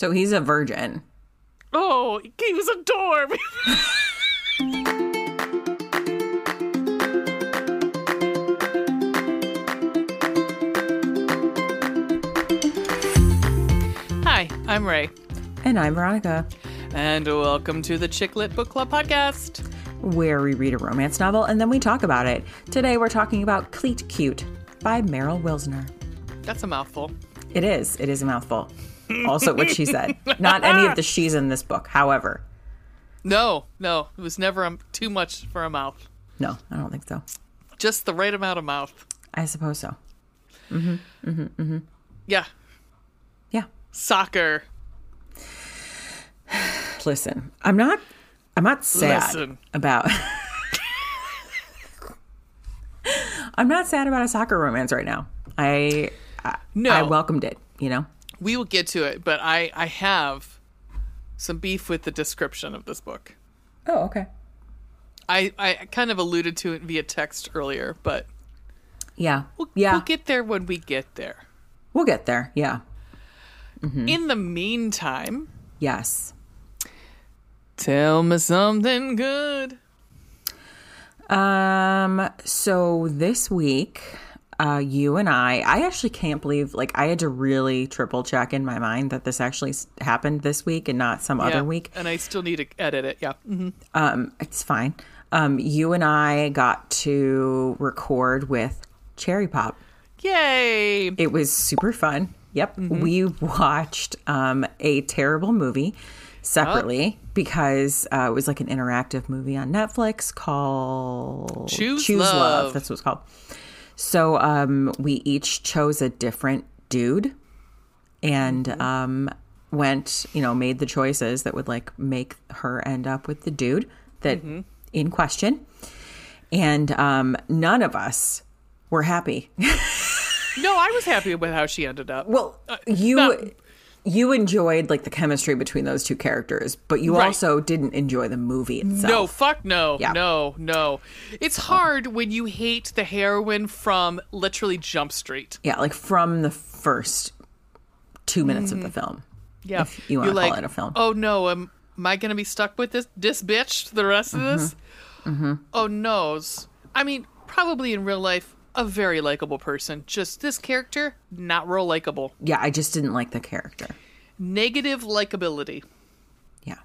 So he's a virgin. Oh, he was a dorm. Hi, I'm Ray, And I'm Veronica, and welcome to the Chick Lit Book Club podcast. where we read a romance novel and then we talk about it. Today we're talking about Cleat Cute by Meryl Wilsner. That's a mouthful. It is. It is a mouthful. Also, what she said. Not any of the she's in this book. However, No, no, it was never um, too much for a mouth. no, I don't think so. Just the right amount of mouth. I suppose so. Yeah, Yeah. soccer. Listen, I'm not. I'm not sad Listen. about. I'm not sad about a soccer romance right now. I I, No. I welcomed it. You know. We will get to it, but I I have some beef with the description of this book. Oh, okay. I I kind of alluded to it via text earlier, but Yeah. we'll, yeah. we'll get there when we get there. We'll get there. Yeah. In the meantime, Yes. tell me something good. Um. So this week, uh, you and I, I actually can't believe. Like, I had to really triple check in my mind that this actually happened this week and not some Yeah, other week. and I still need to edit it. Yeah. hmm Um, it's fine. Um, you and I got to record with Cherry Pop. Yay! It was super fun. Yep. We watched um, a terrible movie separately because uh, it was like an interactive movie on Netflix called Choose Love. That's what it's called. So um, we each chose a different dude and um, went, you know, made the choices that would like make her end up with the dude that in question. And um, none of us were happy. No, I was happy with how she ended up. Well, you not- you enjoyed like the chemistry between those two characters, but you Right. also didn't enjoy the movie itself. No, fuck no. Yeah. No, no. It's hard when you hate the heroine from literally Jump Street. Yeah, like from the first two minutes of the film. Yeah. you wanna You're call like, it a film. Oh no, am, am I going to be stuck with this this bitch the rest of this? Mm-hmm. Oh noes. I mean, probably in real life, a very likable person. Just this character, not real likable. Yeah, I just didn't like the character. Negative likability. Yeah.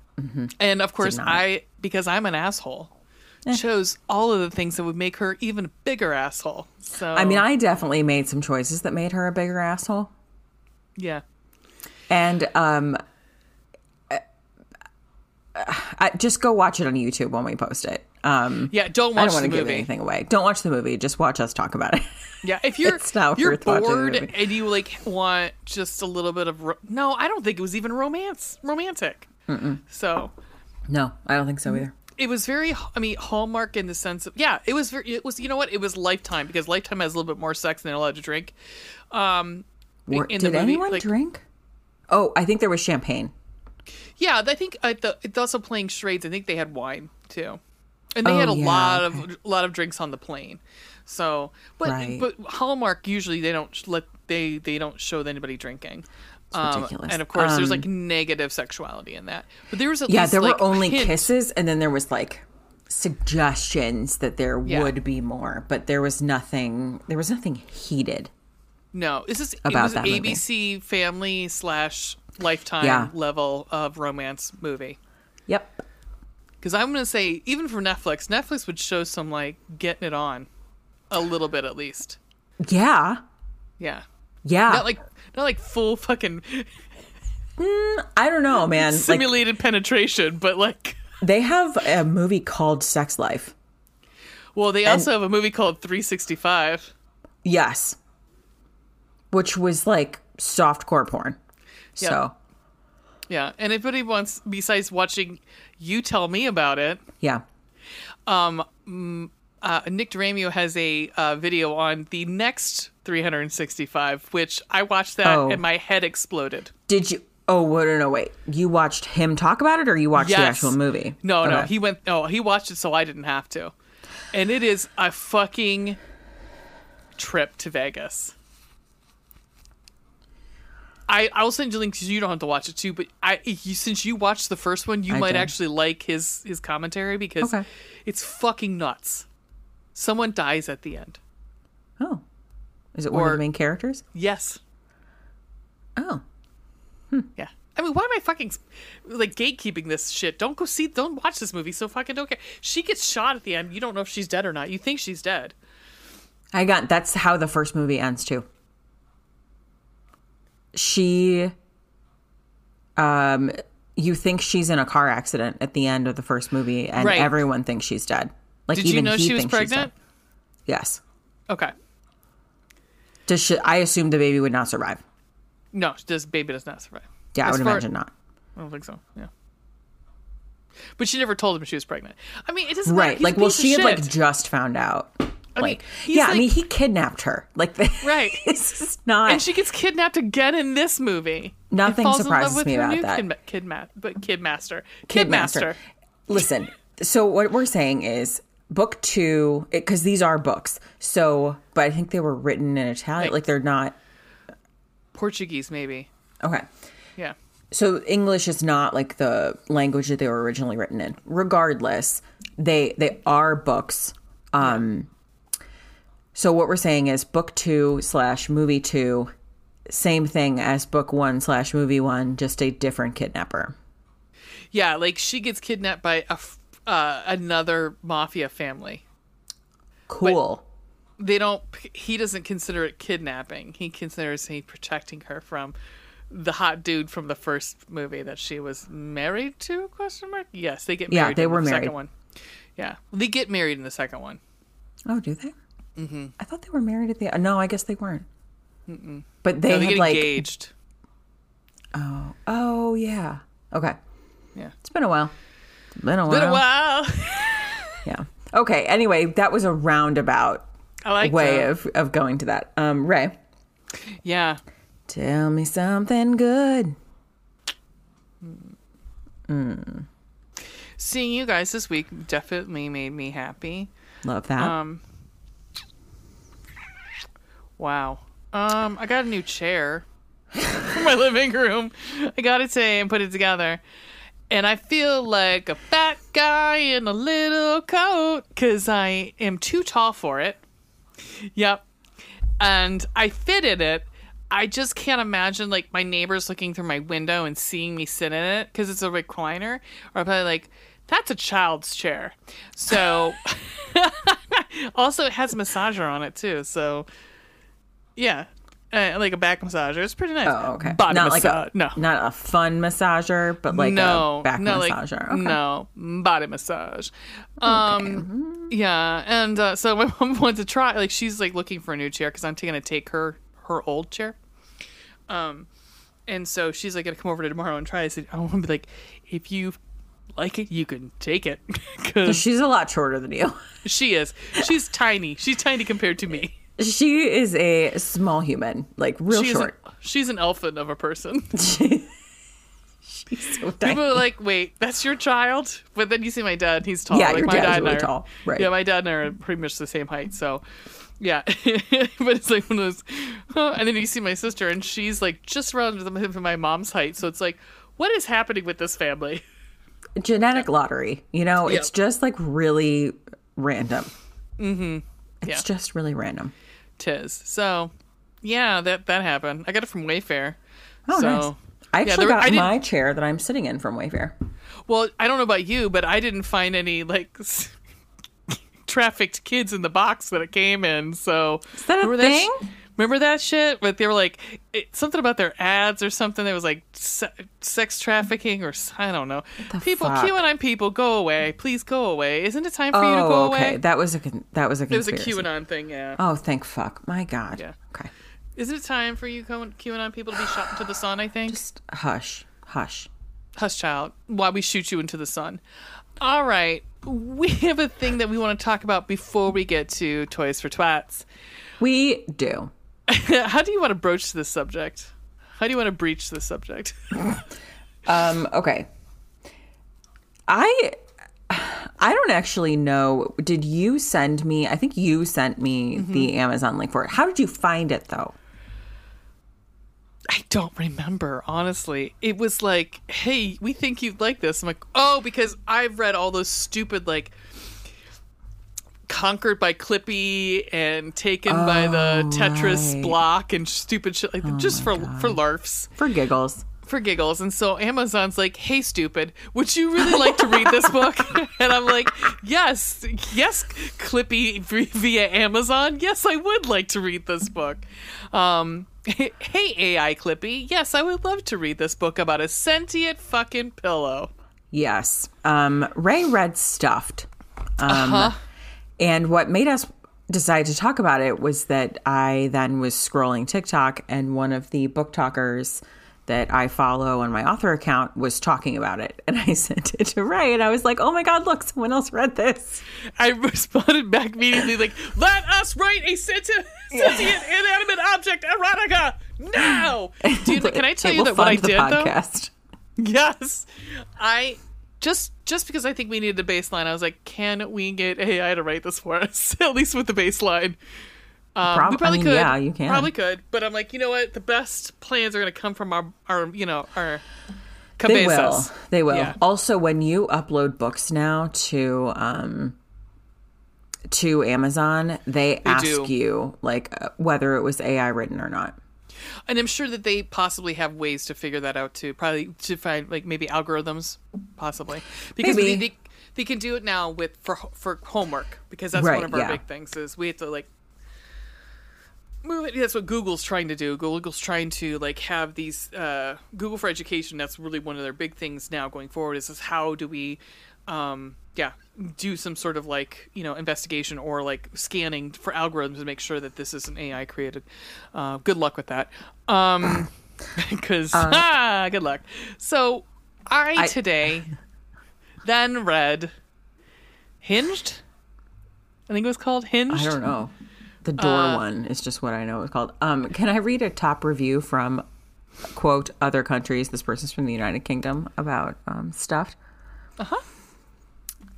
And of course. I because I'm an asshole, Eh. chose all of the things that would make her even a bigger asshole. So I mean, I definitely made some choices that made her a bigger asshole. yeah. And um I, just go watch it on YouTube when we post it. Um Yeah, don't watch I don't want to give anything away. Don't watch the movie. Just watch us talk about it. Yeah, if you're you're bored and you like want just a little bit of ro- no, I don't think it was even romance romantic. So no, I don't think so either. it was very I mean Hallmark in the sense of yeah, it was very it was you know what it was Lifetime because Lifetime has a little bit more sex than they're allowed to drink. Um, Were- in the did movie, anyone like- drink? Oh, I think there was champagne. yeah, I think uh, the, it's also playing charades. I think they had wine too, and they Oh, had a yeah, lot okay. of a lot of drinks on the plane. So, but Right. but Hallmark usually they don't let they they don't show anybody drinking. Um, ridiculous. and of course, there's Um, like negative sexuality in that. But there was at Yeah, least, there like, were only hint- kisses, and then there was like suggestions that there Yeah. would be more, but there was nothing. There was nothing heated. No, this is it about was that movie. ABC Family slash Lifetime Yeah. level of romance movie. Yep. Because I'm gonna say, even for Netflix, Netflix would show some like getting it on, a little bit at least. Yeah. Yeah, Yeah. not like not like full fucking mm, I don't know, man. Like simulated penetration, but like, they have a movie called Sex Life. well, they also have a movie called 365. Yes. Which was like softcore porn. Yep. So Yeah, and if anybody wants, besides watching, you tell me about it. yeah. Uh, Nick DeRamio has a uh, video on the next 365, which I watched that Oh. and my head exploded. Did you? Oh, wait, no, no, wait. You watched him talk about it, or you watched the actual movie? No, no, he went. Oh, he watched it, so I didn't have to. And it is a fucking trip to Vegas. I I will send you links. You don't have to watch it too, but I you, since you watched the first one, you I might did. actually like his his commentary because Okay. it's fucking nuts. Someone dies at the end. Oh, is it one of the main characters? Yes. Oh, hmm. Yeah. I mean, why am I fucking like gatekeeping this shit? Don't go see, don't watch this movie. So fucking don't care. She gets shot at the end. You don't know if she's dead or not. You think she's dead. I got. That's how the first movie ends too. She, um, you think she's in a car accident at the end of the first movie, and Right. everyone thinks she's dead. Like Did even you know he she was pregnant? Yes. Okay. Does she, I assume the baby would not survive. No, this baby does not survive. Yeah, I would imagine not. I don't think so. Yeah. But she never told him she was pregnant. I mean, it doesn't matter. Right. Like, well, she had like just found out. I mean, Like, he's yeah, I mean, he kidnapped her. Like, Right. It's just not. and she gets kidnapped again in this movie. Nothing falls in surprises love with me about new that. Kid, kidma- but kidmaster. Kidmaster. Kidmaster. Listen, so what we're saying is book two, because these are books. So, but I think they were written in Italian. Like, they're not. Portuguese, maybe. Okay. Yeah. So English is not like the language that they were originally written in. Regardless, they they are books. Um so what we're saying is book two slash movie two, same thing as book one slash movie one, just a different kidnapper. Yeah, like she gets kidnapped by a f- uh, another mafia family. Cool. They don't. He doesn't consider it kidnapping. He considers he protecting her from the hot dude from the first movie that she was married to? Question mark. Yes, they get married. Yeah, they in were the married. Second one. Yeah, they get married in the second one. oh, do they? Mm-hmm. I thought they were married at the. No, I guess they weren't. But they No, they had like. engaged. Oh oh yeah. Okay. Yeah, It's been a while. It's been a while. been a while. Yeah. Okay. Anyway, that was a roundabout like way that. of of going to that. Um, Ray, Yeah, tell me something good. seeing you guys this week definitely made me happy. Love that. Um, wow. Um, I got a new chair for my living room. I got it today and put it together. And I feel like a fat guy in a little coat because I am too tall for it. Yep. And I fitted it. I just can't imagine like my neighbors looking through my window and seeing me sit in it because it's a recliner. Or probably like, that's a child's chair. So also it has a massager on it too. So yeah, uh, like a back massager. It's pretty nice. oh, okay. Body not like massage. a no. not a fun massager, but like no, a back no, like, massager. okay. no body massage. Um, yeah, and uh, so my mom wants to try. Like, she's like looking for a new chair because I'm going to take her her old chair. Um, and so she's like going to come over to tomorrow and try. I said, I want to be like, if you like it, you can take it because She's a lot shorter than you. she is. She's tiny. She's tiny compared to me. She is a small human, like real She's short. An, she's an elephant of a person. She's so tiny. People are like, wait, that's your child? But then you see my dad, he's tall. Yeah, like your my dad is dad and really are- tall. Right. Yeah, my dad and I are pretty much the same height. So, yeah. but it's like one of those. huh, And then you see my sister, and she's like just around my mom's height. So it's like, what is happening with this family? Genetic lottery. You know, it's just like really random. Mm-hmm. It's Yeah. just really random. Tis. So, yeah, that that happened. I got it from Wayfair. Oh, so, nice. I yeah, actually there got I my chair that I'm sitting in from Wayfair. Well, I don't know about you, but I didn't find any like trafficked kids in the box that it came in. So Is that a thing? sh- remember that shit? But they were like it, something about their ads or something. That was like se- sex trafficking or I don't know. People, fuck? QAnon people, go away, please go away. Isn't it time for you to go Oh, okay. away? That was a con- that was a It was a. QAnon thing, yeah. Oh, thank fuck. My God. Yeah. Okay. Isn't it time for you QAnon people to be shot into the sun? I think. Just hush. Hush. Hush, child. Why we shoot you into the sun. All right. We have a thing that we want to talk about before we get to Toys for Twats. We do. How do you want to broach this subject? How do you want to breach this subject? Um, okay. I I don't actually know. Did you send me? I think you sent me Mm-hmm. the Amazon link for it. How did you find it though? I don't remember, honestly. It was like, hey, we think you'd like this. I'm like, oh, because I've read all those stupid, like, conquered by Clippy and taken by the Oh, Tetris right. block and stupid shit like that, just for for larfs, For giggles. for giggles. And so Amazon's like, hey, stupid, would you really like to read this book? and I'm like, yes, yes, Clippy via Amazon. Yes, I would like to read this book. Um, hey, AI Clippy, yes, I would love to read this book about a sentient fucking pillow. Yes. Um, Ray read Stuffed. Um, Uh-huh. And what made us decide to talk about it was that I then was scrolling TikTok and one of the book talkers that I follow on my author account was talking about it. And I sent it to Ray and I was like, oh my God, look, someone else read this. I responded back immediately, like, "Let us write a sentient, sentient inanimate object erotica now." Dude, can I tell you that what I did though? Yes, I just just because I think we needed a baseline, I was like, "Can we get AI to write this for us? At least with the baseline." Um, Prob- we probably I mean, could. yeah, you can. Probably could, but I'm like, you know what? The best plans are going to come from our, our, you know, our They will. They will. Yeah. Also, when you upload books now to um to Amazon, they, ask do. you like uh, whether it was AI written or not. And I'm sure that they possibly have ways to figure that out too. Probably to find like maybe algorithms, possibly because Maybe. They, they they can do it now with for for homework because that's Right, one of our yeah. big things is we have to like move it. That's what Google's trying to do. Google's trying to like have these uh, Google for Education. That's really one of their big things now going forward. Is, is how do we, um, yeah, do some sort of like you know investigation or like scanning for algorithms to make sure that this isn't AI created. Uh, good luck with that. Um, because ah, good luck. So I, I- today then read Hinged. I think it was called Hinged. I don't know. The door Uh, one is just what I know it's called. Um, can I read a top review from quote other countries? This person's from the United Kingdom about um, stuffed. Uh-huh.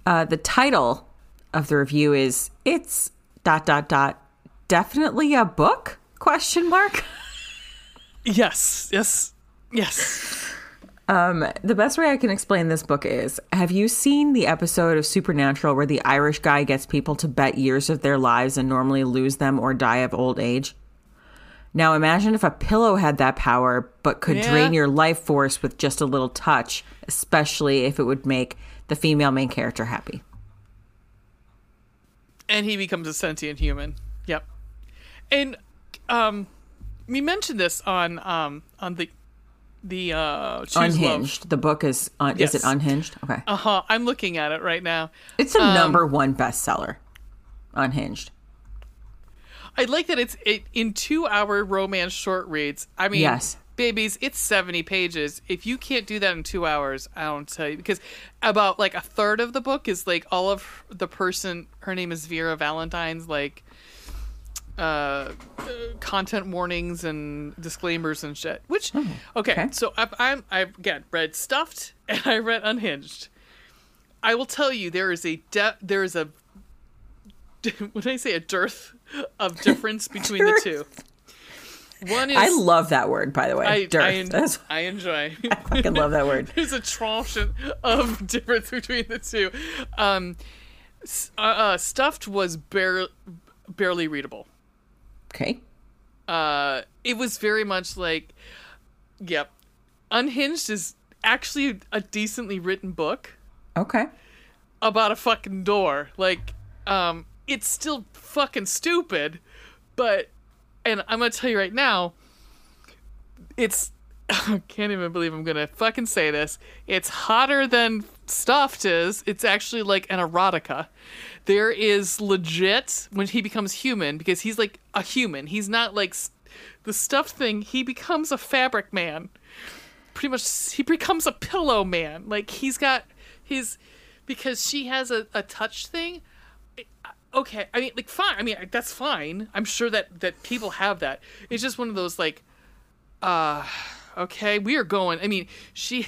Uh, the title of the review is "It's dot dot dot definitely a book?" Question mark. Yes, yes, yes. Um, the best way I can explain this book is Have you seen the episode of Supernatural where the Irish guy gets people to bet years of their lives and normally lose them or die of old age? Now imagine if a pillow had that power but could Yeah. drain your life force with just a little touch, especially if it would make the female main character happy. And he becomes a sentient human. Yep. And um, we mentioned this on um on the the uh Choose Love. Unhinged. The book is un- is it unhinged? Okay. Uh huh. I'm looking at it right now. It's a number one bestseller. Unhinged. I like that it's it, in two hour romance short reads. I mean, Yes. Babies, it's 70 pages. If you can't do that in two hours, I don't tell you. Because about like a third of the book is like all of the person, her name is Vera Valentine's, like uh, uh content warnings and disclaimers and shit. Which, okay, okay. so I, I'm, I've again read Stuffed and I read Unhinged. I will tell you, there is a de- there is a when I say a dearth of difference between the two. One is I love that word, by the way. I, Dearth. I, en- I enjoy. I fucking love that word. There's a tranche of difference between the two. Um, uh, uh, Stuffed was bare, barely readable. Okay. Uh, it was very much like, yep. Unhinged is actually a decently written book Okay. about a fucking door. Like, um, it's still fucking stupid, but, and I'm gonna tell you right now, it's, I can't even believe I'm gonna fucking say this. It's hotter than Stuffed is. It's actually like an erotica. There is legit when he becomes human because he's like a human. He's not like the stuffed thing. He becomes a fabric man pretty much he becomes a pillow man like he's got his because she has a, a touch thing okay i mean like fine i mean that's fine i'm sure that that people have that it's just one of those like uh okay we are going i mean she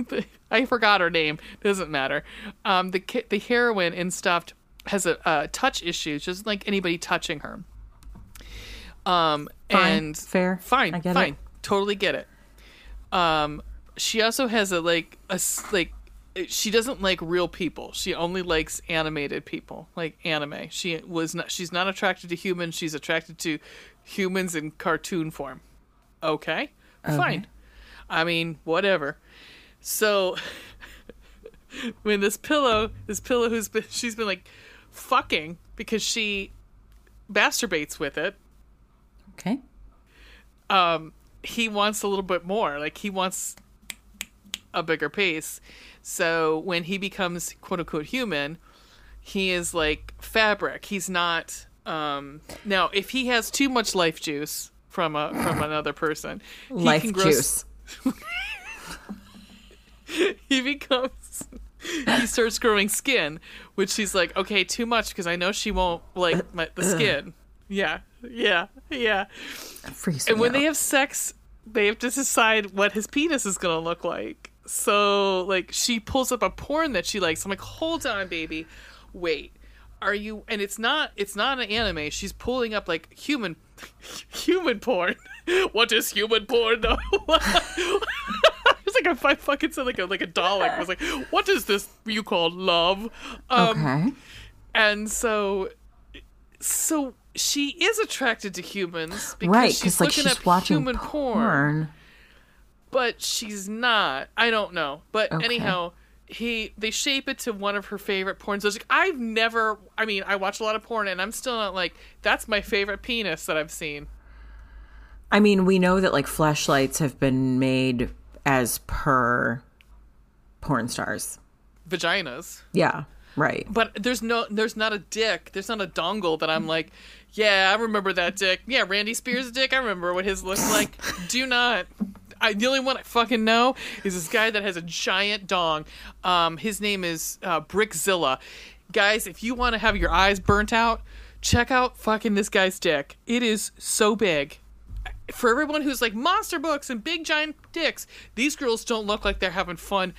i forgot her name doesn't matter um the the heroine and stuffed has a, a touch issue just like anybody touching her um Fine. and Fair. fine I get it. fine totally get it. Um, she also has a like a like she doesn't like real people. She only likes animated people, like anime. She was not. She's not attracted to humans. She's attracted to humans in cartoon form. Okay, fine. I mean, whatever. So when this pillow, this pillow who's been, she's been like fucking because she masturbates with it. Okay. Um, he wants a little bit more. Like he wants a bigger piece. So when he becomes quote unquote human, he is like fabric. He's not. Um, now, if he has too much life juice from a from another person, he Life can grow, juice. he becomes he starts growing skin which she's like okay too much because i know she won't like my, the skin yeah yeah yeah and when they have sex they have to decide what his penis is gonna look like so like she pulls up a porn that she likes. I'm like hold on baby. Wait. Are you and it's not it's not an anime. She's pulling up like human human porn. What is human porn though? It's like if I fucking said like a like a Dalek. I was like, "What is this you call love?" Um, okay. And so, so she is attracted to humans because Right, she's because like looking she's at watching human porn. porn, but she's not. I don't know, but Okay. anyhow. He they shape it to one of her favorite was like, I've never. I mean, I watch a lot of porn, and I'm still not like that's my favorite penis that I've seen. I mean, we know that like flashlights have been made as per porn stars. Vaginas. Yeah. Right. but there's no there's not a dick there's not a dongle that i'm like yeah i remember that dick yeah randy spears dick i remember what his looked like do not I, the only one I fucking know is this guy that has a giant dong. Um, his name is uh, Brickzilla. Guys, if you want to have your eyes burnt out, check out fucking this guy's dick. It is so big. For everyone who's like monster books and big giant dicks, these girls don't look like they're having fun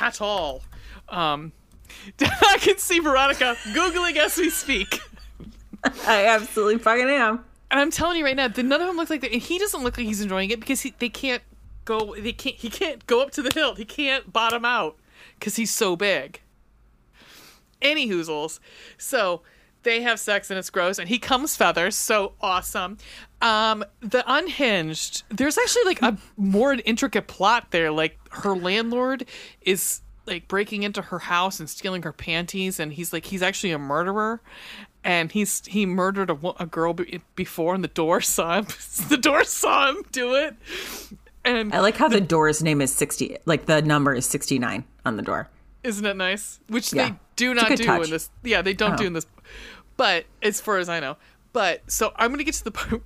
at all. Um, I can see Veronica googling as we speak. I absolutely fucking am. And I'm telling you right now, none of them look like that. And he doesn't look like he's enjoying it because he, they can't go. They can't. He can't go up to the hilt. He can't bottom out because he's so big. Any hoozles. So they have sex and it's gross. And he comes feathers. So awesome. Um, the unhinged. There's actually like a more intricate plot there. Like her landlord is like breaking into her house and stealing her panties, and he's like he's actually a murderer. And he's he murdered a, a girl be, before, and the door saw him. the door saw him do it. And I like how the door's name is 60, like the number is 69 on the door. Isn't it nice? Which Yeah. they do not do touch. in this. Yeah, they don't do Oh. in this. But as far as I know, but so I'm gonna get to the part.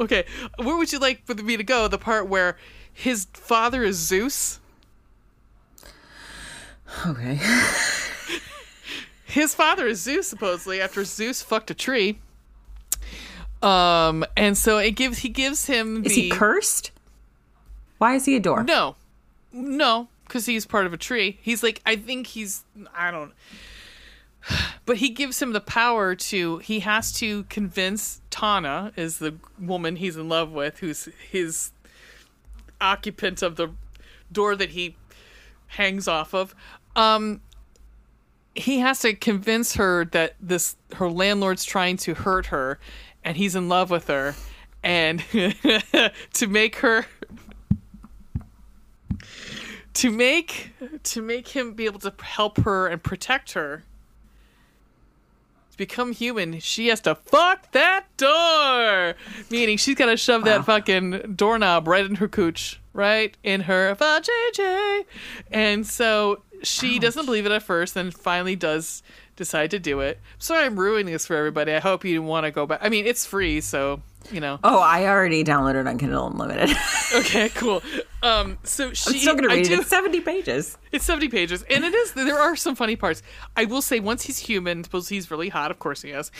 okay, where would you like for me to go? The part where his father is Zeus. Okay. His father is Zeus supposedly after Zeus fucked a tree. Um, and so it gives he gives him the Is he cursed? Why is he a door? No, no, because he's part of a tree. He's like, I think he's, I don't. But he gives him the power to. He has to convince Tana, is the woman he's in love with, who's his occupant of the door that he hangs off of. Um, he has to convince her that this her landlord's trying to hurt her, and he's in love with her, and to make her to make to make him be able to help her and protect her to become human she has to fuck that door. Meaning she's got to shove Wow. that fucking doorknob right in her cooch right in her vajayjay. And so she doesn't believe it at first and finally does decide to do it sorry i'm ruining this for everybody i hope you want to go back i mean it's free so you know Oh, I already downloaded on Kindle Unlimited. okay cool um so she I'm still going to I read do- it. It's 70 pages. It's 70 pages, and it is. There are some funny parts. I will say, once he's human, suppose he's really hot. Of course he is.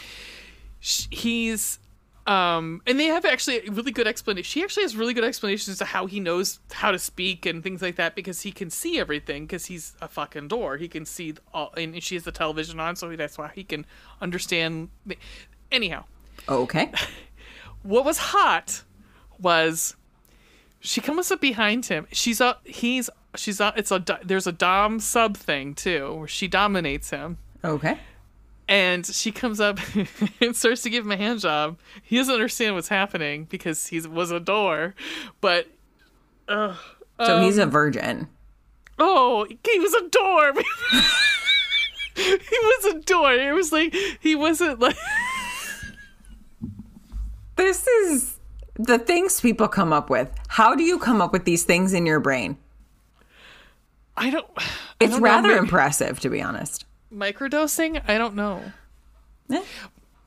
He's, um, and they have actually a really good explanation. She actually has really good explanations to how he knows how to speak and things like that because he can see everything because he's a fucking door. He can see all, and she has the television on, so that's why he can understand. The, anyhow, Okay. what was hot was She comes up behind him. She's a he's she's a it's a there's a dom sub thing too where she dominates him. Okay. And she comes up and starts to give him a hand job. He doesn't understand what's happening because he was a door, but So Um, he's a virgin. oh, he was a door. he was a door. It was like he wasn't like This is the things people come up with. How do you come up with these things in your brain? I don't. I It's don't rather impressive, to be honest. Microdosing. I don't know. Eh.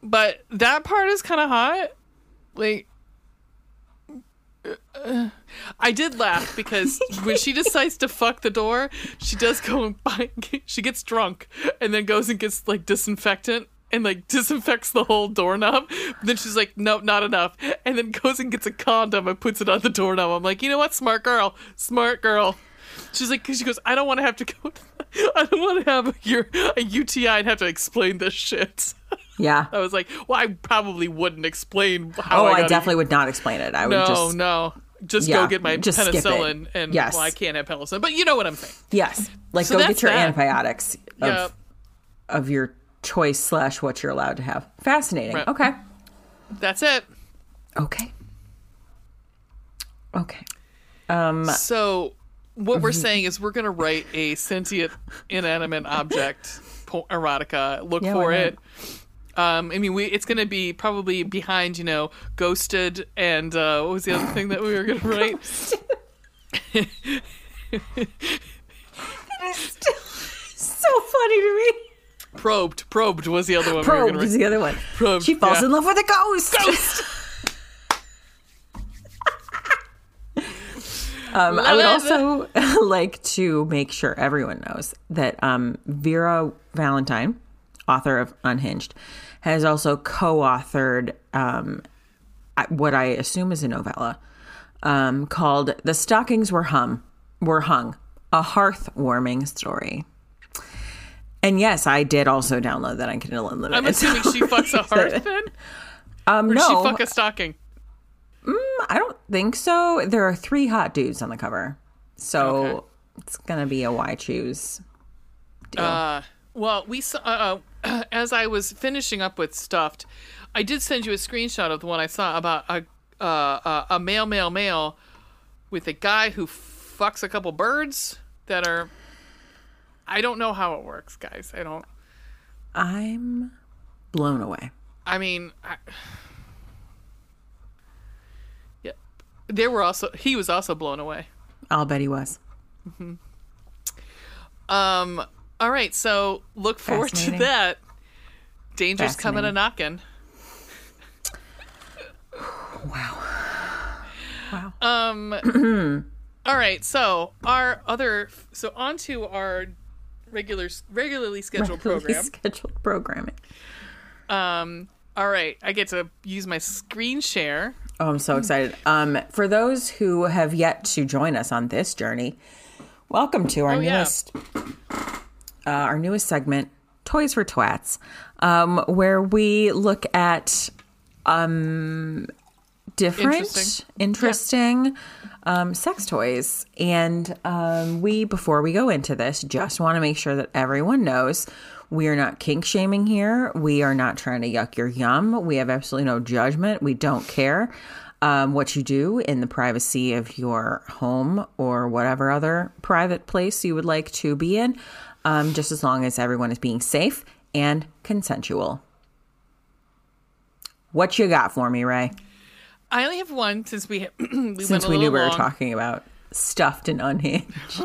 but that part is kind of hot. Like, uh, I did laugh because when she decides to fuck the door, she does go and buy. She gets drunk and then goes and gets like disinfectant and like disinfects the whole doorknob. then she's like, nope, not enough. And then goes and gets a condom and puts it on the doorknob. I'm like, you know what, smart girl, smart girl. She's like, she goes, I don't want to have to go. I don't want to have your a UTI and have to explain this shit. Yeah. I was like, well, I probably wouldn't explain how. Oh, I, I, definitely would not explain it. I would No, just no, just Yeah, go get my just penicillin, and Yes. well, I can't have penicillin, but you know what I'm saying. yes, like So go get your that. antibiotics of, Yeah, of your choice slash what you're allowed to have. Fascinating. Right. Okay. that's it. Okay. Okay. Um. So what we're saying is we're gonna write a sentient, inanimate object po- erotica. Look Yeah, for it. Um, I mean, we it's gonna be probably behind, you know, ghosted and uh, what was the other thing that we were gonna write? it's So funny to me. Probed. Probed was the other one. we were Probe gonna is the other one. Probed, She falls yeah. in love with a ghost. Ghost. Um, I would also like to make sure everyone knows that um, Vera Valentine, author of Unhinged, has also co-authored um, what I assume is a novella um, called "The Stockings Were Hum Were Hung: A Hearth-Warming Story." And yes, I did also download that on Kindle Unlimited. I'm assuming she fucks a hearth then, um, or no, she fuck a stocking. I don't think so. There are three hot dudes on the cover, so Okay. it's gonna be a why choose. Deal. Uh, well, we saw uh, uh, as I was finishing up with stuffed. I did send you a screenshot of the one I saw about a uh, uh, a male, male, male with a guy who fucks a couple birds that are. I don't know how it works, guys. I don't. I'm blown away. I mean, I, yeah, there were also he was also blown away. I'll bet he was. Um. All right, so look forward to that. Danger's coming a knocking. Wow. Wow. Um. all right. So our other. So on to our regular, regularly scheduled program. Scheduled programming. Um. All right. I get to use my screen share. Oh, I'm so excited. Um, for those who have yet to join us on this journey, welcome to our Oh, yeah. newest, uh, our newest segment, Toys for Twats, um, where we look at um, different, Interesting. interesting, um, sex toys, and um, we, before we go into this, just want to make sure that everyone knows. We are not kink shaming here. We are not trying to yuck your yum. We have absolutely no judgment. We don't care um, what you do in the privacy of your home or whatever other private place you would like to be in, um, just as long as everyone is being safe and consensual. What you got for me, Ray? I only have one since we we went Since a we knew we were long. talking about stuffed and unhinged.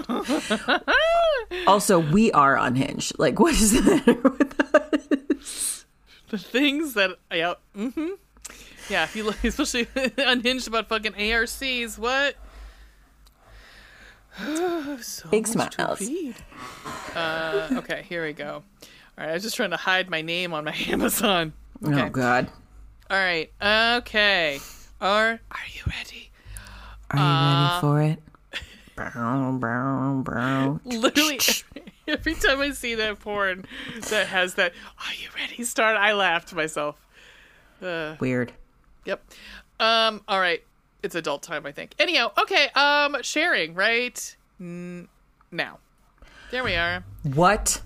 also, we are unhinged. Like, what is the matter with us? the things that yeah mm-hmm yeah if you look especially unhinged about fucking arcs what so Big smiles. uh okay here we go all right i was just trying to hide my name on my amazon okay Oh, God. all right okay are are you ready Are you Uh, ready for it? Brow, brow, brow. literally every time i see that porn that has that are you ready start i laugh to myself uh, Weird. Yep. Um. All right. it's adult time, I think. Anyhow, okay. Um, sharing right N- now. There we are. What?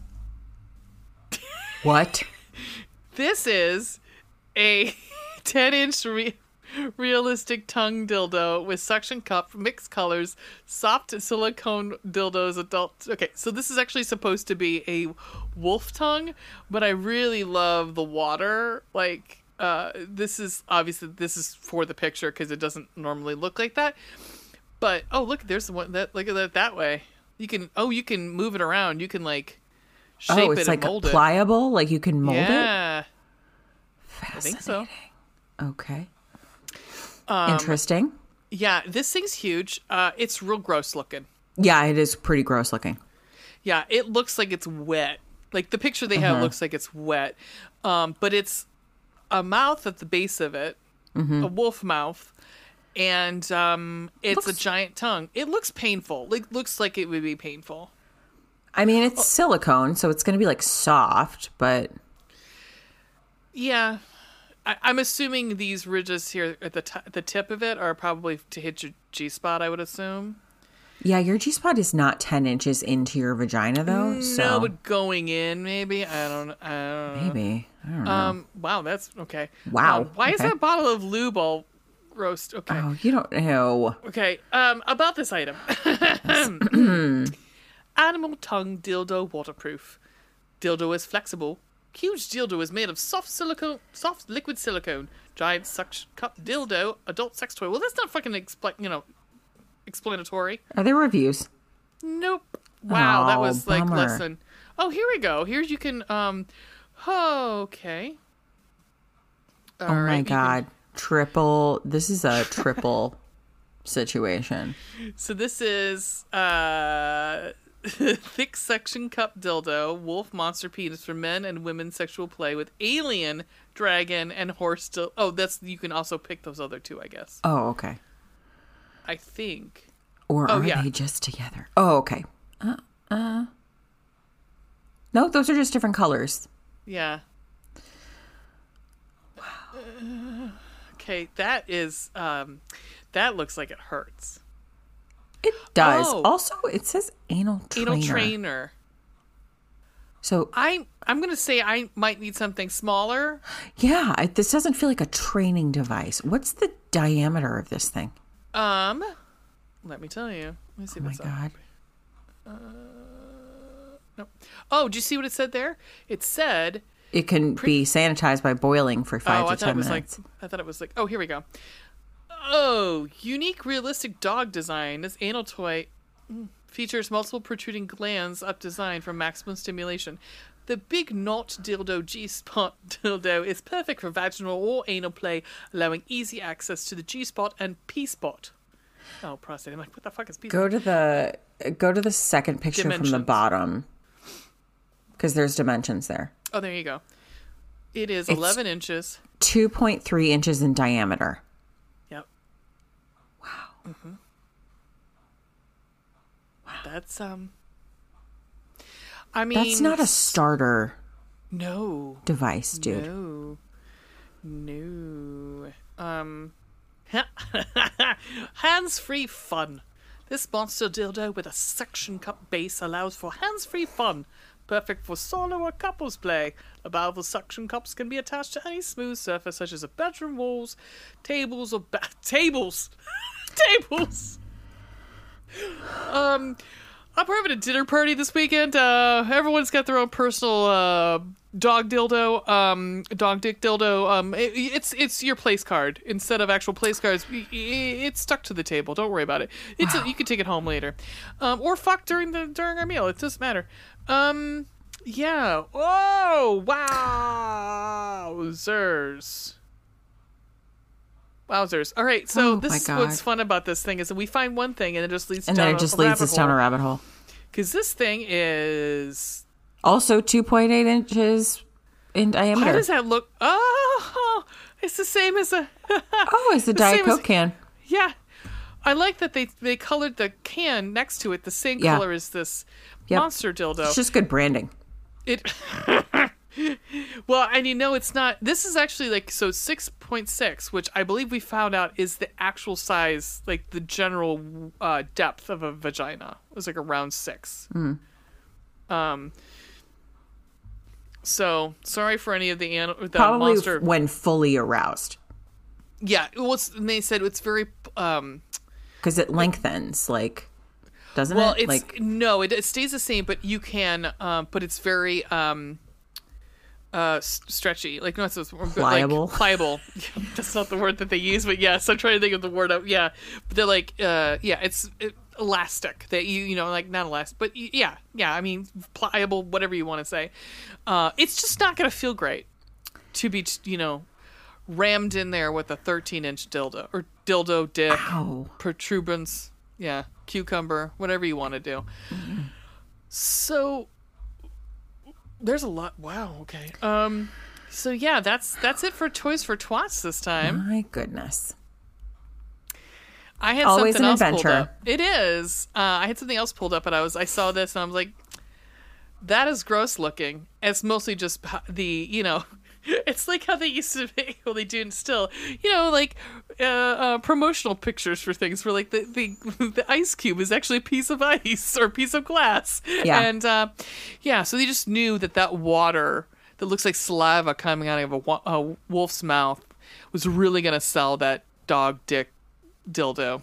What? This is a 10 inch re- realistic tongue dildo with suction cup, mixed colors, soft silicone dildos, adult. Okay, so this is actually supposed to be a wolf tongue, but I really love the water. Like, uh, this is obviously this is for the picture because it doesn't normally look like that. But oh, look, there's one that look at that that way. You can oh, you can move it around. You can like shape oh, it it's and like mold it. pliable. Like you can mold it. Yeah, I think so. Okay. Um, Interesting. Yeah, this thing's huge. Uh, it's real gross looking. Yeah, it is pretty gross looking. Yeah, it looks like it's wet. Like the picture they Uh-huh. have looks like it's wet. Um, but it's a mouth at the base of it, Mm-hmm. a wolf mouth, and um, it's Looks- a giant tongue. It looks painful. Like looks like it would be painful. I mean, Oh. it's silicone, so it's going to be like soft, but Yeah. I, I'm assuming these ridges here at the t- the tip of it are probably to hit your G spot. I would assume. yeah, your G spot is not 10 inches into your vagina, though. so No, but going in, maybe I don't. I don't know. maybe. I don't know. Um. Wow. That's okay. Wow, Um, why is that bottle of lube all roast? Okay. oh, you don't know. Okay. Um. About this item. Animal tongue dildo waterproof. Dildo is flexible. Huge dildo is made of soft silicone, soft liquid silicone. Giant suction cup dildo, adult sex toy. Well, that's not fucking expl- you know, explanatory. Are there reviews? Nope. Wow, that Oh, was like bummer. less than. Oh, here we go. Here you can. Um. Okay. oh All my right, can- God. Triple. This is a triple situation. So this is uh thick suction cup dildo, wolf monster penis for men and women sexual play with alien, dragon, and horse dil- Oh, that's you can also pick those other two, I guess. Oh, okay. I think. Or Oh, are yeah. they just together? Oh, okay. Uh, uh. No, those are just different colors. Yeah. Wow. Okay, that is um that looks like it hurts. It does. Oh. Also, it says anal trainer. Anal trainer. So, I I'm gonna say I might need something smaller. yeah, I, this doesn't feel like a training device. What's the diameter of this thing? Um, let me tell you. Let me see Oh my. God. No. Oh, do you see what it said there? It said. It can be sanitized by boiling for five oh, to I thought ten it was minutes. like. I thought it was like. Oh, here we go. Oh, unique realistic dog design. This anal toy features multiple protruding glands up designed for maximum stimulation. The big knot dildo G spot dildo is perfect for vaginal or anal play, allowing easy access to the G spot and P spot. Oh, prostate. I'm like, what the fuck is P spot? Go to the go to the second picture from the bottom because there's dimensions there. Oh, there you go. It is 11 inches. Two point three inches in diameter. Wow. Wow. That's um. I mean, That's not a starter no, device, dude. no, no. Um, hands-free fun. This monster dildo with a suction cup base allows for hands-free fun. Perfect for solo or couples play. The powerful suction cups can be attached to any smooth surface, such as a bedroom walls, tables, or ba- tables. Tables. Um, I'm having a dinner party this weekend. Uh, everyone's got their own personal uh, dog dildo, um, dog dick dildo. Um, it, it's it's your place card instead of actual place cards. It's stuck to the table. Don't worry about it. It's a, you can take it home later, um, or fuck during the during our meal. It doesn't matter. Um, yeah. Oh wow, zers. Wowzers! All right, so Oh, this is what's fun about this thing is that we find one thing and it just leads And down then it just a leads us down a rabbit hole. Because this thing is. Also, two point eight inches in diameter. How does that look? Oh, it's the same as a. oh, it's a Diet same as- Coke can. yeah. I like that they they colored the can next to it the same Yeah. color as this Yep. monster dildo. It's just good branding. It Well, and you know it's not. This is actually like so six point six, which I believe we found out is the actual size, like the general uh, depth of a vagina. It was like around six. Um. So sorry for any of the an- the Probably monster. when fully aroused, yeah, it was. And they said it's very. Um. because it lengthens, like, doesn't Well, it? it's like, no, it, it stays the same, but you can. Um. But it's very. Um. Uh, stretchy, like no, it's it's- like, Pliable. pliable. That's not the word that they use, but yes, I'm trying to think of the word. Of, yeah, but they're like, uh, yeah, it's it, elastic. That you, you know, like not elastic, but yeah, yeah. I mean, pliable, whatever you want to say. Uh, it's just not gonna feel great to be, you know, rammed in there with a 13 inch dildo or dildo dick ow. protuberance, yeah, cucumber, whatever you want to do. So there's a lot. Wow. Okay. Um. So yeah, that's that's it for Toys for Twats this time. My goodness. I had Always something an else pulled adventure. up. It is. Uh, I had something else pulled up, and I was I saw this, and I was like, "That is gross looking." It's mostly just the you know. It's like how they used to make, well, they do still, you know, like uh, uh, promotional pictures for things where like the, the the ice cube is actually a piece of ice or a piece of glass. Yeah. And uh, yeah, so they just knew that that water that looks like saliva coming out of a, a wolf's mouth was really going to sell that dog dick dildo.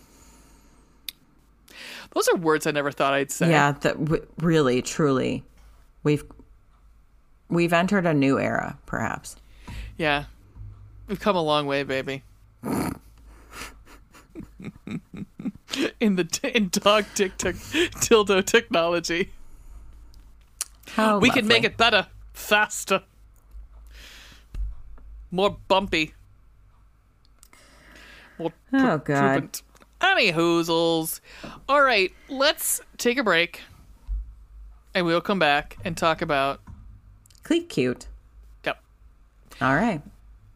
Those are words I never thought I'd say. Yeah, that w- really, truly, we've we've entered a new era, perhaps. Yeah. We've come a long way, baby. in the in dog dick tech dildo technology. How We can make it better, faster, more bumpy. More Oh, God. Any hoozles. All right, let's take a break, and we'll come back and talk about. Cleat cute. Yep, All right.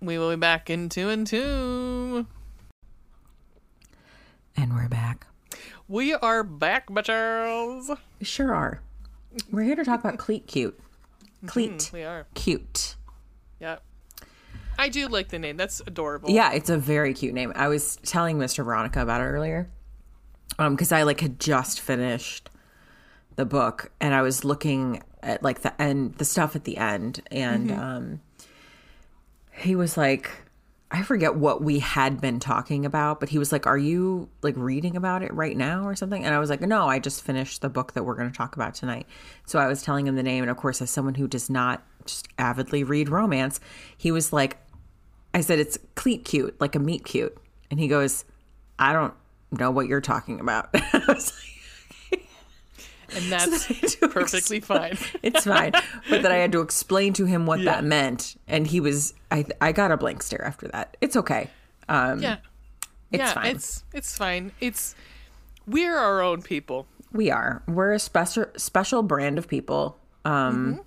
we will be back in two and two. And we're back. We are back, bitches. We sure are. We're here to talk about Cleat cute. Cleat We are. cute. Yeah. I do like the name. That's adorable. Yeah, it's a very cute name. I was telling Mr. Veronica about it earlier. Um, because I like had just finished the book and I was looking at like the end the stuff at the end and um he was like I forget what we had been talking about, but he was like, Are you like reading about it right now or something? And I was like, No, I just finished the book that we're going to talk about tonight. So I was telling him the name. And of course, as someone who does not just avidly read romance, he was like, I said, It's cleat cute, like a meet cute. And he goes, I don't know what you're talking about. I was And that's do perfectly fine. it's fine. But then I had to explain to him what that meant. And he was, I, I got a blank stare after that. It's okay. Um, Yeah. It's yeah, fine. it's it's fine. It's we're our own people. We are. We're a special special brand of people. Um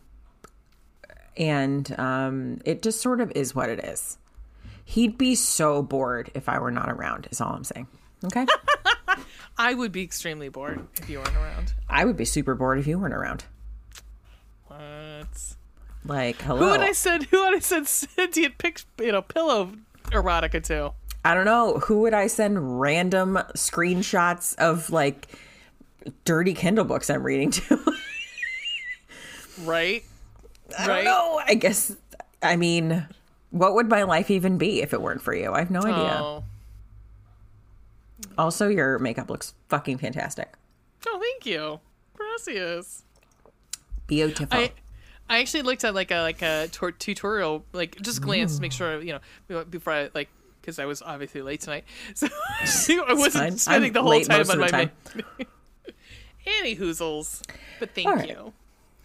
and um it just sort of is what it is. He'd be so bored if I were not around, is all I'm saying. Okay? I would be extremely bored if you weren't around. I would be super bored if you weren't around. What? Like, hello. Who would I send? Who would I send sentient pic, you know, pillow erotica to? I don't know. Who would I send random screenshots of like dirty Kindle books I'm reading to? Right? I right? don't know. I guess I mean, what would my life even be if it weren't for you? I have no idea. Oh. Oh. Also, your makeup looks fucking fantastic. oh, thank you. Gracias. Beautiful. I I actually looked at like a like a tor- tutorial, like just glance to make sure you know before I like because I was obviously late tonight, so I wasn't spending the whole time on my. the ma- Any hoozles, but thank right. you.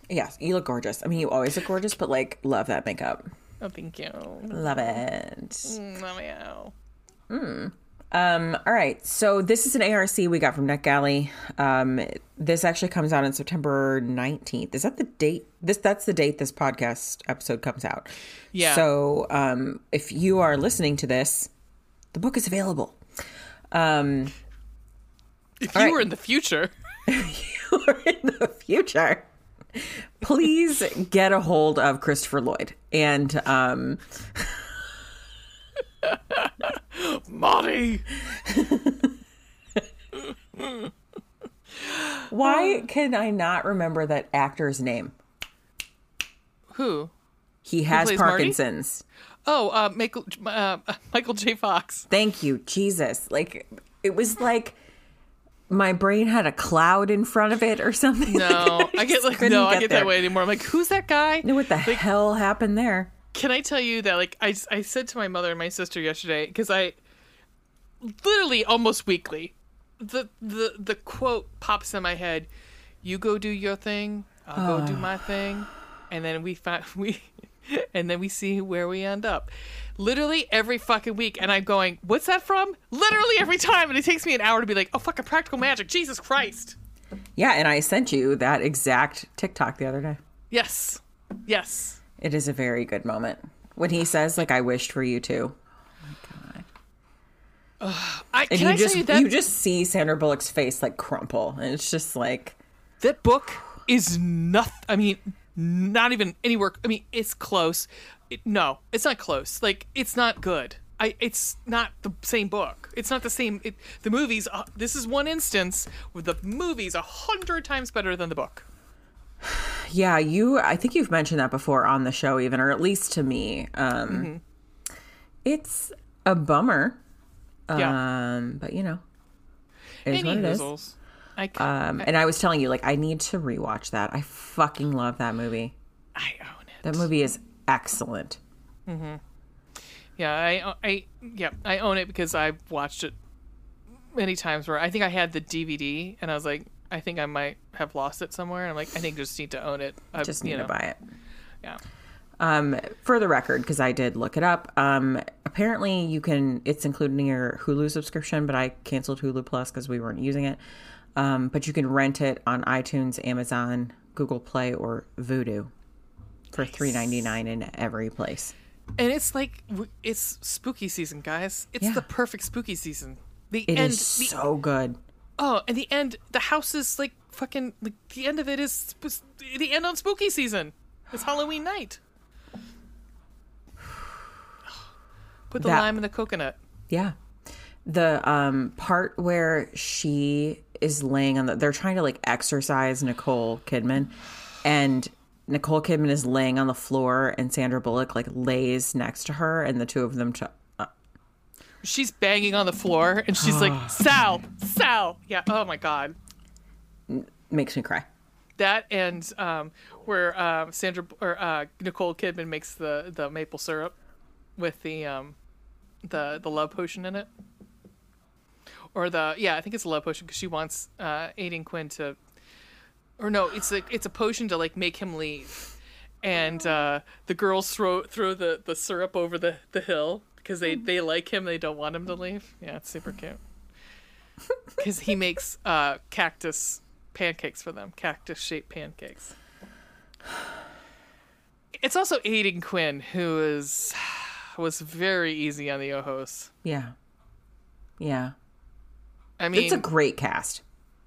yes, you look gorgeous. I mean, you always look gorgeous, but like, love that makeup. Oh, thank you. Love it. Love Mm, meow. Um, all right. So this is an ARC we got from NetGalley. Um, this actually comes out on September 19th. Is that the date? This that's the date this podcast episode comes out. Yeah. So um, if you are listening to this, the book is available. Um, If you right. were in the future, or in the future. Please get a hold of Christopher Lloyd and um, Marty. why can I not remember that actor's name? Who? He has plays Marty? Parkinson's. Oh, uh, Michael uh, Michael J. Fox. Thank you, Jesus. Like it was like my brain had a cloud in front of it or something. No, I get like couldn't no, I get get there. that way anymore. I'm like, who's that guy? Know what the hell happened there? Can I tell you that like I I said to my mother and my sister yesterday because I literally almost weekly the the the quote pops in my head. You go do your thing. I'll go do my thing, and then we find we. And then we see where we end up. Literally every fucking week, and I'm going, "What's that from?" Literally every time, and it takes me an hour to be like, "Oh, fucking practical magic, Jesus Christ!" Yeah, and I sent you that exact TikTok the other day. Yes, yes. It is a very good moment when he says, "Like I wished for you too," I and can you I just tell you that you just see Sandra Bullock's face like crumple, and it's just like that book is nothing. I mean, not even anywhere. I mean, it's close. It, no, it's not close. Like, it's not good. I. It's not the same book. It's not the same. It, the movies. Uh, this is one instance where the movie's a hundred times better than the book. Yeah, you. I think you've mentioned that before on the show, even, or at least to me. Um, Mm-hmm. It's a bummer, Yeah. um, but you know, it is Any what it is. I, c- Um, and I was telling you, like, I need to rewatch that. I fucking love that movie. I own it. That movie is excellent. Mm-hmm. Yeah, I, I, yeah, I own it because I've watched it many times. Where I think I had the DVD, and I was like, I think I might have lost it somewhere. And I'm like, I think just need to own it. I, Just need know, to buy it. Yeah. Um, for the record, because I did look it up, um, apparently you can. It's included in your Hulu subscription, but I canceled Hulu Plus because we weren't using it. Um, but you can rent it on iTunes, Amazon, Google Play, or Vudu for three ninety nine in every place. And it's like it's spooky season, guys. It's Yeah. the perfect spooky season. The It end. is the, so good. Oh, and the end. The house is like fucking. Like the end of it is the end on spooky season. It's Halloween night. Put the That- lime in the coconut. Yeah. The um part where she is laying on the they're trying to like exercise Nicole Kidman and Nicole Kidman is laying on the floor and Sandra Bullock like lays next to her and the two of them She's banging on the floor, and she's like, "Sal, Sal." Yeah. Oh my god. makes me cry. That and um, where um, Sandra or uh, Nicole Kidman makes the the maple syrup with the um, the the love potion in it, or the yeah, I think it's a love potion because she wants uh, Aidan Quinn to, or no, it's like it's a potion to like make him leave, and uh, the girls throw throw the the syrup over the the hill because they they like him, they don't want him to leave. Yeah, it's super cute because he makes uh, cactus pancakes for them, cactus shaped pancakes. It's also Aidan Quinn, who is was very easy on the Ojos. Yeah. Yeah. I mean, It's a great cast.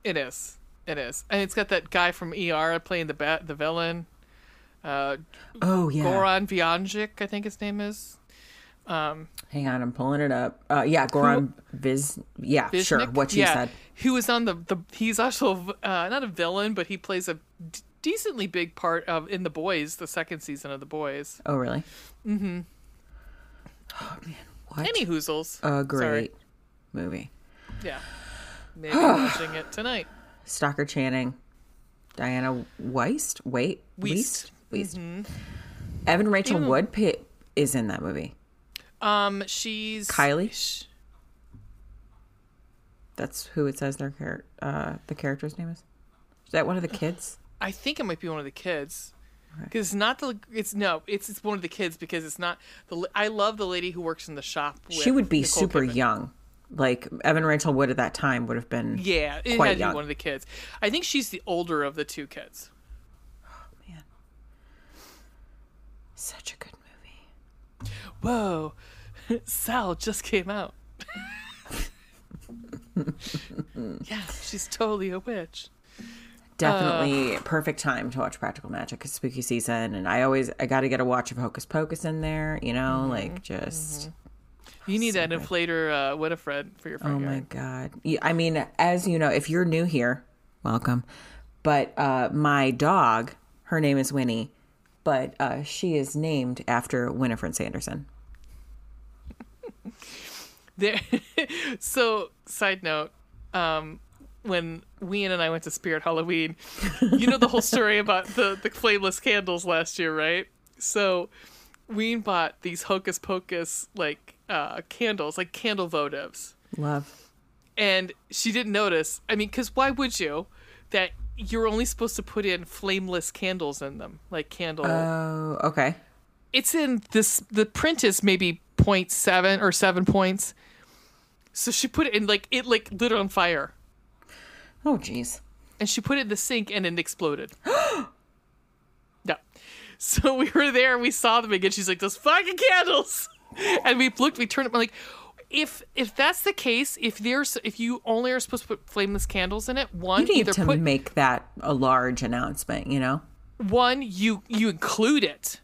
it is, it is, and it's got that guy from ER playing the bat, the villain, uh, Oh yeah. Goran Vyancic, I think his name is. Hang on, I'm pulling it up. Uh yeah, Goran Viz yeah, sure. Viznik? What you yeah, said. He was on the the. He's also uh, not a villain, but he plays a d- decently big part of in the Boys, the second season of the Boys. Oh really? Mm-hmm. Oh man, what Any Hoozles. a great Sorry. movie. Yeah. Maybe watching it tonight. Stockard Channing, Dianne Wiest, wait, Wiest. Wiest, Weist. Evan Rachel Even- Wood is in that movie. Um, she's Kylie? sh- That's who it says their char- uh, the character's name is. Is that one of the kids? I think it might be one of the kids. Because it's not the it's no it's it's one of the kids because it's not the I love the lady who works in the shop. With she would be Nicole super Kidman. young. Like Evan Rachel Wood at that time would have been. Yeah, it Quite had to young. be one of the kids. I think she's the older of the two kids. Man, such a good. Whoa, Sal just came out. yeah, she's totally a witch. definitely perfect time to watch Practical Magic. It's spooky season, and I always I got to get a watch of Hocus Pocus in there. You know, Mm-hmm. like just. You need that inflator uh, Winifred for your Oh yard. my god! I mean, as you know, if you're new here, welcome. But uh, my dog, her name is Winnie, but uh, she is named after Winifred Sanderson. There. so, side note, um, when Ween and I went to Spirit Halloween, you know the whole story about the the flameless candles last year, right? So, Ween bought these Hocus Pocus like uh, candles, like candle votives, Love. and she didn't notice. I mean, because why would you? That you're only supposed to put in flameless candles in them, like candle. Oh, okay. it's in this the print is maybe 0.7 or 7 points so she put it in like it like lit on fire Oh, jeez. and she put it in the sink and it exploded yeah so we were there and we saw them again she's like those fucking candles and we looked we turned them like if if that's the case if there's if you only are supposed to put flameless candles in it one You need to put make that a large announcement. You know. one you you include it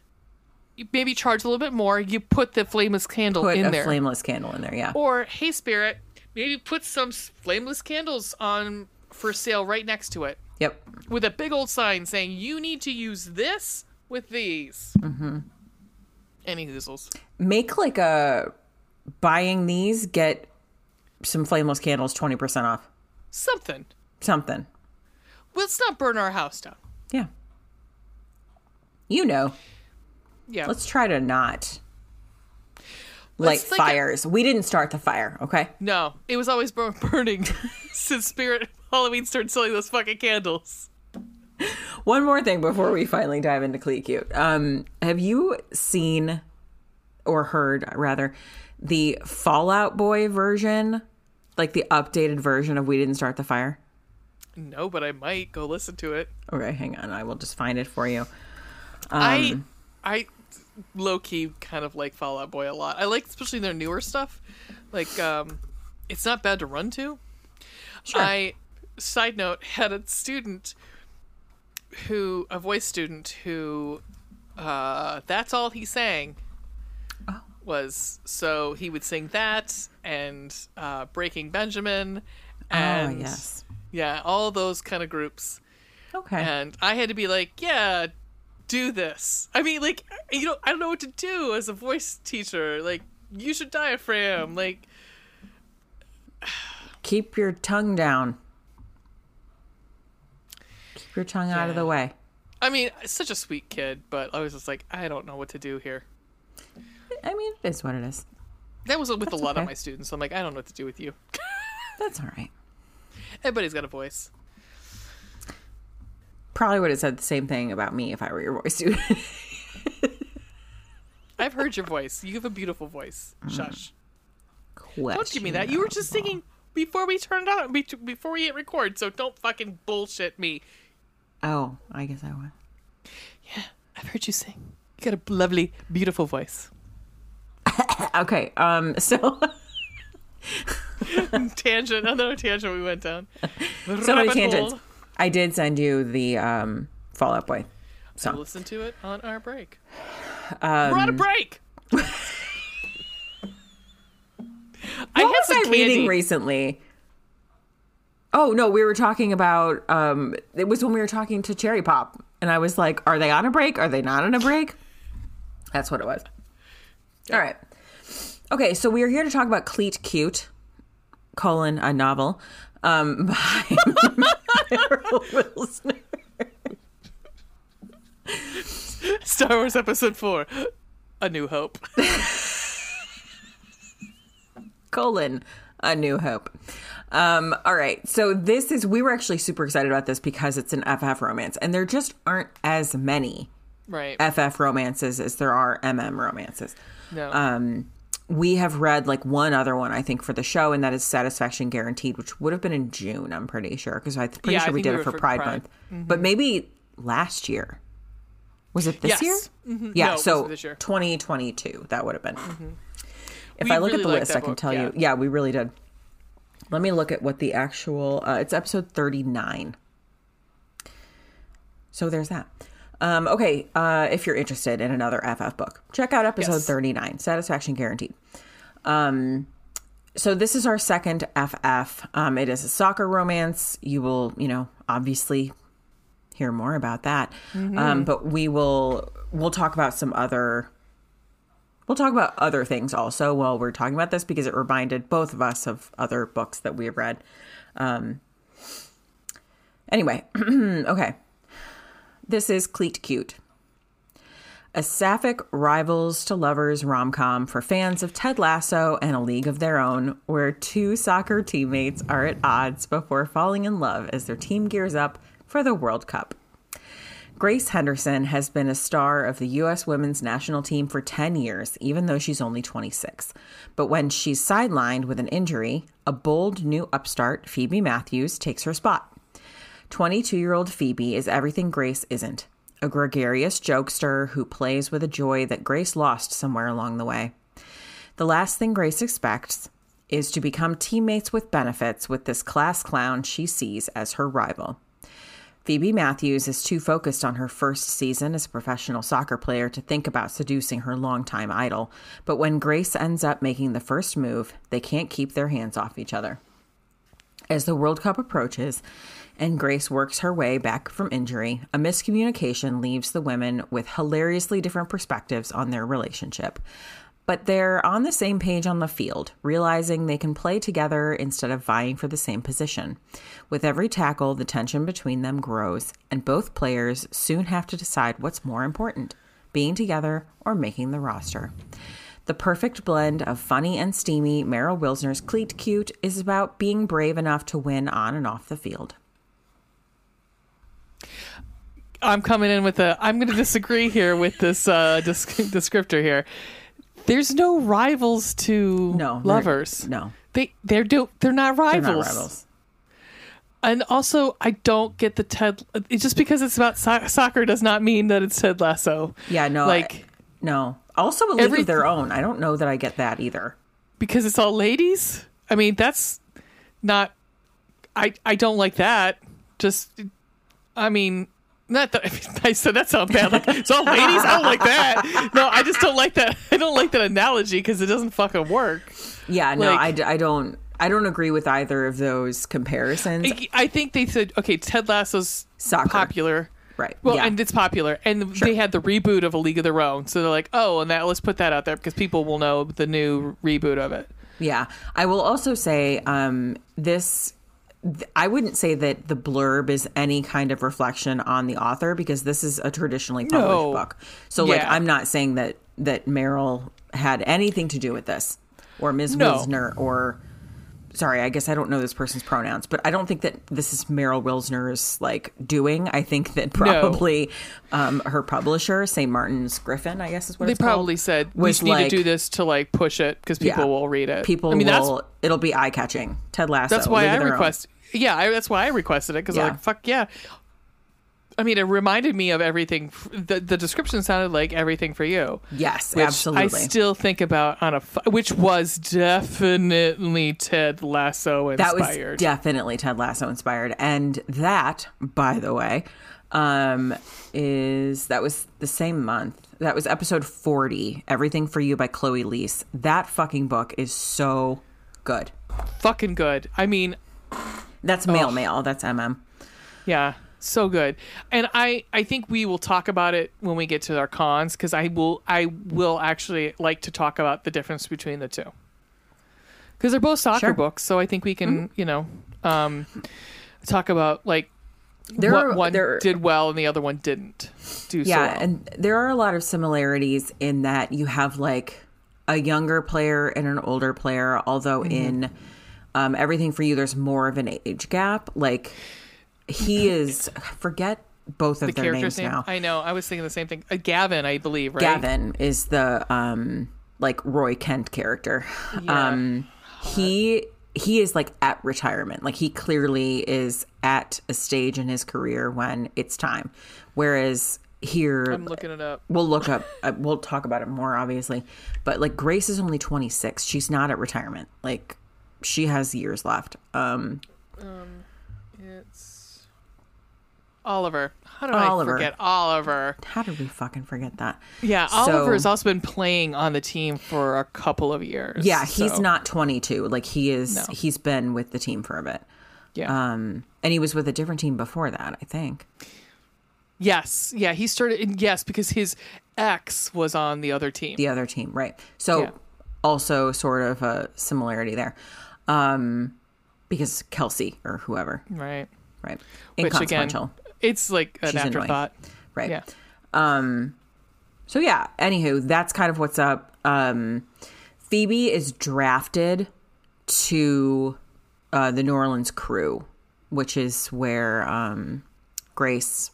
you maybe charge a little bit more you put the flameless candle Put in a there flameless candle in there. Yeah. Or, hey, Spirit, maybe put some flameless candles on for sale right next to it Yep. with a big old sign saying, you need to use this with these. Mm-hmm. Any hoozles. Make like a buying these get some flameless candles twenty percent off. Something. Something. Let's not burn our house down. Yeah. You know. Yeah. Let's try to not light think fires. we didn't start the fire, okay? no, it was always burning since Spirit Halloween started selling those fucking candles. One more thing before we finally dive into Cleat Cute. Um, have you seen or heard rather the Fall Out Boy version? Like the updated version of We Didn't Start the Fire? No, but I might go listen to it. Okay, hang on. I will just find it for you. I I low key kind of like Fall Out Boy a lot. I like especially their newer stuff. Like um it's not bad to run to. Sure. I side note had a student who a voice student who uh that's all he sang. Was so he would sing that and uh Breaking Benjamin oh, and yes. yeah, all those kind of groups Okay. and I had to be like, yeah, do this. I mean, like, you know, I don't know what to do as a voice teacher. Like, use your diaphragm. Like, Keep your tongue down. Keep your tongue out of the way. I mean, such a sweet kid, but I was just like, I don't know what to do here. I mean, it is what it is. That was with a That's lot of my students. I'm like, I don't know what to do with you. That's all right. Everybody's got a voice. Probably would have said the same thing about me if I were your voice student. I've heard your voice. You have a beautiful voice. Mm. Shush. Question. Don't give me that. You were just singing before we turned on, before we hit record. So don't fucking bullshit me. Oh, I guess I would. Yeah, I've heard you sing. You got a lovely, beautiful voice. Okay. Um. So. tangent, another tangent we went down. so many tangents. hole. I did send you the um Fall Out Boy I song. listened to it on our break. Um, We're on a break. I what had was I candy. reading recently? Oh no, we were talking about. Um, it was when we were talking to Cherry Pop, and I was like, "Are they on a break? Are they not on a break?" That's what it was. All right. Okay, so we are here to talk about Cleat Cute, colon a novel, um, by Star Wars Episode Four, A New Hope. colon a new hope um all right so this is we were actually super excited about this because it's an ff romance and there just aren't as many Right. ff romances as there are mm romances no. um we have read like one other one i think for the show and that is satisfaction guaranteed which would have been in june i'm pretty sure because i'm pretty Yeah, sure we did we it for pride, Pride. month but maybe last year was it this Yes. year Mhm. yeah No, so wasn't this year. 2022 that would have been if We I look really at the list, I can book, tell yeah. you. Yeah, we really did. Let me look at what the actual. Uh, it's episode thirty nine. So there's that. Um, okay, uh, if you're interested in another FF book, check out episode Yes. 39, Satisfaction Guaranteed. Um, so this is our second FF. Um, it is a soccer romance. You will, you know, obviously hear more about that. Um, but we will we'll talk about some other we'll talk about other things also while we're talking about this because it reminded both of us of other books that we have read. Um, anyway, okay. This is Cleat Cute. A sapphic rivals to lovers rom com for fans of Ted Lasso and A League of Their Own, where two soccer teammates are at odds before falling in love as their team gears up for the World Cup. Grace Henderson has been a star of the U.S. women's national team for 10 years, even though she's only 26. But when she's sidelined with an injury, a bold new upstart, Phoebe Matthews, takes her spot. 22 year old Phoebe is everything Grace isn't a gregarious jokester who plays with a joy that Grace lost somewhere along the way. The last thing Grace expects is to become teammates with benefits with this class clown she sees as her rival. Phoebe Matthews is too focused on her first season as a professional soccer player to think about seducing her longtime idol, but when Grace ends up making the first move, they can't keep their hands off each other. As the World Cup approaches and Grace works her way back from injury, a miscommunication leaves the women with hilariously different perspectives on their relationship. But they're on the same page on the field, realizing they can play together instead of vying for the same position. With every tackle, the tension between them grows, and both players soon have to decide what's more important being together or making the roster. The perfect blend of funny and steamy, Meryl Wilsner's Cleat Cute is about being brave enough to win on and off the field. I'm coming in with a. I'm going to disagree here with this uh, descriptor here. There's no rivals to No, lovers. no. they they're do they're not They're rivals. not rivals. And also, I don't get the Ted. It's just because it's about so- soccer does not mean that it's Ted Lasso. Yeah, no. like I- no. Also, a league Every- of their own. I don't know that I get that either. because it's all ladies. I mean, that's not. I I don't like that. Just, I mean, not that I said that sounds bad. Like it's all ladies. I don't like that. No, I just don't like that. I don't like that analogy because it doesn't fucking work. Yeah, no, Like- I, I don't. I don't agree with either of those comparisons. I, I think they said okay, Ted Lasso's Soccer. popular. right. Well, yeah. and it's popular, and they had the reboot of A League of Their Own, so they're like, oh, and that let's put that out there because people will know the new reboot of it. Yeah. I will also say um, this. I wouldn't say that the blurb is any kind of reflection on the author because this is a traditionally published No. book. So, like, I'm not saying that that Meryl had anything to do with this, or Ms. No. Wilsner, or sorry, I guess I don't know this person's pronouns, but I don't think that this is Meryl Wilsner's like doing. I think that probably um, her publisher, St. Martin's Griffin, I guess is what They it's called, They probably said we need like- to do this to like push it because people Yeah. will read it. People I mean, will. that's It'll be eye catching. Ted Lasso. that's why I Their Own. Yeah, I, that's why I requested it because Yeah. I'm like, fuck yeah. I mean, it reminded me of everything. f- The the description sounded like everything for you. Yes, absolutely. I still think about on a which was definitely Ted Lasso inspired. that was definitely Ted Lasso inspired, and that, by the way, um, is that was the same month. That was episode forty. Everything for You by Chloe Liese. That fucking book is so good. Fucking good. I mean, That's male mail. That's MM. Yeah, so good. And I I think we will talk about it when we get to our cons because I will I will actually like to talk about the difference between the two because they're both soccer Sure. Mm-hmm. books. So I think we can you know um, talk about like There what are- one there- did well and the other one didn't do so Yeah, well. and there are a lot of similarities in that you have like a younger player and an older player, although Mm-hmm. in um, everything for you, there's more of an age gap. Like he is, I forget both of the their character's names name. now. I know. I was thinking the same thing. Uh, Gavin, I believe. Right. Gavin is the um like Roy Kent character. Yeah. Um he he is like at retirement. Like he clearly is at a stage in his career when it's time. Whereas here I'm looking it up. we'll look up uh, we'll talk about it more obviously. But like Grace is only 26. She's not at retirement. Like she has years left. Um It's Oliver. How did Oliver. I forget Oliver? How did we fucking forget that? Yeah, So- Oliver has also been playing on the team for a couple of years. Yeah, he's so- not 22. Like he is. No. He's been with the team for a bit. Yeah. Um, and he was with a different team before that, I think. yes. Yeah, he started. in- Yes, because his ex was on the other team. The other team, right? So Yeah. also sort of a similarity there, um, because Kelsey or whoever, Right. right? Which again, it's like an She's annoying. afterthought. right? Yeah. So yeah, anywho, that's kind of what's up. Um, Phoebe is drafted to uh, the New Orleans Krewe, which is where um, Grace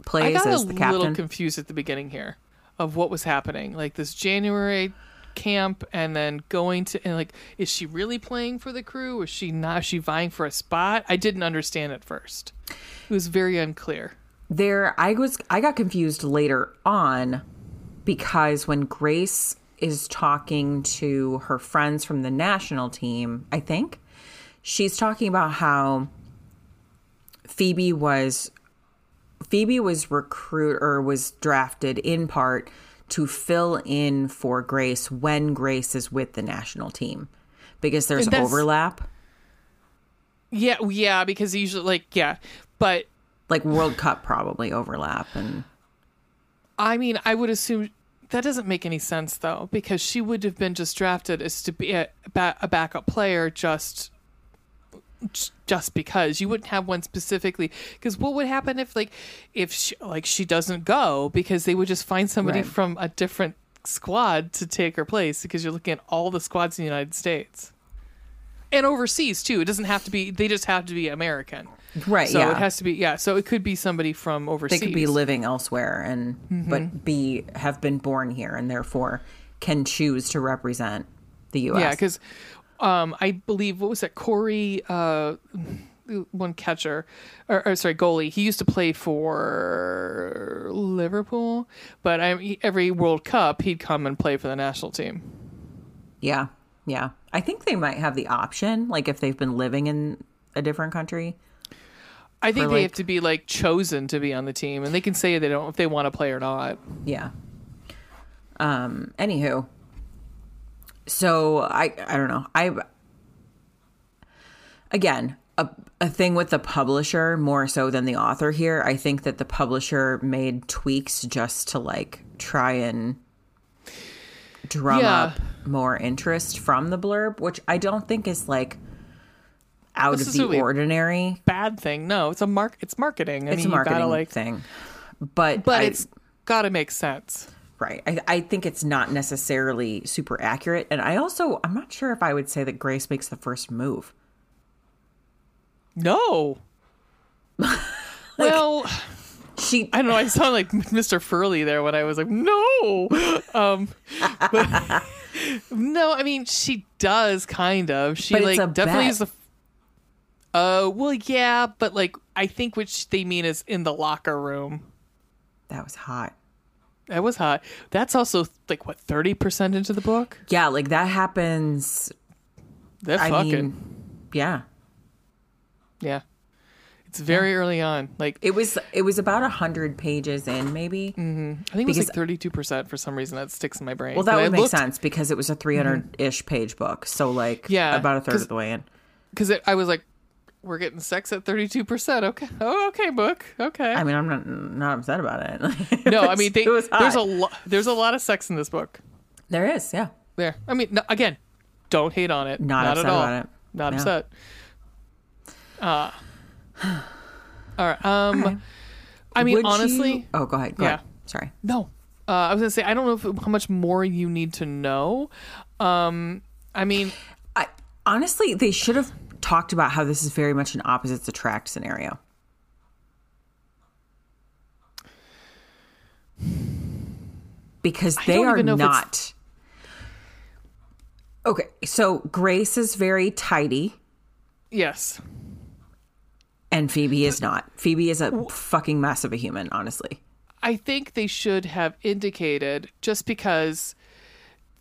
I plays got as a the little confused at the beginning here of what was happening. Like this January camp and then going to and like is she really playing for the Krewe? Is she not? Is she vying for a spot? I didn't understand at first. It was very unclear. there, I was I got confused later on because when Grace is talking to her friends from the national team, I think she's talking about how Phoebe was Phoebe was recruit or was drafted in part to fill in for Grace when Grace is with the national team. Because there's that's- overlap, Yeah, yeah, because usually like yeah, but like World Cup probably overlap and I mean, I would assume that doesn't make any sense though, because she would have been just drafted as to be a, a backup player just just because you wouldn't have one specifically because what would happen if like if she, like she doesn't go because they would just find somebody Right. from a different squad to take her place because you're looking at all the squads in the United States and overseas too it doesn't have to be they just have to be American right, so yeah. it has to be yeah so it could be somebody from overseas. they could be living elsewhere and Mm-hmm. but be have been born here and therefore can choose to represent the U.S. Yeah, because um, I believe what was that Corey, uh, one catcher, or, or sorry, goalie. He used to play for Liverpool, but I, every World Cup he'd come and play for the national team. yeah, yeah. I think they might have the option, like if they've been living in a different country. I think they like- have to be like chosen to be on the team, and they can say they don't if they want to play or not. Yeah. Um. Anywho, so I I don't know I again a a thing with the publisher more so than the author here. I think that the publisher made tweaks just to like try and drum Yeah. up more interest from the blurb, which I don't think is like out This of the really- ordinary. Bad thing? No, it's a mark. It's marketing. I It's mean, a marketing gotta like, thing, but but I- it's got to make sense. Right. I, I think it's not necessarily super accurate. And I also, I'm not sure if I would say that Grace makes the first move. No. well. She, I don't know. I sound like Mr. Furley there when I was like, no. Um, but, no, I mean, she does kind of. She like definitely bet. is the. Uh, well, yeah, but like I think which they mean is in the locker room. that was hot. That was hot. That's also like what thirty percent into the book. Yeah. Like that happens. They're I fucking mean, yeah. yeah. It's very early on. Like It was, it was about a hundred pages in maybe. Mm-hmm. I think it was like thirty-two percent for some reason that sticks in my brain. Well, that I would make looked- sense because it was a 300 ish page book. So like Yeah, about a third of the way in. because I was like, we're getting sex at 32%. Okay. Oh, okay, book. Okay. I mean, I'm not, not upset about it. no, I mean, they, there's a lot, there's a lot of sex in this book. there is. Yeah. There. I mean, no, again, don't hate on it. Not Not, upset at all. about it. Not No. upset. Uh, all right. Um, I mean, Would you- honestly, oh, go ahead. Go Yeah. ahead. Sorry. no. Uh, I was gonna say I don't know if, how much more you need to know. Um, I mean, I honestly, they should have talked about how this is very much an opposites attract scenario. Because they are even know if it's- not. Okay, so Grace is very tidy, yes. and Phoebe is not. Phoebe is a fucking mess of a human, honestly. I think they should have indicated just because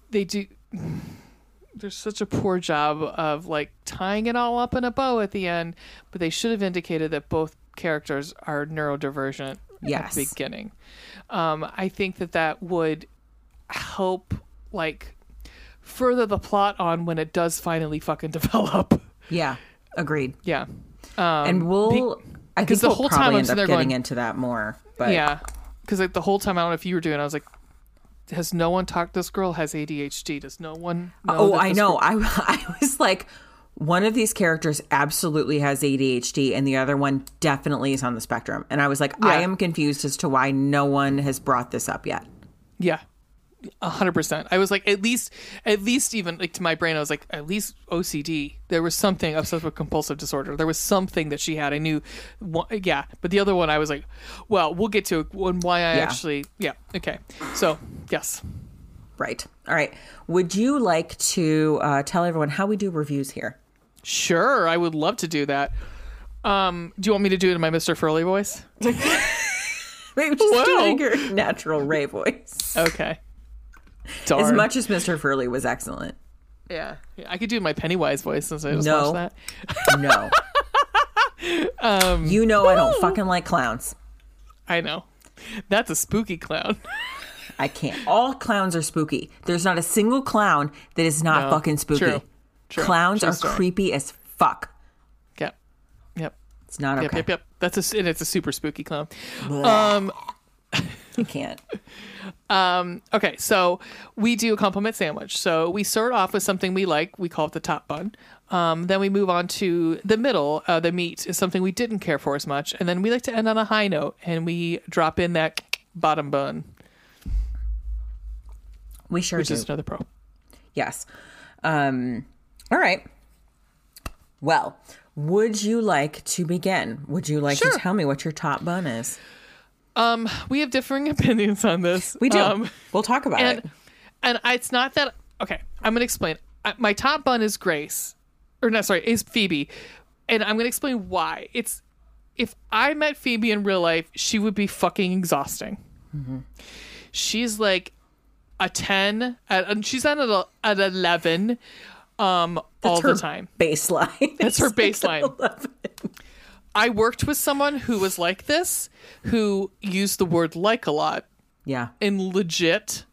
they do. There's such a poor job of like tying it all up in a bow at the end, but they should have indicated that both characters are neurodivergent at the beginning. Um, I think that that would help, like, further the plot on when it does finally fucking develop. Yeah, agreed. yeah. Um, and we'll, I think the we'll whole time probably I'm end up getting going- into that more. But yeah. Because like the whole time, I don't know if you were doing. it, I was like, has no one talked? This girl has ADHD. Does no one? Know oh, I know. girl- I I was like, one of these characters absolutely has ADHD, and the other one definitely is on the spectrum. And I was like, I am confused as to why no one has brought this up yet. Yeah. A hundred percent. I was like, at least, at least, even like to my brain, I was like, at least OCD. There was something obsessive compulsive disorder. There was something that she had. I knew, one, yeah. But the other one, I was like, well, we'll get to it when why I Yeah. actually, yeah, okay. So yes, Right. All right. Would you like to uh, tell everyone how we do reviews here? sure, I would love to do that. Um, do you want me to do it in my Mister Furley voice? Maybe just doing your natural Ray voice. Okay. As much as Mr. Furley was excellent. yeah. yeah, I could do my Pennywise voice since I just No. watched that. No. Um, you know I don't fucking like clowns. I know. That's a spooky clown. I can't. All clowns are spooky. There's not a single clown that is not No. fucking spooky. True. True. Clowns True are story. creepy as fuck. Yep. Yep. It's not okay. yep, yep. That's a s- and it's a super spooky clown. Blech. Um, you can't. okay, so we do a compliment sandwich. So we start off with something we like. We call it the top bun. Um, then we move on to the middle. Uh, the meat is something we didn't care for as much, and then we like to end on a high note, and we drop in that bottom bun, We sure which do. is another pro. Yes. Um, all right. Well, would you like to begin? Would you like Sure. to tell me what your top bun is? Um, we have differing opinions on this. We do. Um, we'll talk about and it. and it's not that okay i'm gonna explain my top bun is grace or no, sorry is phoebe and i'm gonna explain why it's if i met phoebe in real life she would be fucking exhausting she's like a 10 at, and she's at a, at 11 um all her the time Baseline. that's her baseline i worked with someone who was like this who used the word like a lot. Yeah. and legit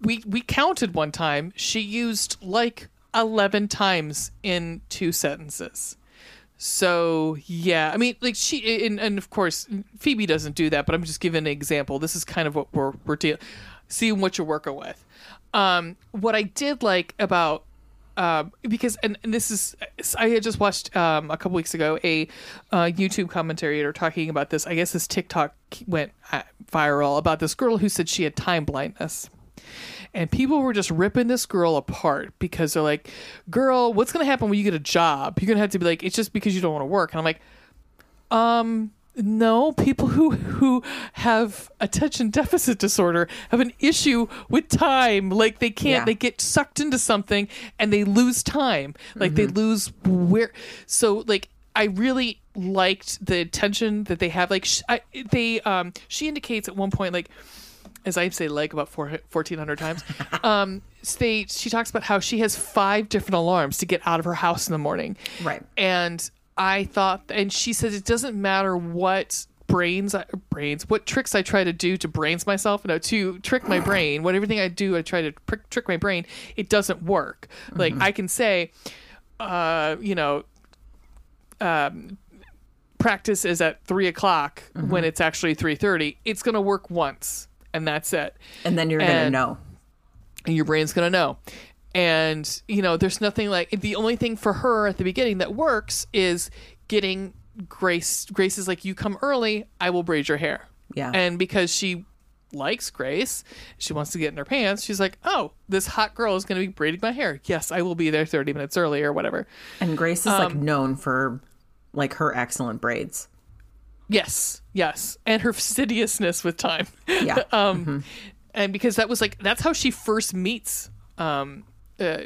we we counted one time. She used like 11 times in two sentences. So yeah i mean like she and, and of course phoebe doesn't do that but i'm just giving an example. This is kind of what we're we're dealing seeing what you're working with. Um what i did like about um, because and, and this is I had just watched um, a couple weeks ago a uh, YouTube commentator talking about this. I guess this TikTok went uh, viral about this girl who said she had time blindness, and people were just ripping this girl apart because they're like, "Girl, what's gonna happen when you get a job? You're gonna have to be like, it's just because you don't want to work." And I'm like, um no people who who have attention deficit disorder have an issue with time. Like they can't Yeah. they get sucked into something and they lose time. Like they lose where so like i really liked the attention that they have. Like sh- I, they um she indicates at one point like as I say like about four, 1400 times um they she talks about how she has five different alarms to get out of her house in the morning. Right. and I thought, and she said it doesn't matter what brains, I, brains, what tricks I try to do to brains myself, you know to trick my brain. What everything I do, I try to prick, trick my brain. It doesn't work. Like I can say, uh, you know, um, practice is at three o'clock when it's actually three thirty. It's gonna work once, and that's it And then you're going to know. and your brain's gonna know. And you know, there's nothing like the only thing for her at the beginning that works is getting Grace. Grace is like, you come early, I will braid your hair. Yeah. And because she likes Grace, she wants to get in her pants. She's like, oh, this hot girl is gonna be braiding my hair. Yes, I will be there 30 minutes early or whatever. And Grace is like um, known for like her excellent braids. Yes, yes, and her fastidiousness with time. Yeah. um, and because that was like that's how she first meets um uh,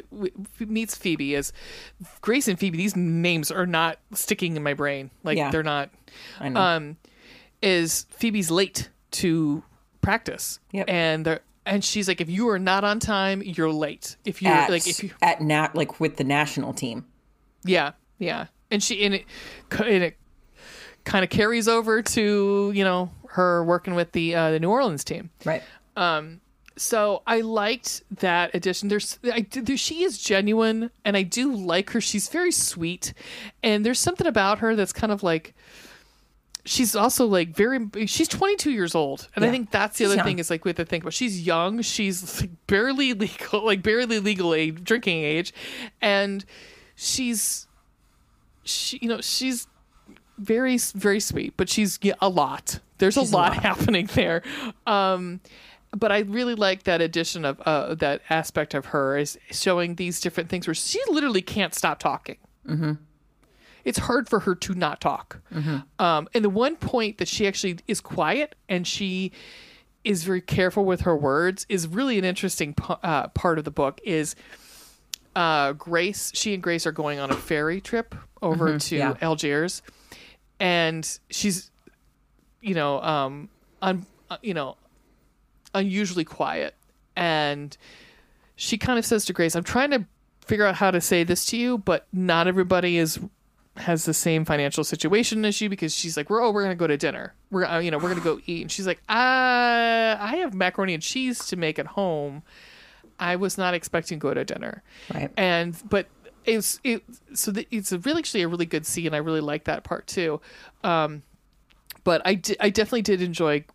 meets Phoebe as Grace and Phoebe. These names are not sticking in my brain. Like Yeah. they're not. I know. Um, is Phoebe's late to practice? Yep. And they're and she's like, if you are not on time, you're late. If you're at, like, if you at nat like with the national team. yeah, yeah. And she and it and it kind of carries over to you know her working with the uh, the New Orleans team. Right. So I liked that addition. There's, I, do- she is genuine, and I do like her. She's very sweet, and there's something about her that's kind of like. She's also like very. She's 22 years old, and I think that's the She's other young. thing is like we have to think about. She's young. She's like barely legal, like barely legal age, drinking age, and she's, she, you know, she's very very sweet, but she's yeah, a lot. There's She's a a lot, lot. happening there. Um, but I really like that addition of uh, that aspect of her is showing these different things where she literally can't stop talking. Mm-hmm. It's hard for her to not talk. Um, and the one point that she actually is quiet and she is very careful with her words is really an interesting p- uh, part of the book. Is uh, Grace? She and Grace are going on a ferry trip over to yeah. Algiers, and she's, you know, um, un, uh, you know, unusually quiet, and she kind of says to Grace, "I'm trying to figure out how to say this to you, but not everybody is." has the same financial situation as you because she's like, we're oh, we're gonna go to dinner. We're uh, you know we're gonna go eat, and she's like, uh, I have macaroni and cheese to make at home. I was not expecting to go to dinner, Right. and but it's it so the, it's a really actually a really good scene. I really like that part too. Um, but I di- I definitely did enjoy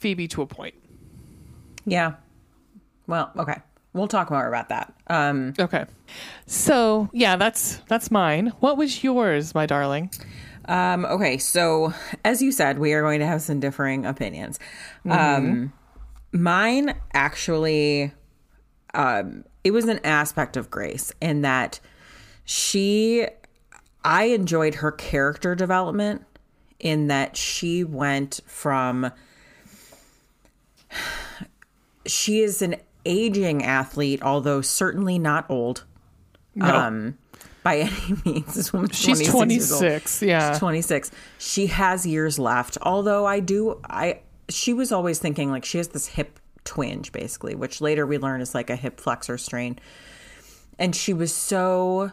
Phoebe to a point. Yeah. Well, okay. We'll talk more about that. Um, Okay, so yeah, that's that's mine. What was yours, my darling? um, okay. So, as you said, we are going to have some differing opinions. Um, mine actually, um, it was an aspect of Grace in that she, I enjoyed her character development in that she went from, she is an aging athlete, although certainly not old. No. Um, by any means, this woman's She's 26 26, yeah. She's 26. She has years left. Although I do, I she was always thinking like she has this hip twinge, basically, which later we learn is like a hip flexor strain. And she was so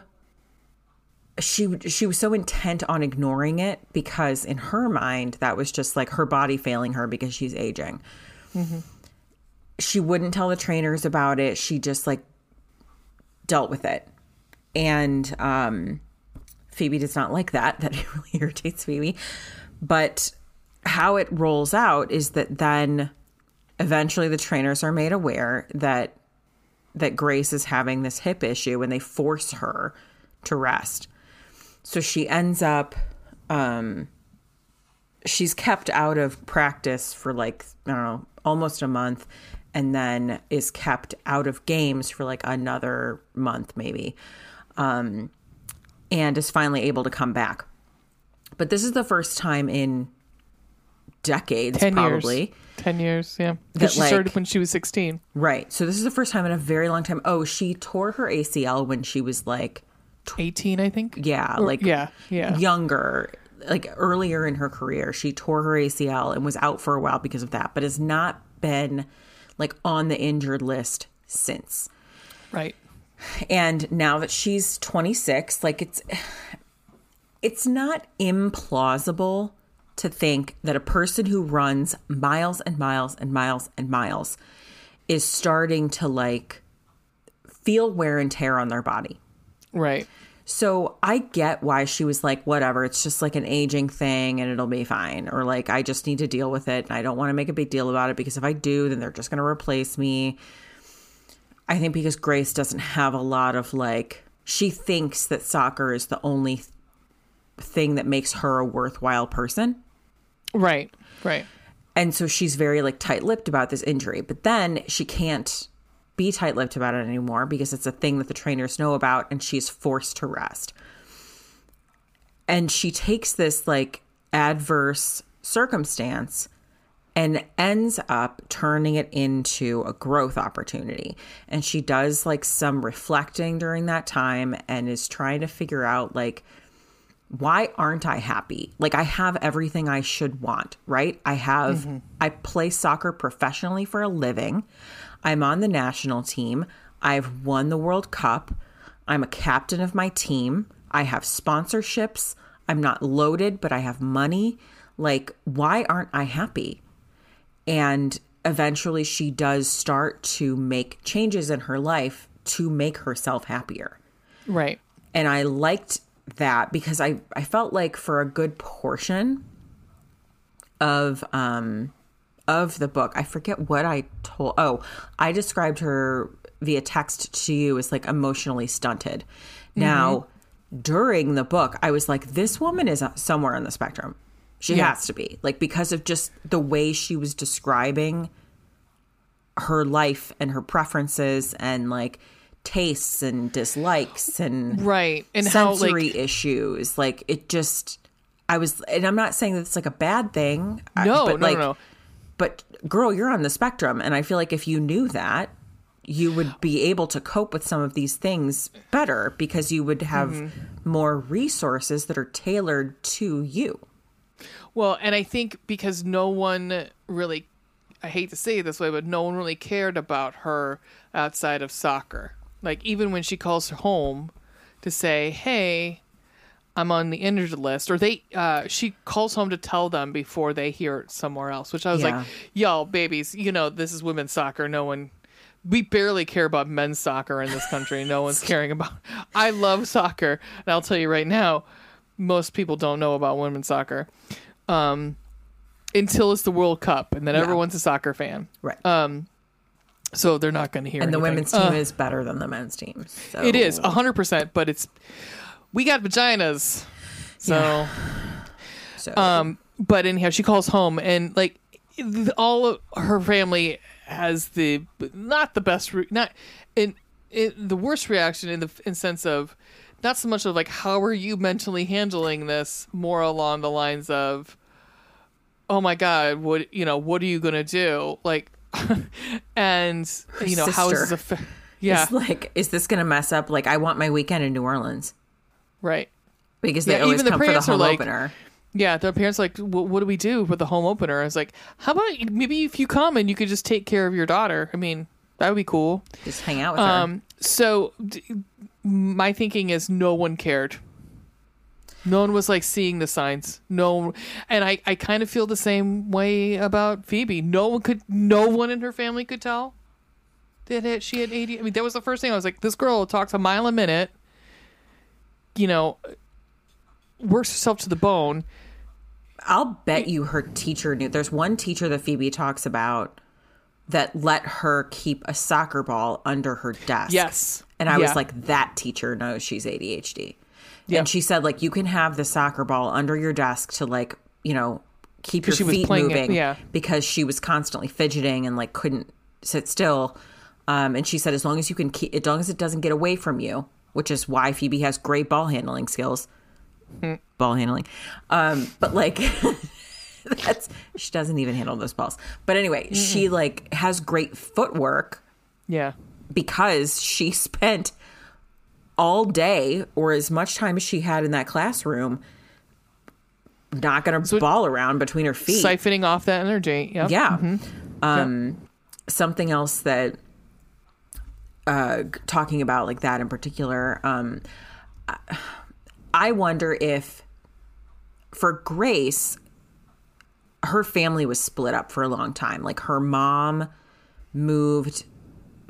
she she was so intent on ignoring it because in her mind that was just like her body failing her because she's aging. She wouldn't tell the trainers about it. She just like dealt with it. And um Phoebe does not like that. That really irritates Phoebe. But how it rolls out is that then eventually the trainers are made aware that that Grace is having this hip issue and they force her to rest. So she ends up um she's kept out of practice for like I don't know, almost a month and then is kept out of games for like another month maybe. Um and is finally able to come back. But this is the first time in decades 10 probably. years. 10 years, yeah. That, Because she like- started when she was 16. Right. So this is the first time in a very long time. Oh, she tore her ACL when she was like 18, I think. yeah, Or- like yeah, yeah. younger, like earlier in her career. She tore her ACL and was out for a while because of that, but has not been like on the injured list since. Right. And now that she's 26, like it's it's not implausible to think that a person who runs miles and miles and miles and miles is starting to like feel wear and tear on their body. Right. So I get why she was like, whatever, it's just like an aging thing and it'll be fine. Or like, I just need to deal with it and I don't want to make a big deal about it because if I do, then they're just going to replace me. I think because Grace doesn't have a lot of like, she thinks that soccer is the only thing that makes her a worthwhile person. Right. Right. And so she's very like tight-lipped about this injury. But then she can't be tight-lipped about it anymore because it's a thing that the trainers know about and she's forced to rest. And she takes this like adverse circumstance and ends up turning it into a growth opportunity. And she does like some reflecting during that time and is trying to figure out like why aren't I happy? Like I have everything I should want, right? I have mm-hmm. I play soccer professionally for a living. I'm on the national team. I've won the World Cup. I'm a captain of my team. I have sponsorships. I'm not loaded, but I have money. Like, why aren't I happy? And eventually she does start to make changes in her life to make herself happier. Right. And I liked that because I, I felt like for a good portion of um of the book, I forget what I told oh, I described her via text to you as like emotionally stunted. Mm-hmm. Now, during the book, I was like, this woman is uh, somewhere on the spectrum. She Yeah. has to be. Like, because of just the way she was describing her life and her preferences and like tastes and dislikes and Right. And how sensory like issues. Like, it just, I was, and I'm not saying that it's like a bad thing. I- no, but no, like, no, no. But girl, you're on the spectrum. And I feel like if you knew that, you would be able to cope with some of these things better because you would have Mm-hmm. more resources that are tailored to you. Well, and I think because no one really, I hate to say it this way, but no one really cared about her outside of soccer. Like, even when she calls home to say, hey, I'm on the injured list, or they, uh, she calls home to tell them before they hear it somewhere else, which I was Yeah. like, yo, babies, you know, this is women's soccer. No one, we barely care about men's soccer in this country. No one's caring about, I love soccer. And I'll tell you right now, most people don't know about women's soccer um, until it's the World Cup, and then Yeah. everyone's a soccer fan. Right. So they're not going to hear. and the women's team Uh, is better than the men's team. So It is hundred percent, but it's we got vaginas. So, Yeah. So um, but anyhow, she calls home, and like all of her family has the not the best, re- not in, in the worst reaction in the in sense of not so much of like how are you mentally handling this, more along the lines of oh my god what you know what are you gonna do like and you know how is this affa- yeah it's like, is this going to mess up? Like, I want my weekend in New Orleans right. Because they Yeah, always even the come for the parents are home like- opener. yeah the parents like what do we do with the home opener? I was like how about maybe if you come and you could just take care of your daughter. I mean that would be cool. Just hang out with her. um so d- my thinking is no one cared. No one was like seeing the signs. No and i i kind of feel the same way about phoebe. No one could no one in her family could tell that it, she had 80 i mean that was the first thing i was like this girl talks a mile a minute you know works herself to the bone I'll bet you her teacher knew. There's one teacher that Phoebe talks about that let her keep a soccer ball under her desk. Yes. And I was like, that teacher knows she's ADHD. Yeah. And she said, like, you can have the soccer ball under your desk to, like, you know, keep your feet playing it- moving. yeah. Because she was constantly fidgeting and, like, couldn't sit still. Um, and she said, as long as you can keep, as long as it doesn't get away from you, which is why Phoebe has great ball handling skills. Hmm. Ball handling. Um, but, like, that's, she doesn't even handle those balls. But anyway, she, like, has great footwork yeah because she spent all day or as much time as she had in that classroom knocking a ball around between her feet. siphoning off that energy yep. yeah. Um, Something else that, uh, talking about like that in particular, um, I- wonder if for Grace, her family was split up for a long time. Like her mom moved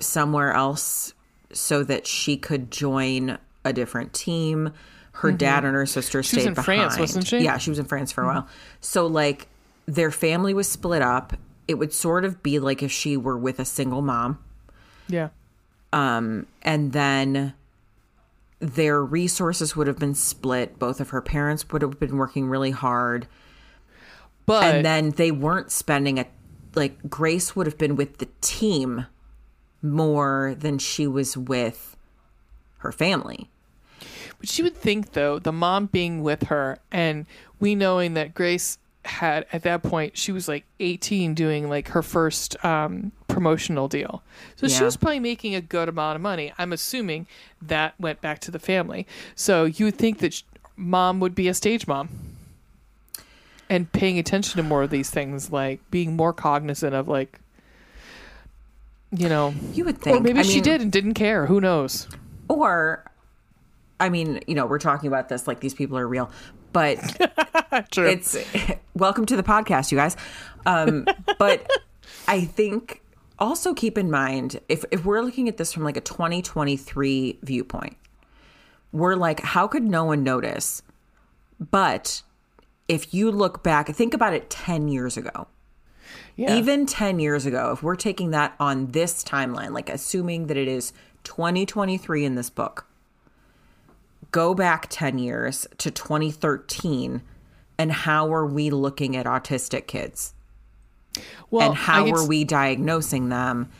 somewhere else so that she could join a different team. Her dad and her sister Mm-hmm. was stayed in behind. France, wasn't she? Mm-hmm. Yeah, she was in France for a while. So like their family was split up. It would sort of be like if she were with a single mom yeah Um, and then their resources would have been split. Both of her parents would have been working really hard. but and then they weren't spending a like Grace would have been with the team more than she was with her family. But she would think, though, the mom being with her, and we knowing that Grace had at that point, she was like 18 doing like her first um, promotional deal. So she was probably making a good amount of money. I'm assuming that went back to the family. So you would think that sh- mom would be a stage mom and paying attention to more of these things, like being more cognizant of like, you know, You would think or maybe I she mean, did and didn't care. Who knows? Or I mean, you know, we're talking about this like these people are real, but True. it's welcome to the podcast, you guys. Um, but I think also keep in mind if if we're looking at this from like a 2023 viewpoint, we're like, how could no one notice? But if you look back, think about it 10 years ago. yeah. Even 10 years ago, if we're taking that on this timeline, like assuming that it is 2023 in this book, go back 10 years to 2013 and how are we looking at autistic kids? well, and how are we diagnosing them?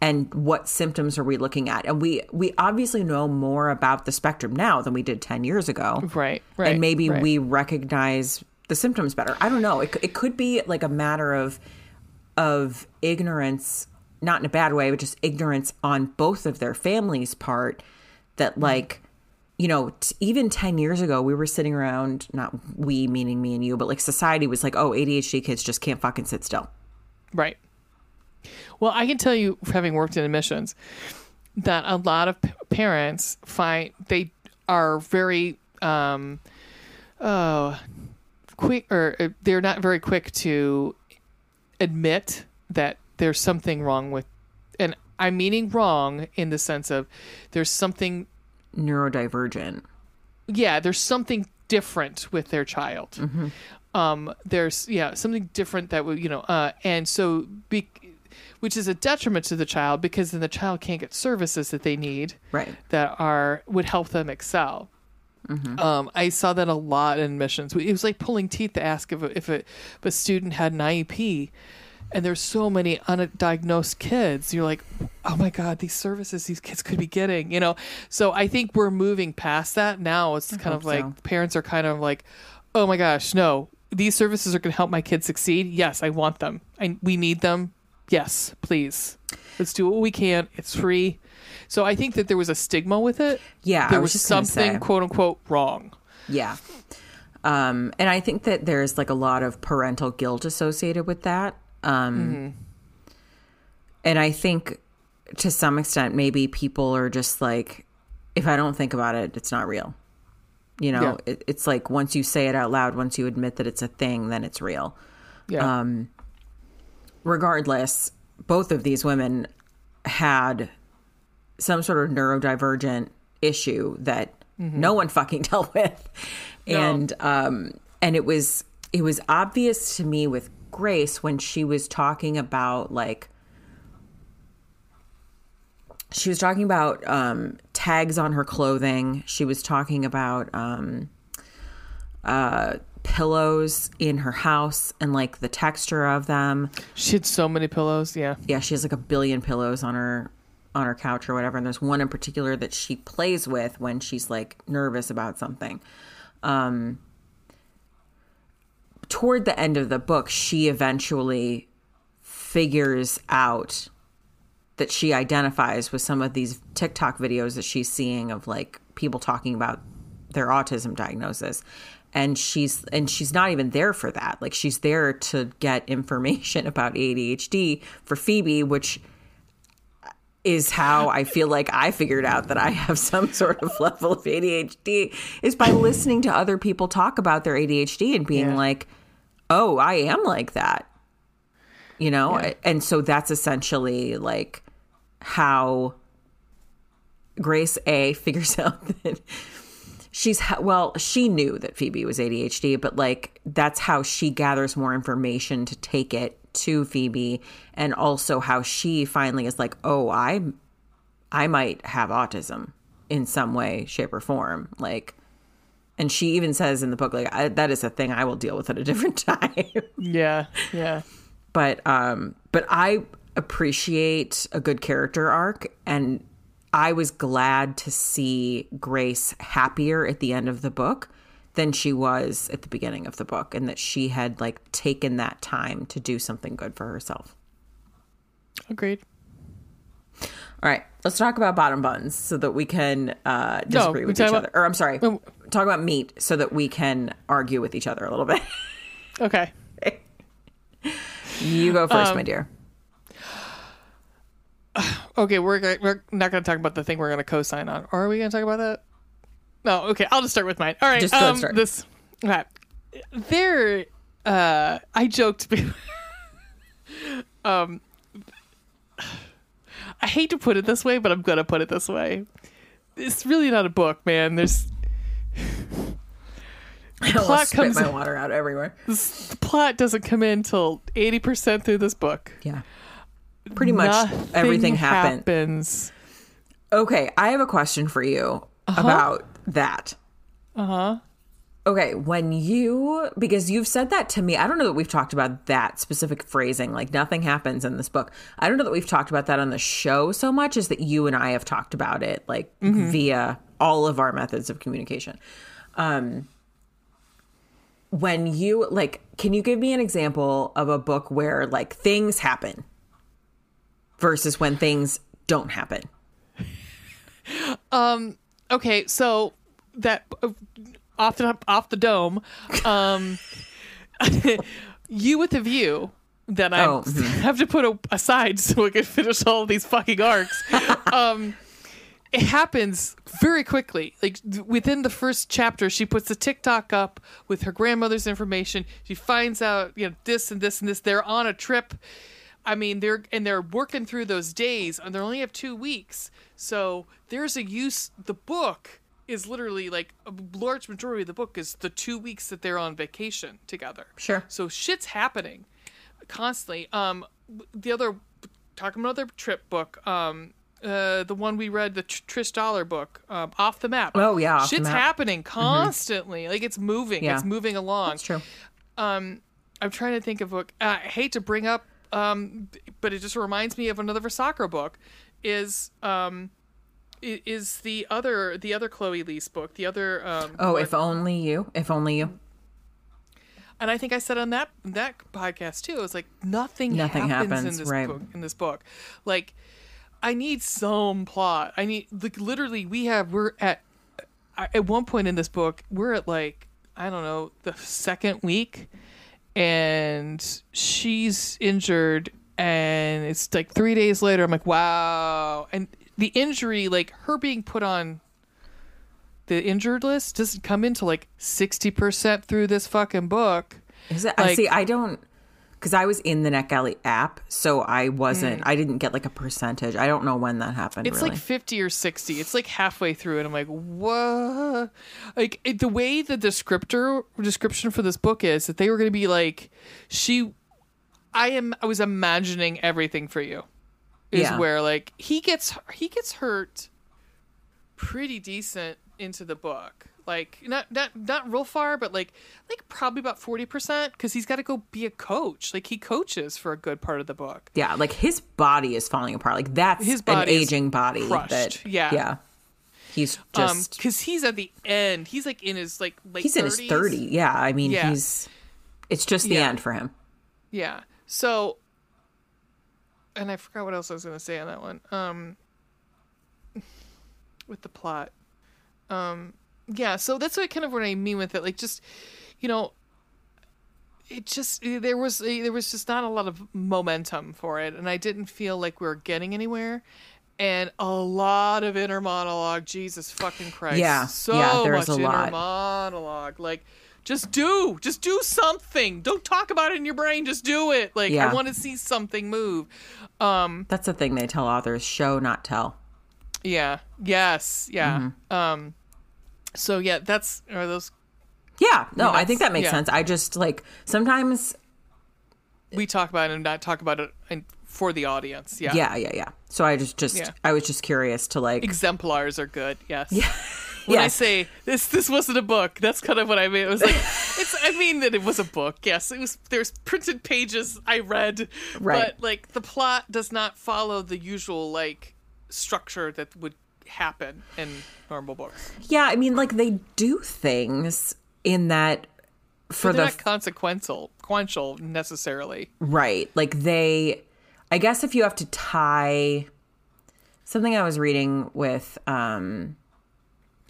And what symptoms are we looking at? And we we obviously know more about the spectrum now than we did 10 years ago Right. Right. and maybe right. we recognize the symptoms better. I don't know. It, it could be like a matter of of ignorance, not in a bad way, but just ignorance on both of their families' part. That like, you know, t- even ten years ago, we were sitting around, not we meaning me and you, but like society was like, oh, ADHD kids just can't fucking sit still. Right. Well, I can tell you, having worked in admissions, that a lot of p- parents find they are very um, oh quick, or uh, they're not very quick to admit that there's something wrong with, and I'm meaning wrong in the sense of there's something Neurodivergent. yeah, there's something different with their child. Um, there's yeah something different that would you know, uh, and so be, which is a detriment to the child because then the child can't get services that they need Right. that are would help them excel. Um, I saw that a lot in admissions. It was like pulling teeth to ask if a, if a, if a student had an IEP, and there's so many undiagnosed kids. You're like, oh my god, these services these kids could be getting, you know. So I think we're moving past that now. It's kind of like so. parents are kind of like, oh my gosh, no, these services are going to help my kids succeed. Yes, I want them. I we need them. Yes, please. Let's do what we can. It's free. So I think that there was a stigma with it. Yeah, I there was was, just something quote unquote wrong. Yeah. Um, and I think that there's like a lot of parental guilt associated with that. Um, And I think to some extent, maybe people are just like, if I don't think about it, it's not real. You know, Yeah. it, it's like once you say it out loud, once you admit that it's a thing, then it's real. Yeah. Um, regardless, both of these women had some sort of neurodivergent issue that no one fucking dealt with. No. And um and it was it was obvious to me with Grace when she was talking about like she was talking about um tags on her clothing. She was talking about um uh pillows in her house and like the texture of them she had so many pillows. Yeah. yeah, she has like a billion pillows on her on her couch or whatever. And there's one in particular that she plays with when she's like nervous about something. Um, toward the end of the book, she eventually figures out that she identifies with some of these TikTok videos that she's seeing of like people talking about their autism diagnosis. And she's and she's not even there for that. Like she's there to get information about ADHD for Phoebe, which is how I feel like I figured out that I have some sort of level of ADHD is by listening to other people talk about their ADHD and being Yeah. like, "Oh, I am like that." You know? Yeah. And so that's essentially like how Grace A figures out that she's well, she knew that Phoebe was ADHD, but like that's how she gathers more information to take it to Phoebe and also how she finally is like, "Oh, I I might have autism in some way, shape or form." Like and she even says in the book like I, that is a thing I will deal with at a different time. Yeah. Yeah. but um but i appreciate a good character arc and i was glad to see grace happier at the end of the book than she was at the beginning of the book and that she had like taken that time to do something good for herself Agreed. all right let's talk about bottom buns so that we can uh disagree we with each about- other or i'm sorry Oh. talk about meat so that we can argue with each other a little bit Okay. you go first Um, my dear Okay. We're we're not going to talk about the thing we're going to co-sign on, or are we going to talk about that? No. Okay. I'll just start with mine. All right. Just go um, start. This. Okay. There, uh, I joked. um, I hate to put it this way, but I'm gonna put it this way. It's really not a book, man. There's I plot almost spit comes- my water out everywhere. this, the plot doesn't come in till eighty percent through this book. Yeah. Pretty much Nothing everything happened. happens. Okay, I have a question for you about that. Uh huh. Okay, when you because you've said that to me, I don't know that we've talked about that specific phrasing. Like nothing happens in this book. I don't know that we've talked about that on the show so much as that you and I have talked about it like via all of our methods of communication. Um when you like can you give me an example of a book where like things happen versus when things don't happen? Okay, so that uh, off the off the dome, um, you with the view that I Oh, mhm. have to put a, aside so I can finish all these fucking arcs. um, it happens very quickly. Like th- within the first chapter, she puts the TikTok up with her grandmother's information. She finds out you know this and this and this. They're on a trip. I mean, they're and they're working through those days, and they only have two weeks. So there's a use. The book is literally like a large majority of the book is the two weeks that they're on vacation together. Sure. So shit's happening constantly. Um, the other talking about another trip book. Um, uh, the one we read, the Tr- Trish Doller book, um, off the map. Oh, yeah, Off the shit's Map. Mm-hmm. happening constantly. Like it's moving. Yeah. It's moving along. It's true. Um, I'm trying to think of what I hate to bring up, um, but it just reminds me of another Versacro book. Is um, is the other the other Chloe Liese's book? The other um, Oh, if only you. If only you. and I think I said on that that podcast too. It was like nothing, Nothing happens, in this right. book. In this book, like I need some plot. I need like literally we have we're at at one point in this book we're at like I don't know the second week, and she's injured, and it's like three days later. I'm like wow, and the injury like her being put on the injured list doesn't come into like 60% through this fucking book. Is it? I Like- see. I don't because I was in the NetGalley app, so I wasn't. I didn't get like a percentage. I don't know when that happened. Mm. It's really. like 50 or 60. It's like halfway through and I'm like, "What?" Like it, the way the descriptor description for this book is that they were going to be like she I am I was imagining everything for you. Is Yeah. where like he gets he gets hurt pretty decent into the book. Like not not not real far, but like like probably about forty percent because he's got to go be a coach. Like he coaches for a good part of the book. yeah, like his body is falling apart. Like that's His an aging body. crushed. That, Yeah. yeah. He's Um, just. because he's at the end. He's like in his like late. he's in his 30s. thirty. Yeah, I mean, Yeah. he's. It's just the Yeah. end for him. Yeah. So, and I forgot what else I was going to say on that one. Um, with the plot. Um, yeah. So that's what kind of what I mean with it. Like, just you know, it just there was there was just not a lot of momentum for it, and I didn't feel like we were getting anywhere. And a lot of inner monologue. Jesus fucking Christ. Yeah. So Yeah, there's much a inner lot. monologue. Like, just do, just do something. Don't talk about it in your brain. Just do it. Like, Yeah. I want to see something move. Um, That's the thing they tell authors: show, not tell. yeah. Yes. Yeah. Mm-hmm. Um. So yeah, that's are those Yeah, no, I think that makes yeah. sense. I just like sometimes. we talk about it and not talk about it and for the audience. Yeah. Yeah, yeah, yeah. So I just, just, Yeah. I was just curious to like. Exemplars are good. Yes. Yeah. When I say this, this wasn't a book. That's kind of what I mean. It was like, it's. I mean that it was a book. Yes, it was. There's printed pages I read, Right. but like the plot does not follow the usual like structure that would happen in normal books. Yeah, I mean, like they do things in that for the not consequential, consequential necessarily. right. Like they, I guess if you have to tie something I was reading with, um,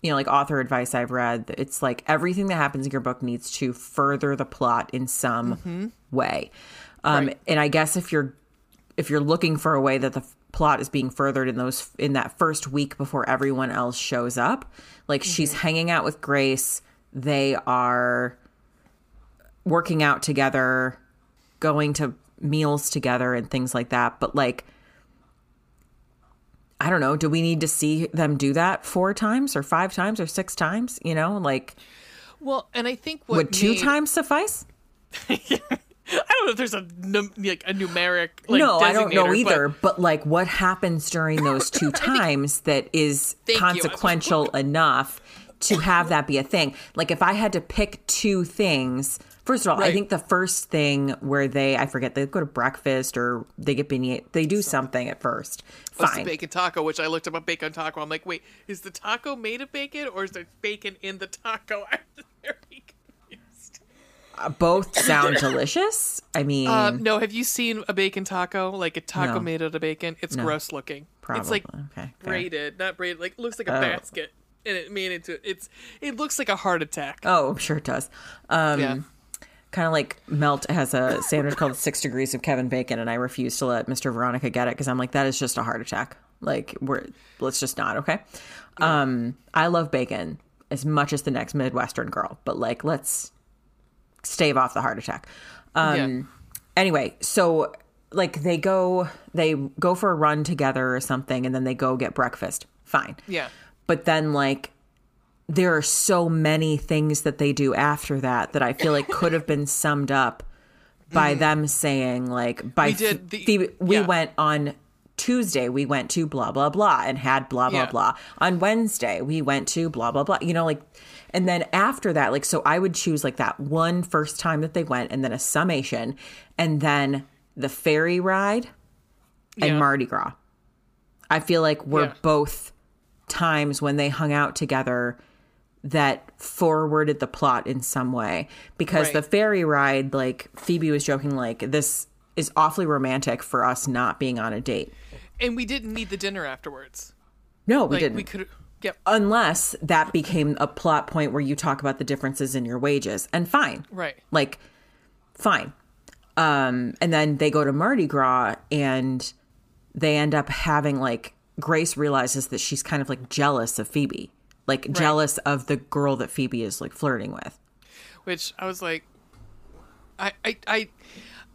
you know, like author advice I've read, it's like everything that happens in your book needs to further the plot in some way. Um, Right. and I guess if you're if you're looking for a way that the plot is being furthered in those in that first week before everyone else shows up like she's mm-hmm. hanging out with grace they are working out together, going to meals together and things like that. But like, I don't know, do we need to see them do that four times or five times or six times? You know, like, Well, and I think what would two made- times suffice? I don't know if there's a num- like a numeric. Like, no, I don't know but- either. But, like, what happens during those two times that is. Consequential enough to have that be a thing? Like, if I had to pick two things, first of all, I think the first thing where they, I forget, they go to breakfast or they get beignet, they do something at first. Fine. bacon taco, which I looked up a bacon taco. I'm like, wait, is the taco made of bacon or is there bacon in the taco? I was very confused. Both sound delicious. I mean, Um, no, have you seen a bacon taco? Like a taco No. made out of bacon? It's gross looking. probably. It's like okay. braided, not braided. Like looks like a Oh. basket, and it made into it's. It looks like a heart attack. Oh, I'm sure it does. Um, yeah. kind of like Melt has a sandwich called Six Degrees of Kevin Bacon, and I refuse to let Mr. Veronica get it because I'm like, that is just a heart attack. Like, we're let's just not okay. Um, I love bacon as much as the next Midwestern girl, but like, let's stave off the heart attack. Um, yeah. anyway, so like they go they go for a run together or something, and then they go get breakfast. Fine. Yeah. But then like there are so many things that they do after that that I feel like could have been summed up by them saying like by. We did the- Phoebe, we yeah. went on Tuesday we went to blah blah blah and had blah blah Yeah. blah. On Wednesday we went to blah blah blah. You know like and then after that like so I would choose like that one first time that they went and then a summation and then the ferry ride and Yeah. Mardi Gras. I feel like were Yeah. both times when they hung out together that forwarded the plot in some way because Right. the ferry ride like Phoebe was joking like this is awfully romantic for us not being on a date. And we didn't need the dinner afterwards. No, we Like didn't. we could. Yep. Unless that became a plot point where you talk about the differences in your wages. And fine. Right. Like fine. Um and then they go to Mardi Gras and they end up having like Grace realizes that she's kind of like jealous of Phoebe. Like jealous of the girl that Phoebe is like flirting with. Which I was like, I, I, I,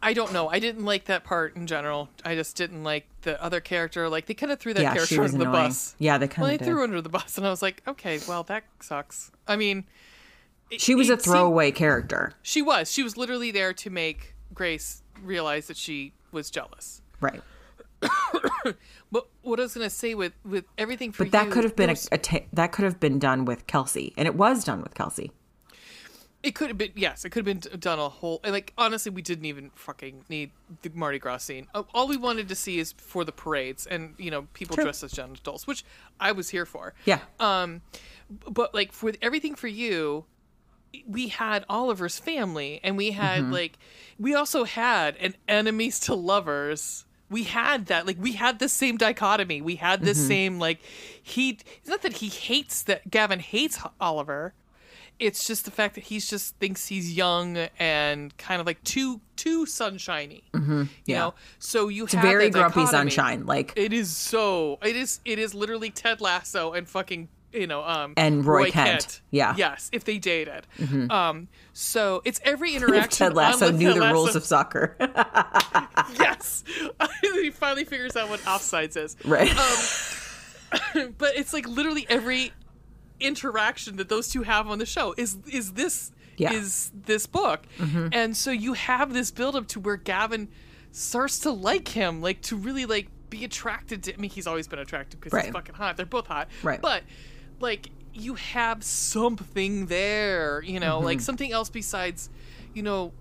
I don't know. I didn't like that part in general. I just didn't like the other character. Like they kind of threw that Yeah, character was under the bus. Yeah, they kind they of threw her did. under the bus, and I was like, okay, well that sucks. I mean, it- She was a it seemed- throwaway character. She was. She was literally there to make Grace realize that she was jealous. Right. But what I was gonna say with with everything for But that you, could have been a, a ta- that could have been done with Kelsey, and it was done with Kelsey. It could have been yes, it could have been done a whole and, like honestly we didn't even fucking need the Mardi Gras scene. Uh, All we wanted to see is for the parades and you know people True. dressed as genitals, which I was here for. Yeah. Um but like for everything for you we had Oliver's family and we had Mm-hmm. like we also had an enemies to lovers. We had that like we had the same dichotomy. We had Mm-hmm. this same like he it's not that he hates that Gavin hates Oliver it's just the fact that he's just thinks he's young and kind of like too too sunshiny. Mm-hmm. You know, so you It's have very grumpy sunshine, like It is so. It is. It is literally Ted Lasso and fucking you know um And Roy Kent. Yeah. Mm-hmm. Yes, if they dated. Um. So it's every interaction. Ted Lasso knew Ted the Lasso- rules of soccer. Yes. he finally figures out what offsides is. right. but it's like literally every interaction that those two have on the show is is this Yeah. is this book and so you have this build up to where gavin starts to like him like to really like be attracted to i mean he's always been attracted because Right. he's fucking hot they're both hot Right. but like you have something there you know Mm-hmm. like something else besides you know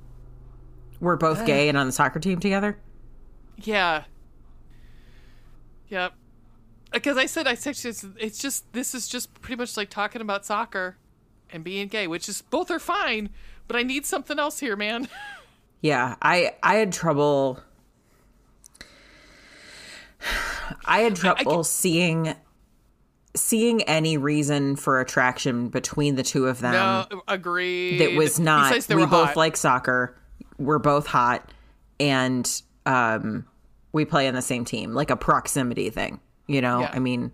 We're both gay and on the soccer team together. Yeah. Yep. Because I said I said it's, it's just this is just pretty much like talking about soccer and being gay, which is both are fine, but I need something else here, man. Yeah, I I had trouble. I had trouble seeing seeing any reason for attraction between the two of them. no, agreed. that was not. Besides We both hot. like soccer. We're both hot, and um, we play on the same team, like a proximity thing. You know, Yeah. I mean,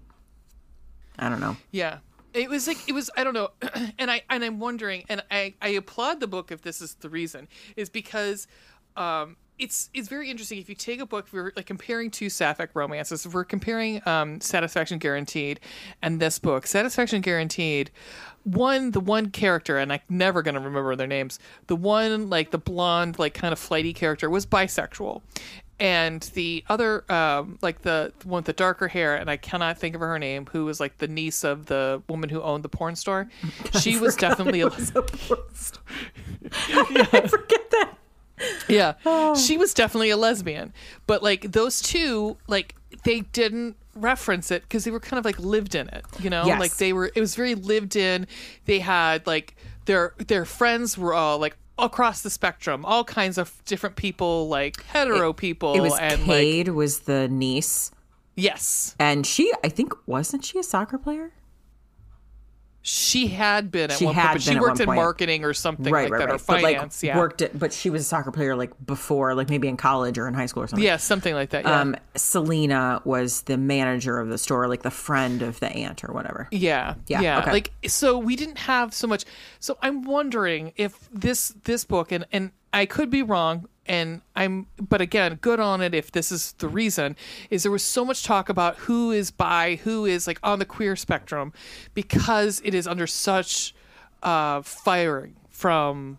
I don't know. Yeah. it was like it was I don't know, and I and I'm wondering, and I I applaud the book if this is the reason is because, um, it's it's very interesting if you take a book if we're like comparing two sapphic romances if we're comparing um, satisfaction guaranteed and this book satisfaction guaranteed one the one character and i'm never going to remember their names the one like the blonde like kind of flighty character was bisexual and the other um, like the one with the darker hair and i cannot think of her name who was like the niece of the woman who owned the porn store. She was definitely a, was a porn star. I forget that. yeah. She was definitely a lesbian. But like those two like they didn't reference it because they were kind of like lived in it you know? Yes. like they were it was very lived in. They had like their their friends were all like across the spectrum all kinds of different people like hetero people It was and like Cade was the niece, yes and she I think wasn't she a soccer player? She had been at She one had point but she at worked in point. marketing or something right, like right, that right. or but finance like yeah worked it, but she was a soccer player like before, like maybe in college or in high school or something. yeah something like that yeah Um, Selena was the manager of the store, like the friend of the aunt or whatever. Yeah, Yeah, yeah. okay. Like so, we didn't have so much. So I'm wondering if this this book, and and I could be wrong, and I'm, but again, good on it. If this is the reason, is there was so much talk about who is bi, who is like on the queer spectrum, because it is under such uh firing from.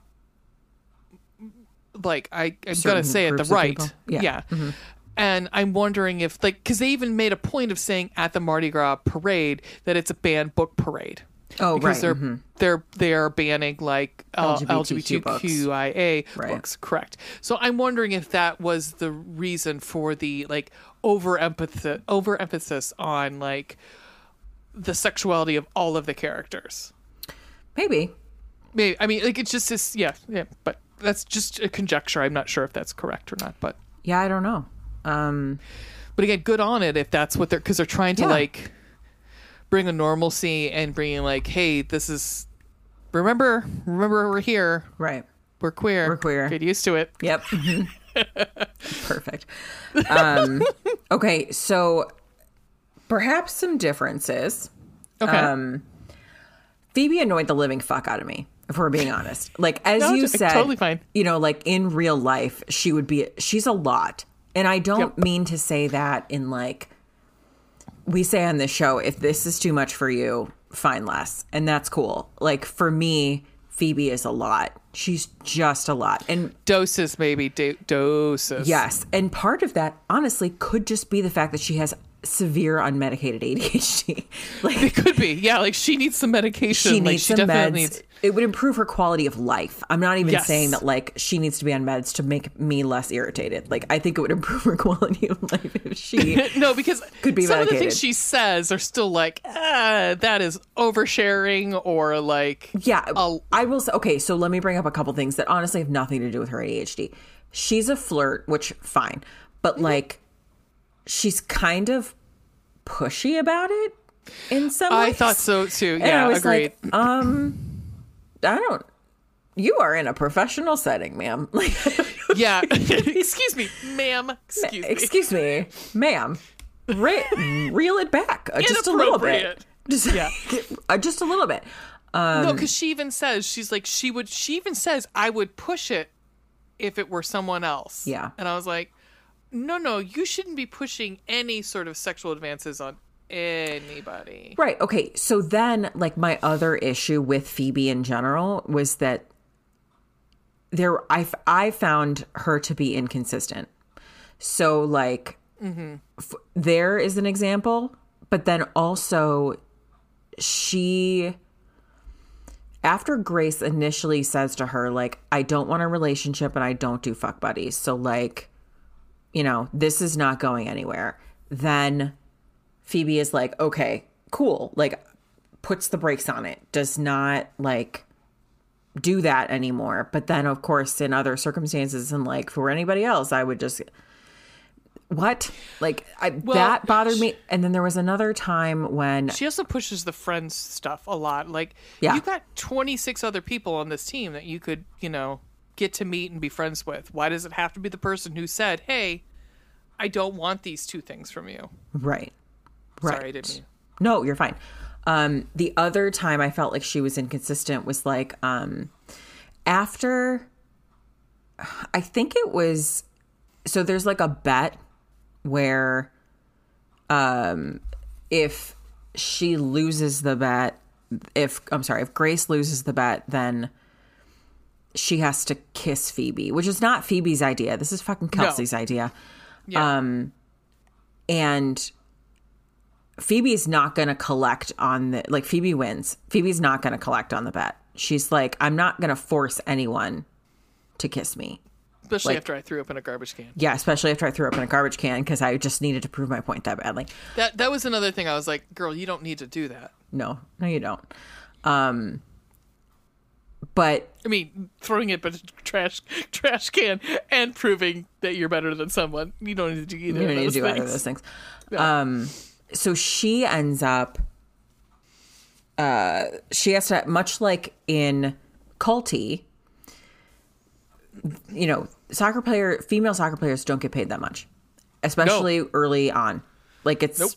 Like I, I'm gonna say it the right, people. Yeah. Mm-hmm. and I'm wondering if, like, because they even made a point of saying at the Mardi Gras parade that it's a banned book parade. Oh, because right, mm-hmm. they're they're they are banning like uh, LGBTQ books. LGBTQIA Right. books, correct? So I'm wondering if that was the reason for the like over emphasis over emphasis on like the sexuality of all of the characters. Maybe. Maybe I mean like it's just this yeah yeah, but that's just a conjecture. I'm not sure if that's correct or not, but Yeah, I don't know. Um, But again, good on it if that's what they're because they're trying to Yeah. like bring a normalcy and bringing like, hey, this is remember, remember we're here, right. we're queer, We're queer. Get used to it. Yep. Perfect. Um, okay, so perhaps some differences. Okay, Um, Phoebe annoyed the living fuck out of me, if we're being honest. Like as No, you said, totally fine. You know, like in real life, she would be. She's a lot, and I don't mean to say that in like we say on this show. If this is too much for you, find less, and that's cool. Like for me, Phoebe is a lot. She's just a lot, and doses maybe do- doses. Yes. And part of that, honestly, could just be the fact that she has severe unmedicated ADHD. like, it could be. Yeah, like she needs some medication. she like, needs she some definitely meds. needs. It would improve her quality of life. I'm not even Yes. saying that, like, she needs to be on meds to make me less irritated. Like, I think it would improve her quality of life if she. No, because Could be some of the things she says are still like, ah, that is oversharing or like, Yeah, I'll- I will say. Okay, so let me bring up a couple things that honestly have nothing to do with her ADHD. She's a flirt, which fine, but Mm-hmm. like, she's kind of pushy about it in some ways. I ways. thought so too. And Yeah, I was agreed. like, um, I don't. You are in a professional setting, ma'am. Like, yeah. Excuse me, ma'am. Excuse me. excuse me, ma'am. Re- reel it back uh, just a little bit. Just, Yeah. uh, just a little bit. no, because she even says she's like she would. She even says I would push it if it were someone else. Yeah. and I was like, no, no, you shouldn't be pushing any sort of sexual advances on anybody. Right. Okay. So then, like, my other issue with Phoebe in general was that there, I, I found her to be inconsistent. So, like, mm-hmm. f- there is an example, but then also she, after Grace initially says to her, like, I don't want a relationship and I don't do fuck buddies. So, like, you know, this is not going anywhere. Then Phoebe is like, okay, cool. Like, puts the brakes on it, does not like do that anymore. But then, of course, in other circumstances, and like for anybody else, I would just, what? Like, I, that bothered me. And then there was another time when, She also pushes the friends stuff a lot. Like, Yeah. you got 26 other people on this team that you could, you know, get to meet and be friends with. Why does it have to be the person who said, hey, I don't want these two things from you? right. Right. Sorry, I didn't mean. No, you're fine. Um, the other time I felt like she was inconsistent was like um, after I think it was so there's like a bet where um if she loses the bet if I'm sorry, if Grace loses the bet, then she has to kiss Phoebe, which is not Phoebe's idea. This is fucking Kelsey's idea. Yeah. Um and Phoebe's not going to collect on the like Phoebe wins. Phoebe's not going to collect on the bet. She's like I'm not going to force anyone to kiss me. Especially like- after I threw up in a garbage can. Yeah, especially after I threw up in a garbage can because I just needed to prove my point that badly. That that was another thing. I was like, girl, you don't need to do that. No, no, you don't. Um, but I mean, throwing it a trash trash can and proving that you're better than someone. You don't need to do either. you don't need to those do either of things. those things. Um, so she ends up. Uh, she has to much like in Kulti. You know, soccer player, female soccer players don't get paid that much, especially early on. Like it's Nope.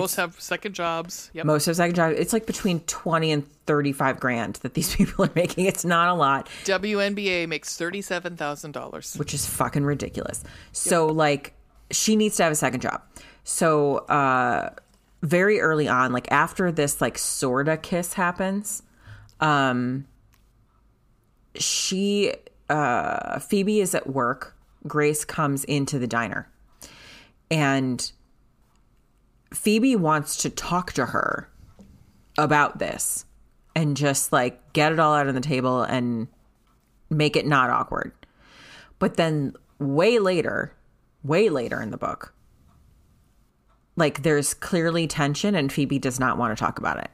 Most have second jobs. Yep. most have second jobs. It's like between twenty and thirty five grand that these people are making. It's not a lot. WNBA makes thirty-seven thousand dollars. which is fucking ridiculous. So like she needs to have a second job. So uh very early on, like after this like sorta kiss happens, um she uh Phoebe is at work. Grace comes into the diner. And Phoebe wants to talk to her about this and just like get it all out on the table and make it not awkward. But then way later, way later in the book, like there's clearly tension and Phoebe does not want to talk about it.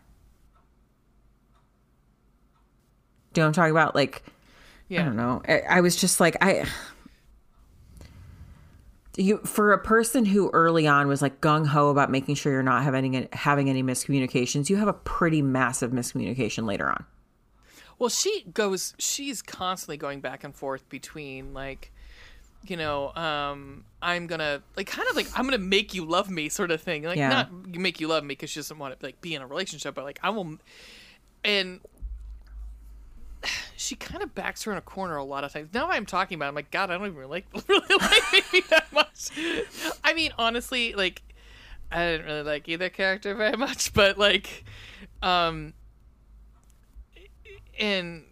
Do you know what I'm talking about? Like, yeah. I don't know. I, I was just like, I. You for a person who early on was like gung ho about making sure you're not having any having any miscommunications, you have a pretty massive miscommunication later on. Well, she goes. She's constantly going back and forth between like, you know, um, I'm gonna like kind of like I'm gonna make you love me sort of thing. Like Yeah. not make you love me because she doesn't want to like be in a relationship, but like I will. And she kind of backs her in a corner a lot of times. Now I'm talking about, it, I'm like, God, I don't even like really like Phoebe that much. I mean, honestly, like, I didn't really like either character very much, but like, um, and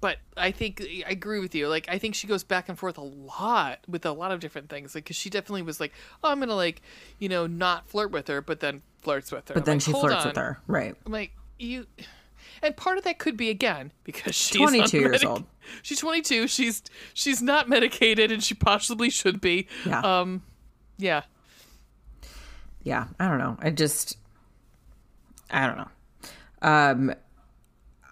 but I think I agree with you. Like, I think she goes back and forth a lot with a lot of different things. Like, because she definitely was like, "Oh, I'm gonna like, you know, not flirt with her," but then flirts with her. But I'm then like, she "Hold flirts with her. Right. I'm like, you. And part of that could be again because she's 22 on years old. She's 22. She's she's not medicated, and she possibly should be. Yeah. Um, yeah. yeah i don't know i just i don't know um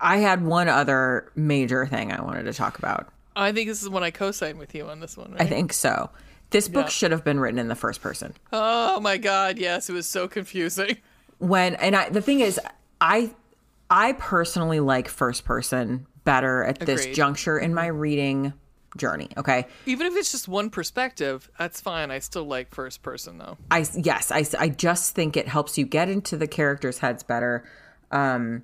i had one other major thing i wanted to talk about I think this is when I co-sign with you on this one. Right? i think so this book Yeah. should have been written in the first person Oh my god, yes, it was so confusing. when and i the thing is i i personally like first person better at this juncture in my reading journey okay Even if it's just one perspective, that's fine. I still like first person though. I yes, I, I just think it helps you get into the characters' heads better. Um,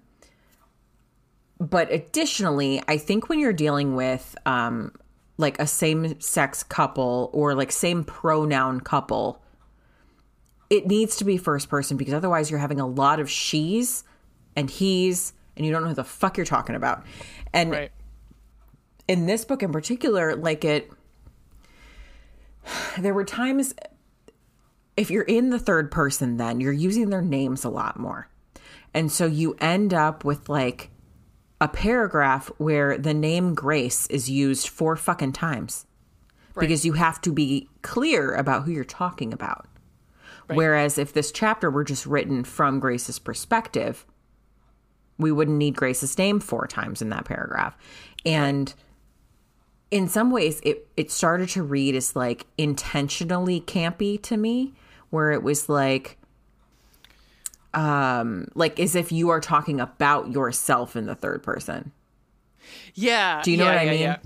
but additionally, I think when you're dealing with um, like a same-sex couple or like same pronoun couple, it needs to be first person because otherwise you're having a lot of she's and he's and you don't know who the fuck you're talking about. And Right. in this book in particular, like it, there were times if you're in the third person, then you're using their names a lot more. And so you end up with like a paragraph where the name Grace is used four fucking times because you have to be clear about who you're talking about. Whereas if this chapter were just written from Grace's perspective, we wouldn't need Grace's name four times in that paragraph. And in some ways it it started to read as like intentionally campy to me, where it was like um like as if you are talking about yourself in the third person. Yeah. Do you know yeah, what I yeah, mean? yeah.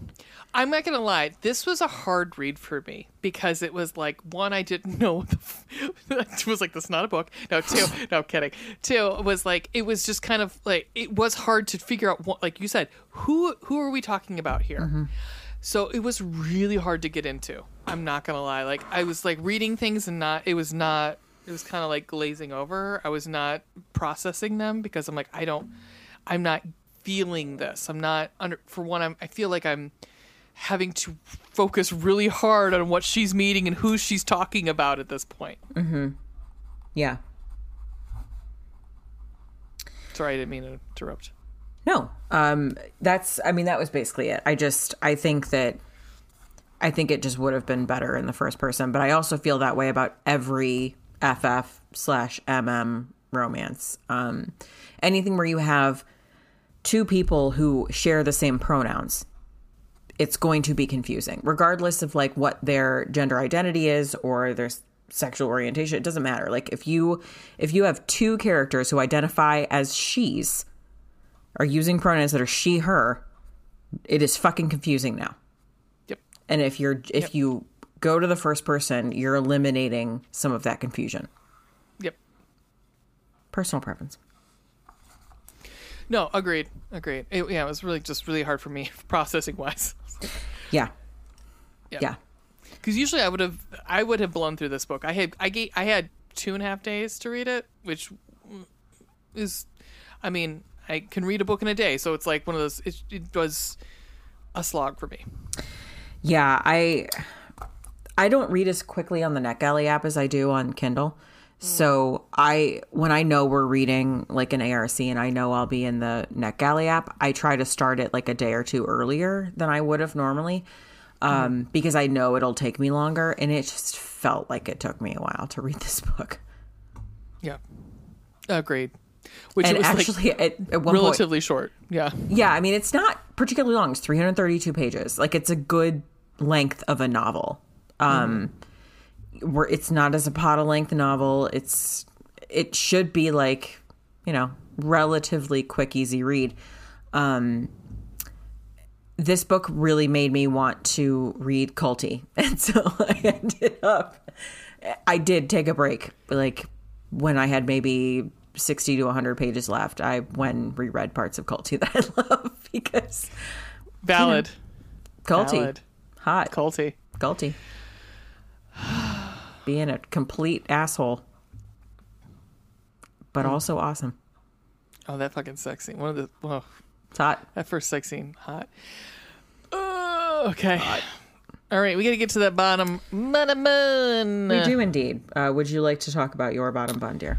I'm not gonna lie. This was a hard read for me because it was like one, I didn't know. What the f- it was like this is not a book. No, two, no kidding. Two was like it was just kind of like it was hard to figure out what, like you said, who who are we talking about here? Mm-hmm. So it was really hard to get into. I'm not gonna lie. Like I was like reading things and not. It was not. It was kind of like glazing over. I was not processing them because I'm like I don't. I'm not feeling this. I'm not under. For one, I'm. I feel like I'm having to focus really hard on what she's meeting and who she's talking about at this point. Yeah. Sorry, I didn't mean to interrupt. No, um, that's. I mean, that was basically it. I just, I think that, I think it just would have been better in the first person. But I also feel that way about every FF slash MM romance. Um, anything where you have two people who share the same pronouns, it's going to be confusing, regardless of like what their gender identity is or their sexual orientation. It doesn't matter. Like if you if you have two characters who identify as she's are using pronouns that are she her it is fucking confusing now Yep. and if you're if you go to the first person you're eliminating some of that confusion Yep. personal preference No, agreed. Agreed. It, yeah, it was really just really hard for me processing wise. yeah Yeah. yeah Because usually I would have I would have blown through this book. I had I gave, I had two and a half days to read it, which is, I mean, I can read a book in a day, so it's like one of those. It, it was a slog for me. yeah i i don't read as quickly on the netgalley app as i do on kindle so i when i know we're reading like an arc and i know i'll be in the netgalley app i try to start it like a day or two earlier than i would have normally um, because i know it'll take me longer and it just felt like it took me a while to read this book. Yeah, agreed. Which and it was actually like at, at one point relatively short. Yeah, yeah i mean it's not particularly long. It's 332 pages. Like it's a good length of a novel. Um where it's not as a pot of length novel it's it should be like you know relatively quick easy read um this book really made me want to read Kulti and so i ended up i did take a break like when i had maybe 60 to 100 pages left i went and reread parts of Kulti that i love because valid. Kulti Valid. hot Kulti. Kulti being a complete asshole but also awesome Oh, that fucking sex scene. One of the oh, it's hot that first sex scene, hot. Oh, okay. All right, we got to get to that bottom. Bottom bun. we do indeed uh, would you like to talk about your bottom bun dear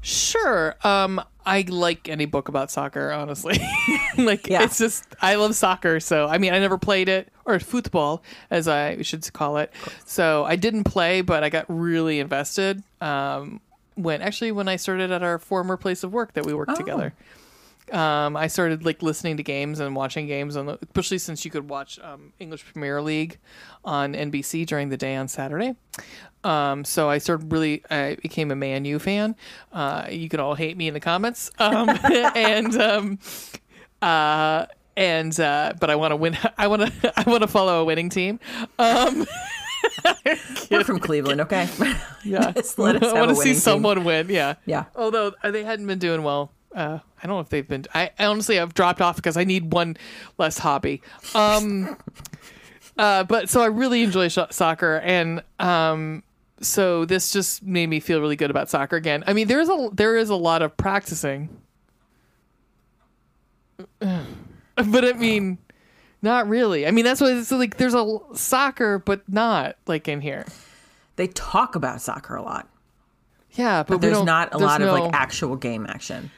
Sure. Um, I like any book about soccer, honestly. like Yeah. it's just I love soccer, so I mean I never played it or football as I should call it. So I didn't play, but I got really invested. Um, when actually when I started at our former place of work that we worked together. Um, I started like listening to games and watching games on the, especially since you could watch um, English Premier League on NBC during the day on Saturday. Um, so I started really, I became a Man U fan. Uh, you can all hate me in the comments. Um, and, um, uh, and, uh, but I want to win. I want to, I want to follow a winning team. Um, we're from cleveland okay yeah. Let us I want to see team. someone win. Yeah. Yeah. Although uh, they hadn't been doing well. Uh, I don't know if they've been. I, I honestly have dropped off because I need one less hobby. Um, uh, but so I really enjoy sh- soccer, and um, so this just made me feel really good about soccer again. I mean, there is a there is a lot of practicing, but I mean, not really. I mean, that's what it's like. There's a soccer, but not like in here. they talk about soccer a lot Yeah, but, but there's don't- a there's lot of like actual game action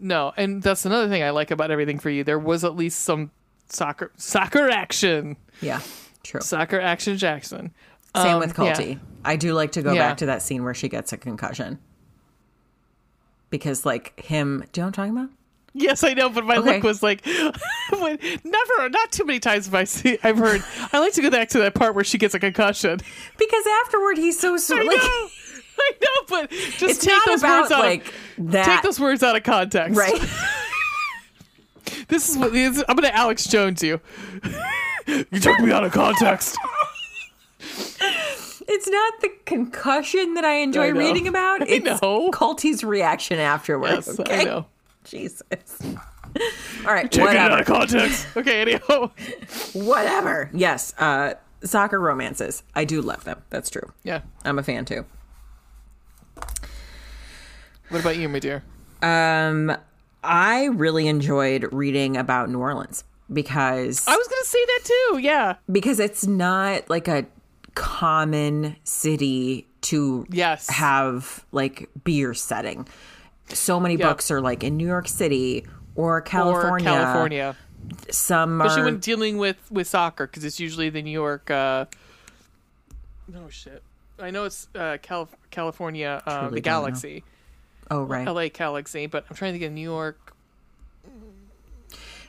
No, and that's another thing I like about everything for you. There was at least some soccer soccer action. yeah true Soccer action Jackson. Same Um, with yeah. I do like to go Yeah. back to that scene where she gets a concussion. Because like him do you know what I'm talking about? Yes, I know, but my Okay. look was like when- never not too many times have I see I've heard I like to go back to that part where she gets a concussion. Because afterward he's so I sweet. know. Like I know, but just take those words out like of, that take those words out of context. right. This is what this, I'm going to Alex Jones you. You took me out of context. It's not the concussion that I enjoy I reading about. I It's know. Kulti's reaction afterwards. Yes, okay? I know. Jesus. All right, Take it out of context. Okay, anyhow. Whatever. Yes, uh, soccer romances. I do love them. That's true. Yeah. I'm a fan too. What about you, my dear? Um, I really enjoyed reading about New Orleans because I was gonna say that too. Yeah. because it's not like a common city to Yes. have like beer setting. So many Yeah. books are like in New York City or California. Or California. Some Especially are when dealing with with soccer, because it's usually the New York. uh No shit. I know it's uh, Cal- California, uh, the don't know. Galaxy, oh right. LA Galaxy, but I'm trying to think of New York.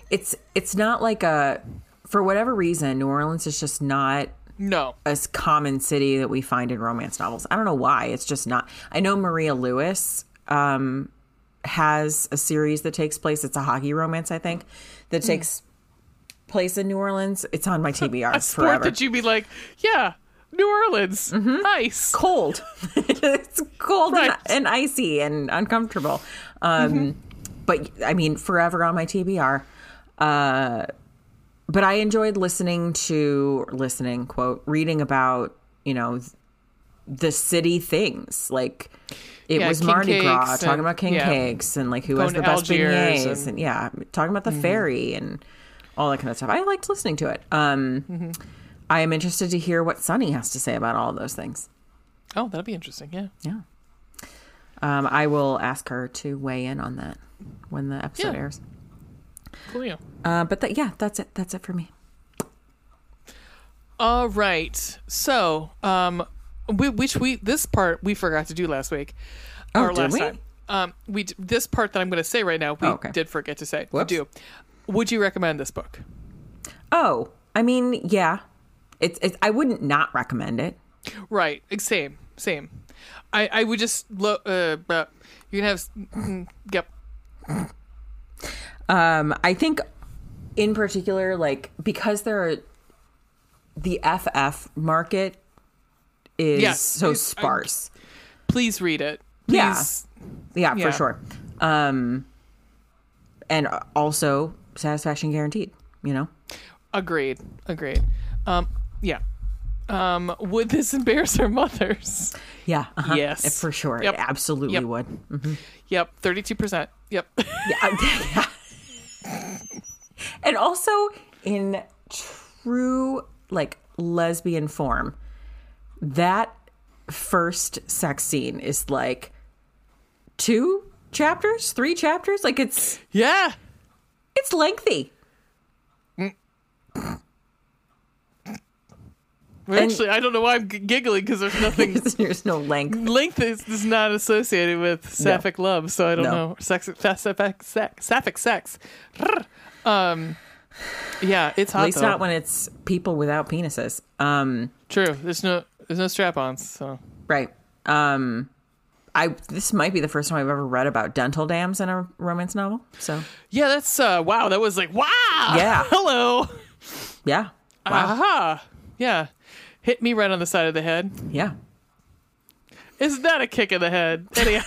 It's it's not like a for whatever reason New Orleans is just not No. a common city that we find in romance novels. I don't know why. It's just not. I know Maria Lewis um, has a series that takes place. It's a hockey romance, I think, that takes place in New Orleans. It's on my TBR. A sport forever. that you'd be like, yeah, New Orleans, nice. cold. it's cold Right. and, and icy and uncomfortable. Um, But I mean, forever on my TBR. Uh, but I enjoyed listening to listening quote reading about you know th- the city things like. It Yeah, was king Mardi Gras talking about king yeah. cakes and like who has the best beignets and- Mm-hmm. and, yeah, talking about the ferry and all that kind of stuff. I liked listening to it. Um, Mm-hmm. I am interested to hear what Sunny has to say about all of those things. Oh, that'll be interesting. Yeah. Yeah. Um, I will ask her to weigh in on that when the episode Yeah. airs. Cool. Yeah. Uh, but that, yeah, that's it. That's it for me. All right. So, um, we, which we this part we forgot to do last week Oh, or did last we? time. Um, we this part that I'm going to say right now we Oh, okay. did forget to say. We do. Would you recommend this book? Oh, I mean, yeah. It's, it's I wouldn't not recommend it. Right. Same. Same. I I would just look. Uh, but you can have. mm, Yep. Um, I think in particular, like because there are the FF market is Yes, so it's- I- sparse. Please read it. Yeah. Please. yeah, yeah. for sure. Um, and also satisfaction guaranteed. You know. Agreed. Agreed. Um. Yeah. Um. Would this embarrass our mothers? Yeah. uh-huh. Yes. for sure. Yep. It absolutely Yep. would. Yep. Thirty-two percent. Yep. Yeah, yeah. and also in true like lesbian form, that first sex scene is like two chapters, three chapters. Like it's yeah. it's lengthy. Actually, I don't know why I'm g- giggling because there's nothing. There's no length. Length is, is not associated with sapphic love, so I don't No. know. Sex, sapphic, sex, sapphic sex. um, yeah, it's hot. At least though. not when it's people without penises. Um, True. There's no there's no strap-ons. So right. Um, I this might be the first time I've ever read about dental dams in a romance novel. So yeah, that's uh wow. That was like wow. Yeah. Hello. yeah. Wow. Aha. Yeah. Hit me right on the side of the head. Yeah. Isn't that a kick in the head? Anyhow.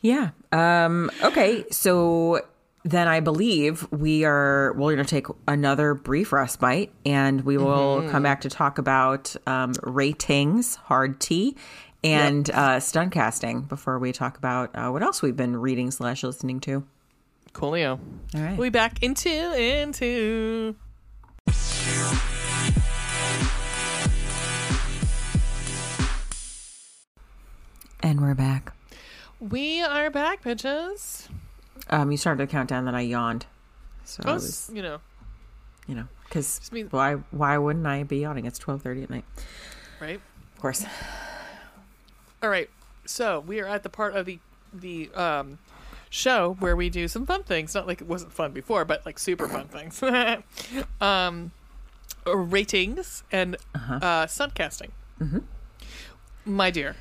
Yeah. Um, okay. So then I believe we are we're going to take another brief respite, and we will come back to talk about um, ratings, hard T, and uh, stunt casting before we talk about uh, what else we've been reading slash listening to. Coolio. All right. We'll be back into into. and we're back. We are back, bitches. Um, you started to count down, then I yawned. So was, you know, you know, because why why wouldn't I be yawning? It's twelve thirty at night. right? Of course. All right. So we are at the part of the the um show where we do some fun things. Not like it wasn't fun before, but like super fun things. um, ratings and uh, stunt casting. Mm-hmm. My dear,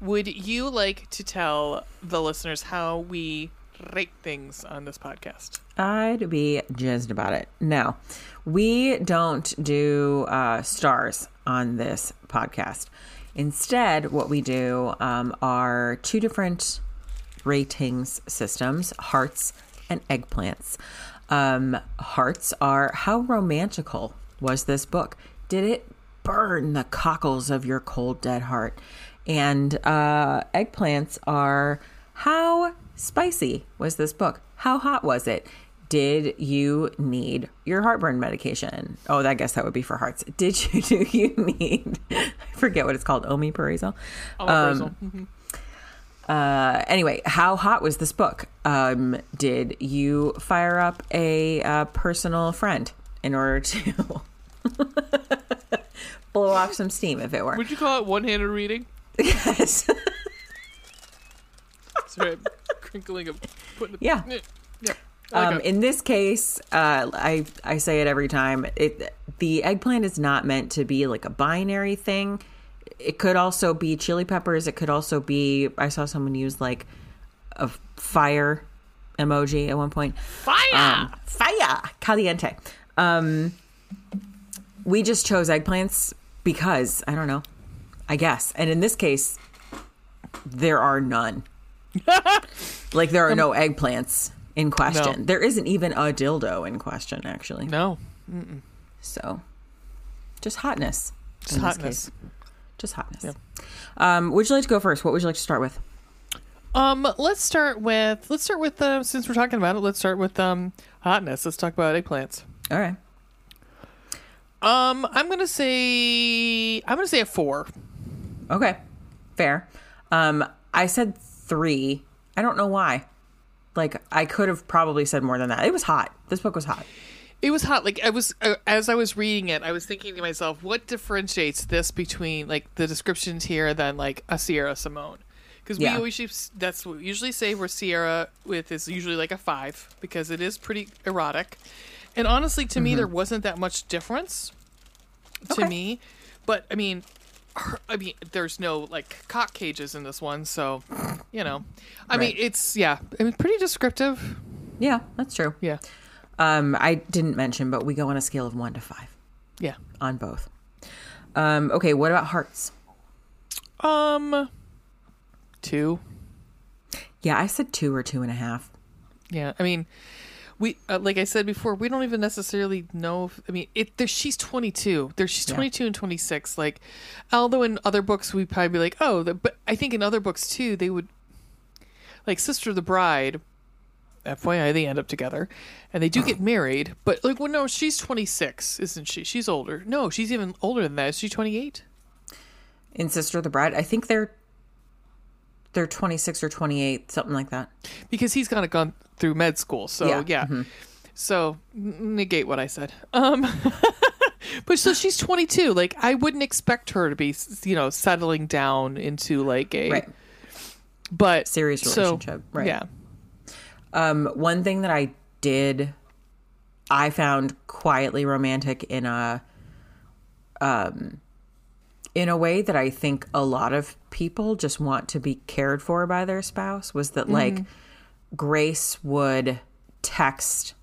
would you like to tell the listeners how we great things on this podcast. I'd be jazzed about it. Now, we don't do uh, stars on this podcast. Instead, what we do um, are two different ratings systems hearts and eggplants. Um, hearts are how romantical was this book? Did it burn the cockles of your cold, dead heart? And uh, eggplants are how spicy was this book? How hot was it? Did you need your heartburn medication? Oh, I guess that would be for hearts. Did you do you need? I forget what it's called. Omeprazole. Omeprazole. Mhm. Uh, anyway, how hot was this book? Um, did you fire up a uh, personal friend in order to blow off some steam, if it were? Would you call it one-handed reading? yes. Sorry, I'm crinkling of putting. Yeah. Yeah. Um, in this case, uh, I I say it every time. It the eggplant is not meant to be like a binary thing. It could also be chili peppers. It could also be. I saw someone use like a fire emoji at one point. Fire. Um, fire caliente. Um, we just chose eggplants because I don't know. I guess, and in this case, there are none. Like there are no eggplants in question. No. There isn't even a dildo in question, actually. no. So, just hotness. Just hotness. Just hotness. Yeah. Um, would you like to go first? What would you like to start with? Um, let's start with let's start with uh, since we're talking about it. Let's start with um hotness. Let's talk about eggplants. All right. Um, I'm gonna say I'm gonna say a four. Okay. Fair. Um, I said three. I don't know why. Like I could have probably said more than that. It was hot. This book was hot. It was hot. Like I was uh, as I was reading it, I was thinking to myself, what differentiates this between like the descriptions here than like a Sierra Simone? Because Yeah. we always that's what we usually say where Sierra with is usually like a five because it is pretty erotic. And honestly, to me, there wasn't that much difference to Okay. me. But I mean, I mean, there's no like cock cages in this one, so you know, I mean, it's yeah, I mean, pretty descriptive. Yeah, that's true. Yeah, Um, I didn't mention, but we go on a scale of one to five yeah. on both. Um, okay, what about hearts? Um, two. Yeah, I said two or two and a half. Yeah, I mean, we uh, like I said before, we don't even necessarily know. If, I mean, it there, she's 22. There, she's Yeah. 22 and 26. Like, although in other books we'd probably be like, oh, the, but I think in other books too, they would like Sister of the Bride. FYI, they end up together, and they do get married. But like, well, no, she's 26, isn't she? She's older. No, she's even older than that. Is she 28? In Sister of the Bride, I think they're they're twenty six or twenty eight, something like that. because he's kind of gone through med school. So Yeah. yeah, so negate what I said. Um, but so she's 22. Like I wouldn't expect her to be, you know, settling down into like a. Right. But Serious so, relationship, right. Yeah. Um, one thing that I did, I found quietly romantic in a, um, in a way that I think a lot of people just want to be cared for by their spouse was that like Grace would text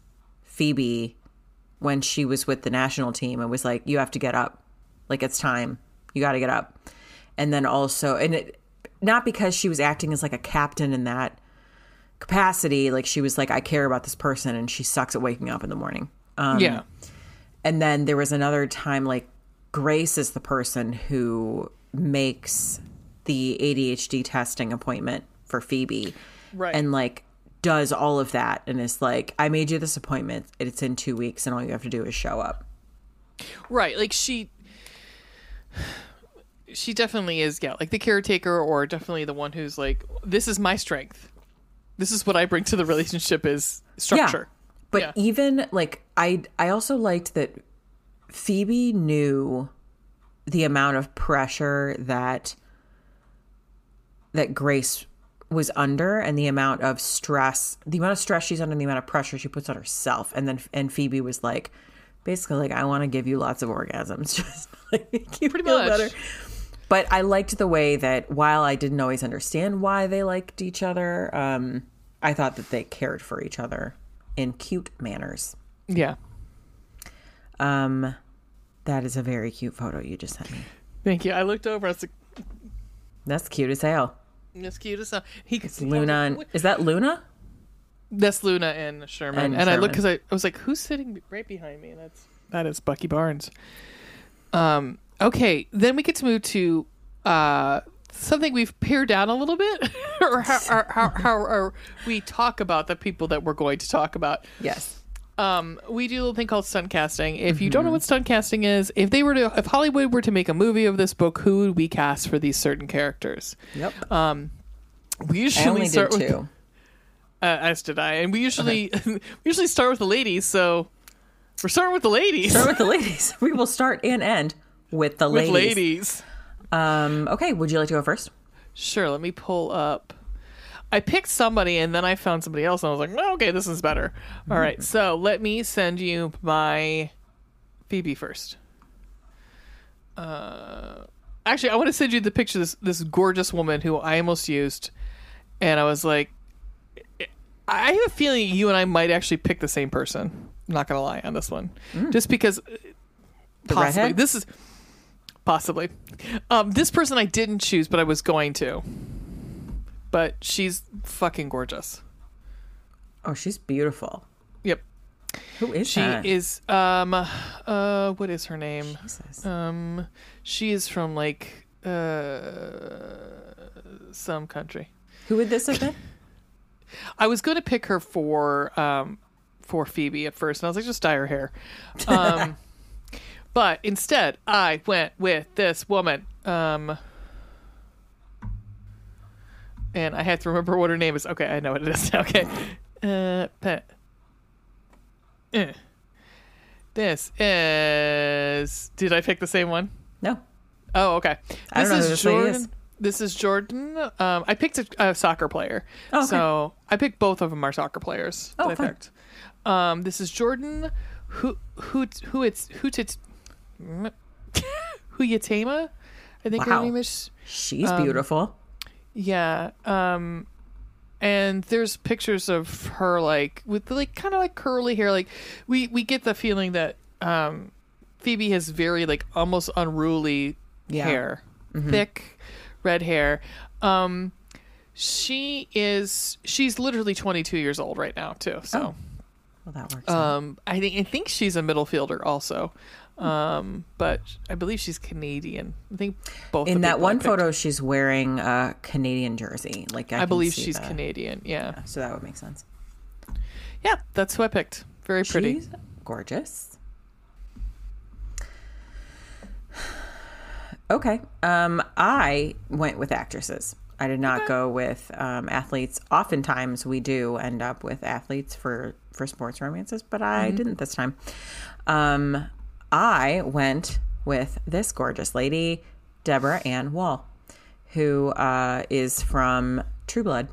Phoebe when she was with the national team and was like, "You have to get up, like it's time, you got to get up," and then also, and it not because she was acting as like a captain in that capacity like she was like i care about this person and she sucks at waking up in the morning. Um, yeah. and then there was another time like grace is the person who makes the adhd testing appointment for phoebe. Right. and like does all of that and is like i made you this appointment it's in two weeks and all you have to do is show up Right. Like she. She definitely is, yeah, like the caretaker, or definitely the one who's like, "This is my strength. This is what I bring to the relationship is structure." But Yeah. even like I I also liked that Phoebe knew the amount of pressure that that Grace was under and the amount of stress the amount of stress she's under and the amount of pressure she puts on herself and then and Phoebe was like basically like I want to give you lots of orgasms just like make you Pretty feel much. better. But I liked the way that while I didn't always understand why they liked each other, um I thought that they cared for each other in cute manners. Yeah. Um, that is a very cute photo you just sent me. Thank you. I looked over. I was like, That's cute as hell. "That's cute as hell." He It's Luna. And, is that Luna? That's Luna and Sherman. And And, I looked Sherman. because I, I was like, "Who's sitting right behind me?" And that's that is Bucky Barnes. Um. Okay. Then we get to move to uh something we've pared down a little bit, or how, or how how or we talk about the people that we're going to talk about. Yes. Um, we do a little thing called stunt casting. If you don't know what stunt casting is, if they were to, if Hollywood were to make a movie of this book, who would we cast for these certain characters? Yep. Um, we I usually only start did with two. uh, as did I, and we usually we usually start with the ladies. So we're starting with the ladies. Start with the ladies. We will start and end with the with ladies. ladies. Um, okay, would you like to go first? Sure. Let me pull up. I picked somebody, and then I found somebody else, and I was like, oh, "Okay, this is better." All right, so let me send you my Phoebe first. Uh, actually, I want to send you the picture of this this gorgeous woman who I almost used, and I was like, I have a feeling you and I might actually pick the same person. I'm not gonna lie on this one, just because uh, The possibly redhead? this is possibly um, this person I didn't choose, but I was going to. But she's fucking gorgeous. Oh, she's beautiful. Yep, Who is she that? is. Um, uh, what is her name? Jesus. Um, she is from like uh some country. Who would this have been? I was going to pick her for um for Phoebe at first, and I was like, just dye her hair. Um, but instead, I went with this woman. Um, and I have to remember what her name is. Okay, I know what it is. Okay, uh, pet. Eh. This is. Did I pick the same one? No. Oh, okay. This is Jordan. is. This is Jordan. Um, I picked a, a soccer player, Oh, okay. so I picked both of them are soccer players. Oh, fun. Um, this is Jordan. Who who who it's who tit who Yatema? I think Wow. her name is. She's Um, beautiful. Yeah. Um and there's pictures of her like with like kind of like curly hair like we we get the feeling that um Phoebe has very like almost unruly Yeah. hair. Thick red hair. Um she is she's literally 22 years old right now too. So Well, that works. um I think I think she's a middle fielder also. Um but I believe she's Canadian. I think both In that one picked- photo, she's wearing a Canadian jersey. Like I, I, believe she's that. Canadian. Yeah. So that would make sense. Yeah, that's who I picked. Very pretty. She's gorgeous. Okay. Um, I went with actresses. I did not go with um, athletes. Oftentimes, we do end up with athletes for for sports romances, but Mm-hmm. I didn't this time. Um, I went with this gorgeous lady, Deborah Ann Woll, who uh, is from True Blood.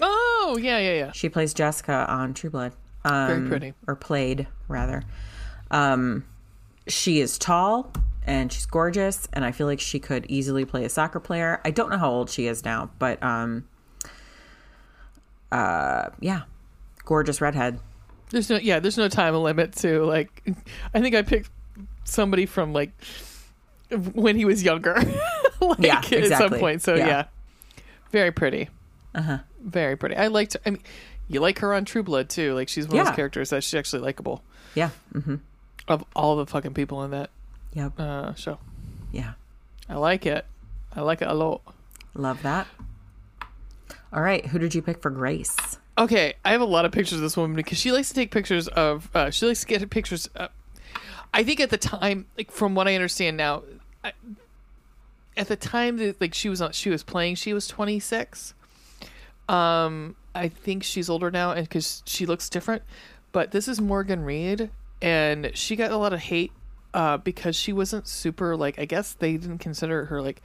Oh, yeah, yeah, yeah. She plays Jessica on True Blood. Um, Very pretty. Or played, rather. Um, she is tall and she's gorgeous, and I feel like she could easily play a soccer player. I don't know how old she is now, but um, uh, yeah, gorgeous redhead. There's no, yeah, there's no time limit to like. I think I picked somebody from like when he was younger, like Yeah, at some point. So Yeah. yeah, very pretty, Uh huh. very pretty. I liked. I mean, you like her on True Blood too. Like she's one of those characters that she's actually likable. Yeah. Mm-hmm. Of all the fucking people in that Yep. uh, show, Yeah. I like it. I like it a lot. Love that. All right. Who did you pick for Grace? Okay, I have a lot of pictures of this woman because she likes to take pictures of. Uh, she likes to get pictures. Uh, I think at the time, like from what I understand now, I, at the time that like she was on, she was playing, she was twenty six. Um, I think she's older now, and because she looks different. But this is Morgan Reid, and she got a lot of hate uh, because she wasn't super like. I guess they didn't consider her like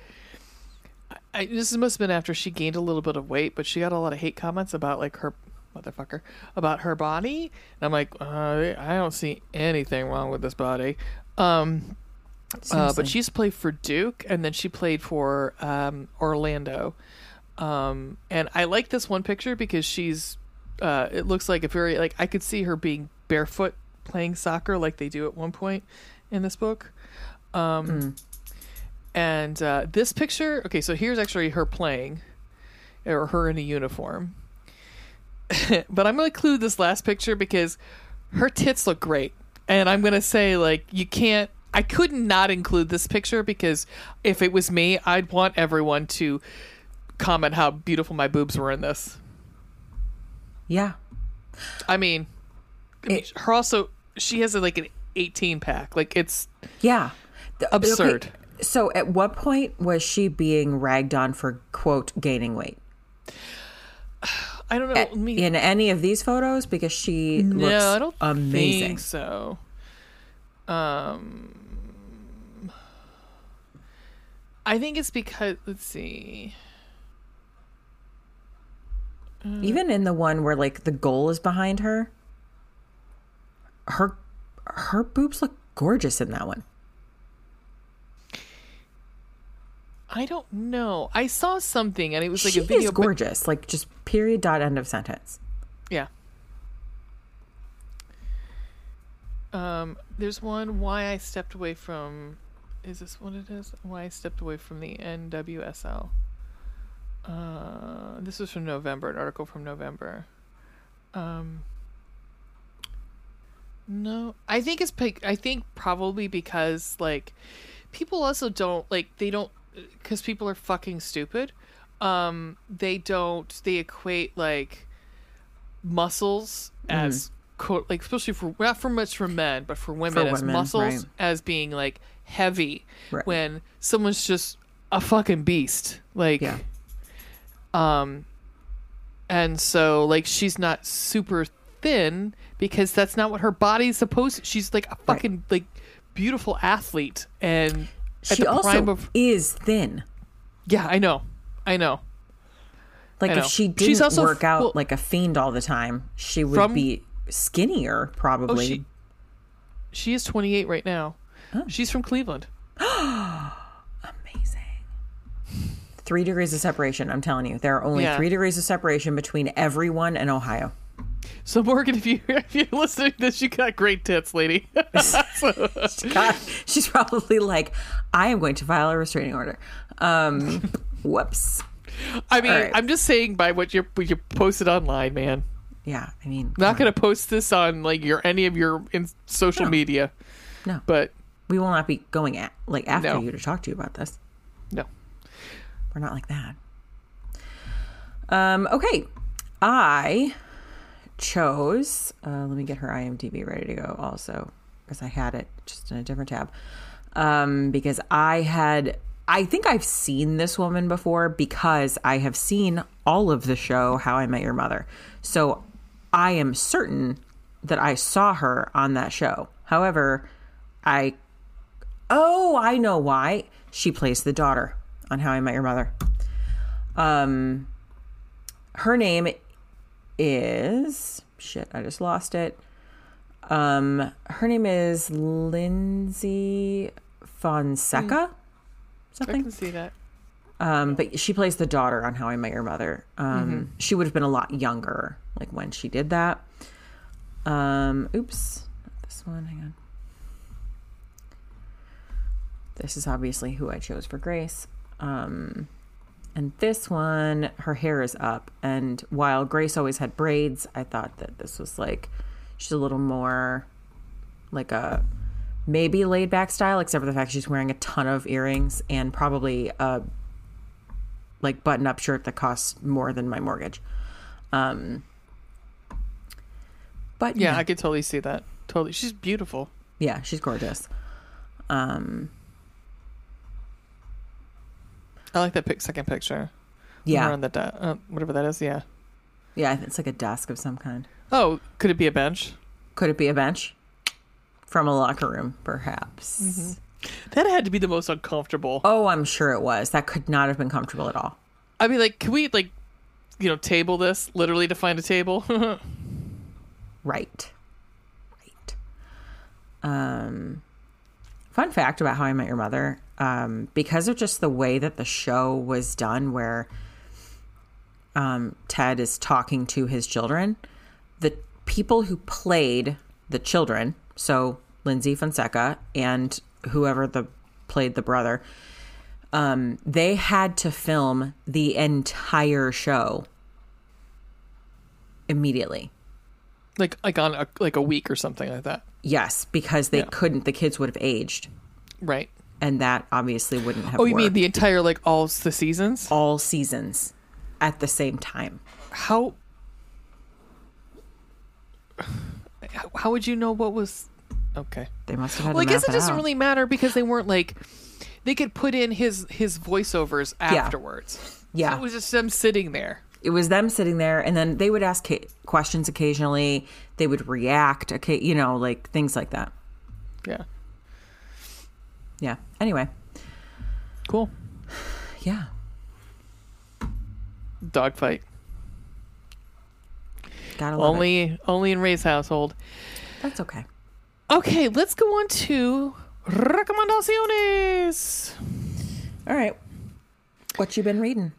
I, this must have been after she gained a little bit of weight, but she got a lot of hate comments about like her motherfucker about her body, and I'm like, uh, I don't see anything wrong with this body. Um, uh, but she's played for Duke, and then she played for um, Orlando. Um, and I like this one picture because she's uh, it looks like a very like I could see her being barefoot playing soccer like they do at one point in this book. Um, And uh, this picture, okay, so here's actually her playing, or her in a uniform. but I'm going to include this last picture because her tits look great. And I'm going to say, like, you can't, I could not include this picture because if it was me, I'd want everyone to comment how beautiful my boobs were in this. Yeah. I mean, It- her also, she has a, like an 18 pack. Like, it's Yeah. The- Absurd. okay, So at what point was she being ragged on for quote gaining weight? I don't know. Me- in any of these photos because she looks I don't amazing. think so. Um, I think it's because let's see. Even in the one where like the goal is behind her, her her boobs look gorgeous in that one. I don't know. I saw something and it was like she a video. is but- gorgeous. Like just period dot end of sentence. yeah. Um, there's one why I stepped away from. Is this what it is? Why I stepped away from the NWSL. Uh, this was from November. An article from November. Um. No, I think it's. I think probably because like, people also don't like they don't because people are fucking stupid. Um, they don't. They equate like muscles as quote like especially for not for much for men but for women For as women, muscles right. as being like heavy Right. when someone's just a fucking beast like Yeah. um and so like she's not super thin because that's not what her body's supposed To. she's like a fucking like beautiful athlete and She the also of is thin. yeah i know i know Like I if she didn't also work out full- like a fiend all the time, she would From- be skinnier oh, probably. oh she she is 28 right now oh. she's from cleveland Amazing. Three degrees of separation. I'm telling you, there are only Yeah. three degrees of separation between everyone and Ohio. So morgan if you if you're listening to this you got great tits lady So- God, she's probably like, I am going to file a restraining order. Um, whoops. i mean right. i'm just saying by what you you posted online man Yeah, I mean, not gonna post this on like your any of your in social No. media No. but we will not be going at like after No. you to talk to you about this. no We're not like that. Um, okay. I chose, uh, let me get her IMDb ready to go also, because I had it just in a different tab. Um, because I had, I think I've seen this woman before because I have seen all of the show How I Met Your Mother. So I am certain that I saw her on that show. However, I Oh, I know why. She plays the daughter on How I Met Your Mother. Um, her name is shit. I just lost it. Um, her name is Lyndsy Fonseca. i Something. can see that Um, but she plays the daughter on How I Met Your Mother. Um, she would have been a lot younger, like when she did that. Um, oops, not this one. Hang on. This is obviously who I chose for Grace. Um, and this one, her hair is up. And while Grace always had braids, I thought that this was like she's a little more like a maybe laid back style, except for the fact she's wearing a ton of earrings and probably a like button up shirt that costs more than my mortgage. Um, but yeah yeah, i could totally see that totally she's beautiful yeah, she's gorgeous. Um, i like that pic- second picture yeah, on the de- uh, whatever that is yeah yeah, it's like a desk of some kind. oh could it be a bench Could it be a bench from a locker room, perhaps? Mm-hmm. that had to be the most uncomfortable Oh, I'm sure it was. That could not have been comfortable at all. i mean like can we like you know table this literally to find a table Right. Right. Um, fun fact about How I Met Your Mother um, because of just the way that the show was done, where um, Ted is talking to his children, the people who played the children, so Lyndsy Fonseca and whoever the played the brother, um, they had to film the entire show immediately. Like like on a, like a week or something like that. Yes, because they Yeah. couldn't. The kids would have aged, Right. and that obviously wouldn't have. Oh, you mean the entire like all the seasons? all seasons at the same time? How how- would you know what was okay? They must have had. Well, I guess it doesn't out. really matter because they weren't like they could put in his his voiceovers afterwards. Yeah. So it was just them sitting there. It was them sitting there, and then they would ask questions occasionally. They would react, okay, you know, like things like that. Yeah. Yeah. Anyway, Cool. yeah. Dogfight. Gotta love it. Only only in Ray's household. That's okay. Okay, let's go on to recomendaciones. All right. What you been reading?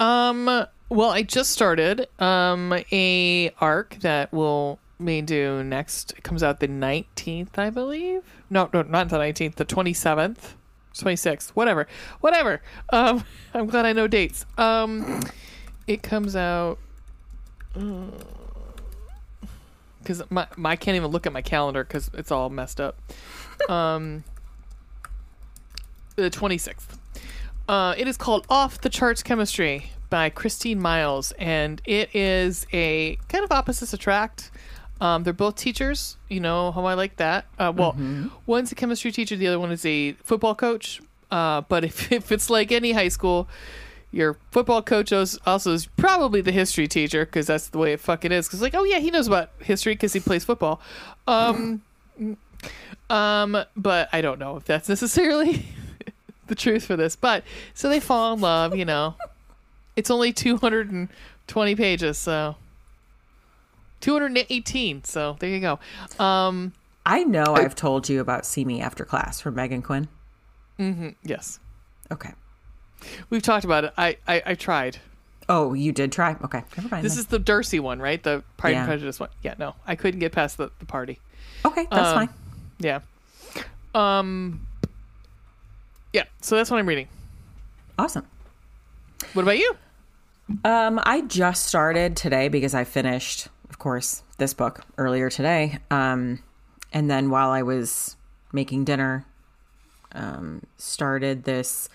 Um, well, I just started um a arc that will may do next. It comes out the nineteenth, I believe. No, no, not the nineteenth. The twenty seventh, twenty sixth, whatever, whatever. Um, I'm glad I know dates. Um, it comes out. Because my, my I can't even look at my calendar because it's all messed up. Um, the twenty sixth. Uh, it is called Off the Charts Chemistry by Christine Miles, and it is a kind of opposites attract. Um, they're both teachers. You know how I like that. Uh, well, one's a chemistry teacher, the other one is a football coach. Uh, but if, if it's like any high school, your football coach also is probably the history teacher because that's the way it fucking is. Because like, oh yeah, he knows about history because he plays football. Um, um, but I don't know if that's necessarily the truth for this. But so they fall in love, you know. It's only 220 pages, so 218. So there you go. Um, I know I've told you about See Me After Class from Meghan Quinn. Mhm. yes, Okay. we've talked about it. I I, I tried. Oh, you did try? Okay. Never mind. This then. is the Darcy one, right? The Pride Yeah. and Prejudice one. Yeah, no, I couldn't get past the, the party. okay. That's um, fine. Yeah. Um. Yeah. So that's what I'm reading. Awesome. What about you? Um, I just started today because I finished, of course, this book earlier today. Um, and then while I was making dinner, um, started this.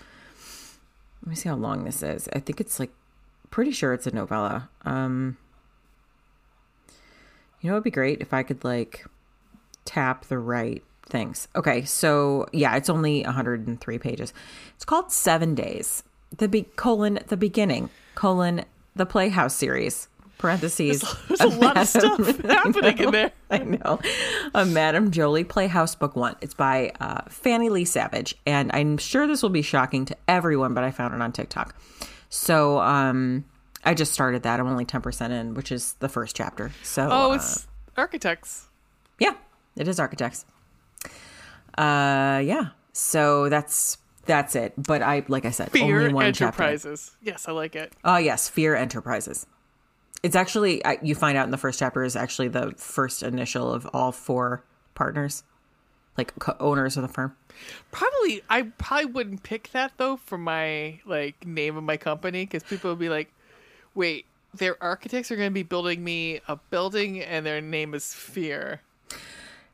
Let me see how long this is. I think it's like, pretty sure it's a novella. Um, you know, it'd be great if I could like tap the right things. Okay, so yeah, it's only 103 pages. It's called Seven Days. The be- colon the beginning colon the Playhouse series parentheses. There's a lot of stuff happening in there. I know. A Madam Jolie Playhouse Book One. It's by uh, Fanny Lee Savage, and I'm sure this will be shocking to everyone, but I found it on TikTok. So um, I just started that. I'm only 10% in, which is the first chapter. So Oh, uh, it's architects. yeah, it is architects. Uh, yeah. So that's that's it. But I, like I said, Fear only one chapter. Enterprises. Yes, I like it. Oh yes, Fear Enterprises. It's actually you find out in the first chapter is actually the first initial of all four partners, like co- owners of the firm. Probably, I probably wouldn't pick that though for my like name of my company because people would be like, "Wait, their architects are going to be building me a building, and their name is Fear."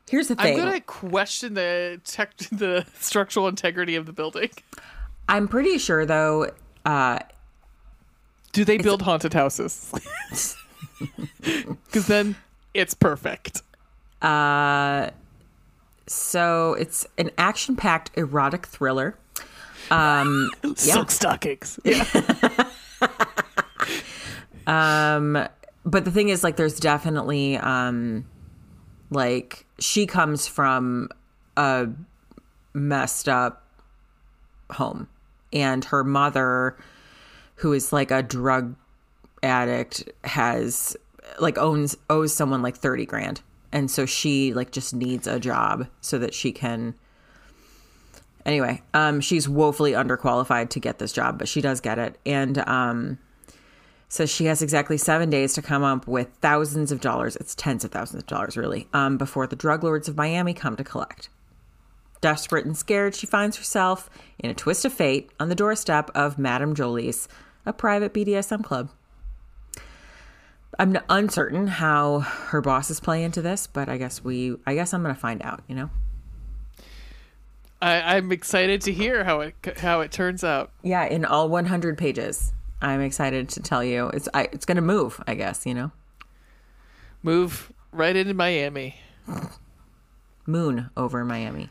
Here's the thing. I'm going to question the tech, the structural integrity of the building. I'm pretty sure though. Uh, Do they build haunted houses? Because then it's perfect. uh, so it's an action-packed erotic thriller. Um, yeah. Silk stockings. Yeah. Um, but the thing is, like, there's definitely, um, like, she comes from a messed up home, and her mother, who is like a drug addict, has like owns owes someone like thirty grand, and so she like just needs a job so that she can. Anyway, um, she's woefully underqualified to get this job, but she does get it, and um, says she has exactly seven days to come up with thousands of dollars. It's tens of thousands of dollars, really, um, before the drug lords of Miami come to collect. Desperate and scared, she finds herself in a twist of fate on the doorstep of Madam Jolie's, a private BDSM club. I'm uncertain how her bosses play into this, but I guess we, I guess I'm going to find out. You know. I, I'm excited to hear how it how it turns out. Yeah, in all 100 pages, I'm excited to tell you it's I, it's going to move. I guess you know. Move right into Miami. Moon over Miami.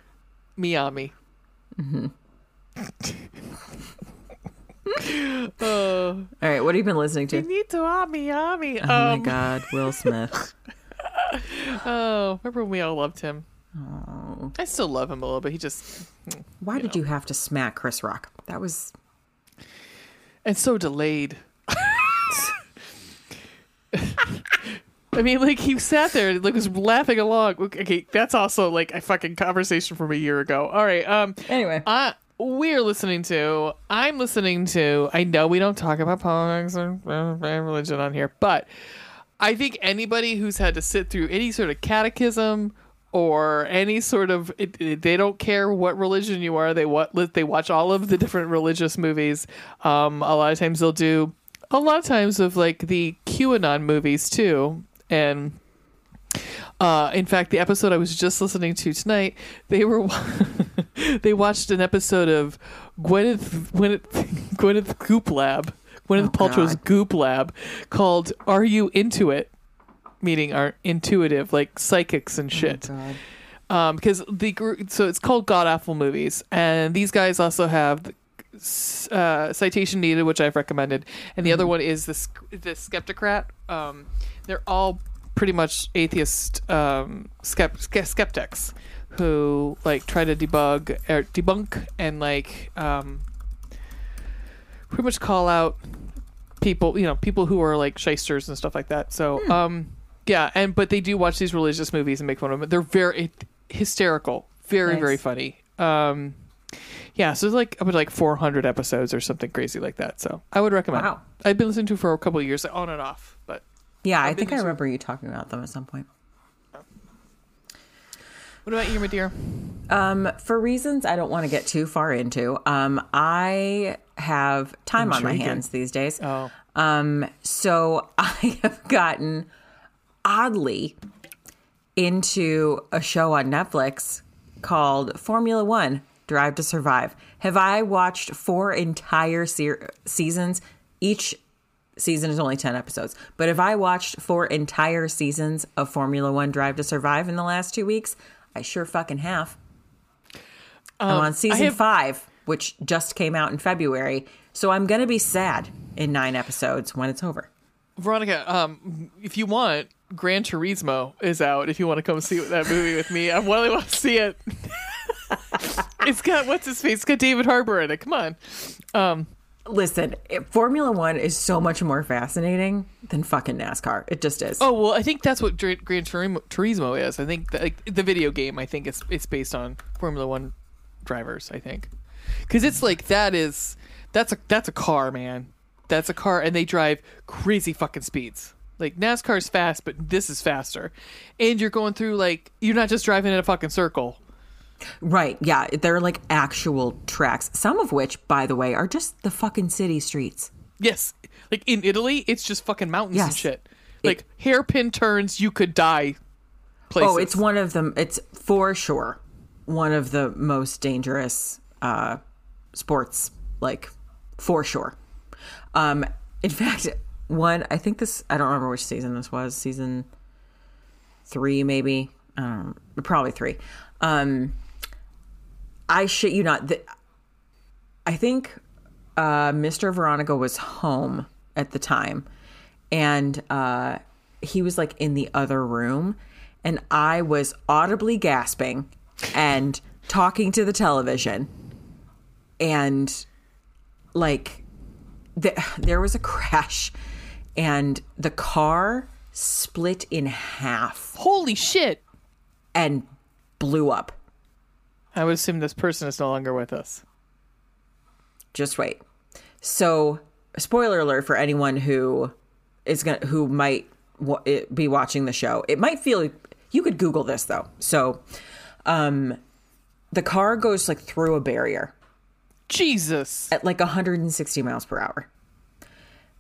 Miami. Mm-hmm. oh. All right, what have you been listening to? Finito a ah, Miami. Oh my um. God, Will Smith. oh, remember when we all loved him? Oh. I still love him a little bit. He just. Hmm, Why did you have to smack Chris Rock? That was. And so delayed. I mean, like he sat there and like was laughing along. Okay, that's also like a fucking conversation from a year ago. All right. Um. Anyway, uh, we're listening to. I'm listening to. I know we don't talk about politics or religion on here, but I think anybody who's had to sit through any sort of catechism or any sort of it, it, they don't care what religion you are. They what they watch all of the different religious movies. Um, a lot of times they'll do a lot of times of like the QAnon movies too and uh, in fact, the episode I was just listening to tonight, they were they watched an episode of Gwyneth Gwyneth, Gwyneth Goop Lab, Gwyneth oh, Paltrow's God. Goop Lab, called "Are You Into It?" Meaning are intuitive, like psychics and oh, shit. Oh, um, because the group, so it's called God Awful Movies, and these guys also have uh, citation needed, which I've recommended, and the mm-hmm. other one is this the Skeptocrat. Um, they're all pretty much atheist um, skept- skeptics who like try to debug or debunk and like um, pretty much call out people, you know, people who are like shysters and stuff like that. So, hmm. um, yeah, and but they do watch these religious movies and make fun of them. They're very hysterical, very nice. very funny. Um, yeah, so it's like up to like 400 episodes or something crazy like that. So I would recommend. Wow. I've been listening to for a couple years, on and off, but yeah, I think I remember you talking about them at some point. What about you, my dear? Um, for reasons I don't want to get too far into, um, I have time on my hands these days. Oh. Um, so I have gotten oddly into a show on Netflix called Formula One Drive to Survive. Have I watched four entire se- seasons, each season is only 10 episodes. But if I watched four entire seasons of Formula One Drive to Survive in the last two weeks, I sure fucking have. Um, I'm on season have... five, which just came out in February. So I'm going to be sad in nine episodes when it's over. Veronica, um, if you want, Gran Turismo is out. If you want to come see that movie with me, I really want to see it. it's got what's his face? It's got David Harbour in it. Come on. Um, Listen, Formula One is so much more fascinating than fucking NASCAR. It just is. Oh well, I think that's what Gran Turismo is. I think like, the video game. I think it's it's based on Formula One drivers. I think because it's like that is that's a that's a car, man. That's a car, and they drive crazy fucking speeds. Like NASCAR's fast, but this is faster, and you're going through like you're not just driving in a fucking circle. Right. Yeah. They're like actual tracks. Some of which, by the way, are just the fucking city streets. Yes. Like in Italy, it's just fucking mountains yes. and shit. Like it, hairpin turns, you could die. Places. Oh, it's one of them. It's for sure one of the most dangerous uh, sports. Like for sure. Um, in fact, one. I think this. I don't remember which season this was. Season three, maybe. Um, probably three. Um, I shit you not. The, I think uh, Mr. Veronica was home at the time, and uh, he was like in the other room, and I was audibly gasping and talking to the television, and like the, there was a crash, and the car split in half. Holy shit! And blew up. I would assume this person is no longer with us. Just wait. So, spoiler alert for anyone who is going to who might it- be watching the show. It might feel you could Google this though. So, um, the car goes like through a barrier Jesus. at like 160 miles per hour.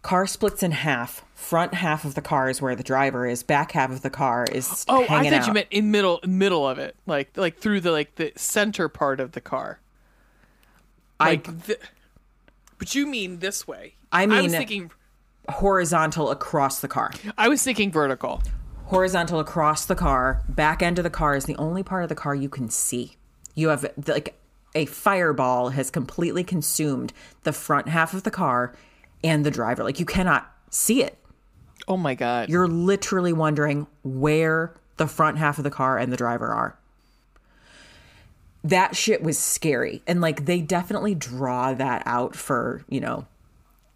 Car splits in half. Front half of the car is where the driver is. Back half of the car is Oh, I thought out. you meant in middle middle of it, like like through the like the center part of the car. I- Like, the, but you mean this way? I mean, I was thinking. horizontal across the car. I was thinking vertical. Horizontal across the car. Back end of the car is the only part of the car you can see. You have like a fireball has completely consumed the front half of the car and the driver. Like you cannot see it. Oh my god. You're literally wondering where the front half of the car and the driver are. That shit was scary. And like they definitely draw that out for, you know,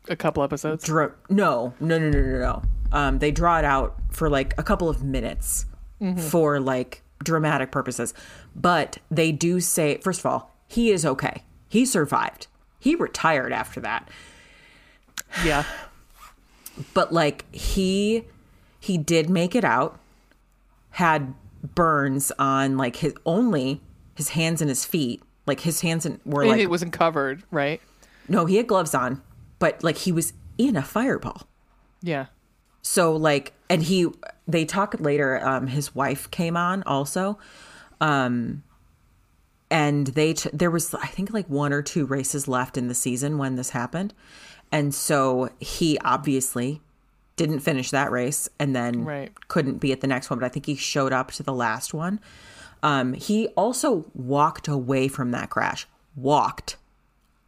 a couple episodes. dra- no, no, no, no, no, no. Um, they draw it out for like a couple of minutes for like dramatic purposes. But they do say, first of all, he is okay. He survived. He retired after that. Yeah. But like he he did make it out. Had burns on like his only his hands and his feet. Like his hands and were And like it wasn't covered, right? no, he had gloves on, but like he was in a fireball. Yeah. so like and he they talk later um his wife came on also um and they t- there was i think like one or two races left in the season when this happened and so he obviously didn't finish that race and then Right. couldn't be at the next one but i think he showed up to the last one um he also walked away from that crash walked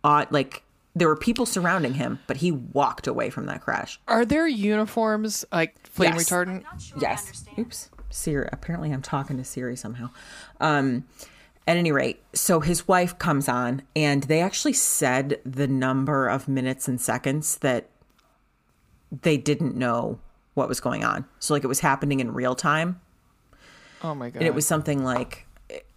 uh, like there were people surrounding him but he walked away from that crash Are there uniforms like flame Yes. retardant? Yes. Oops. Siri. Apparently, I'm talking to Siri somehow. Um, at any rate, so his wife comes on, and they actually said the number of minutes and seconds that they didn't know what was going on. So, like, it was happening in real time, Oh my god. and it was something like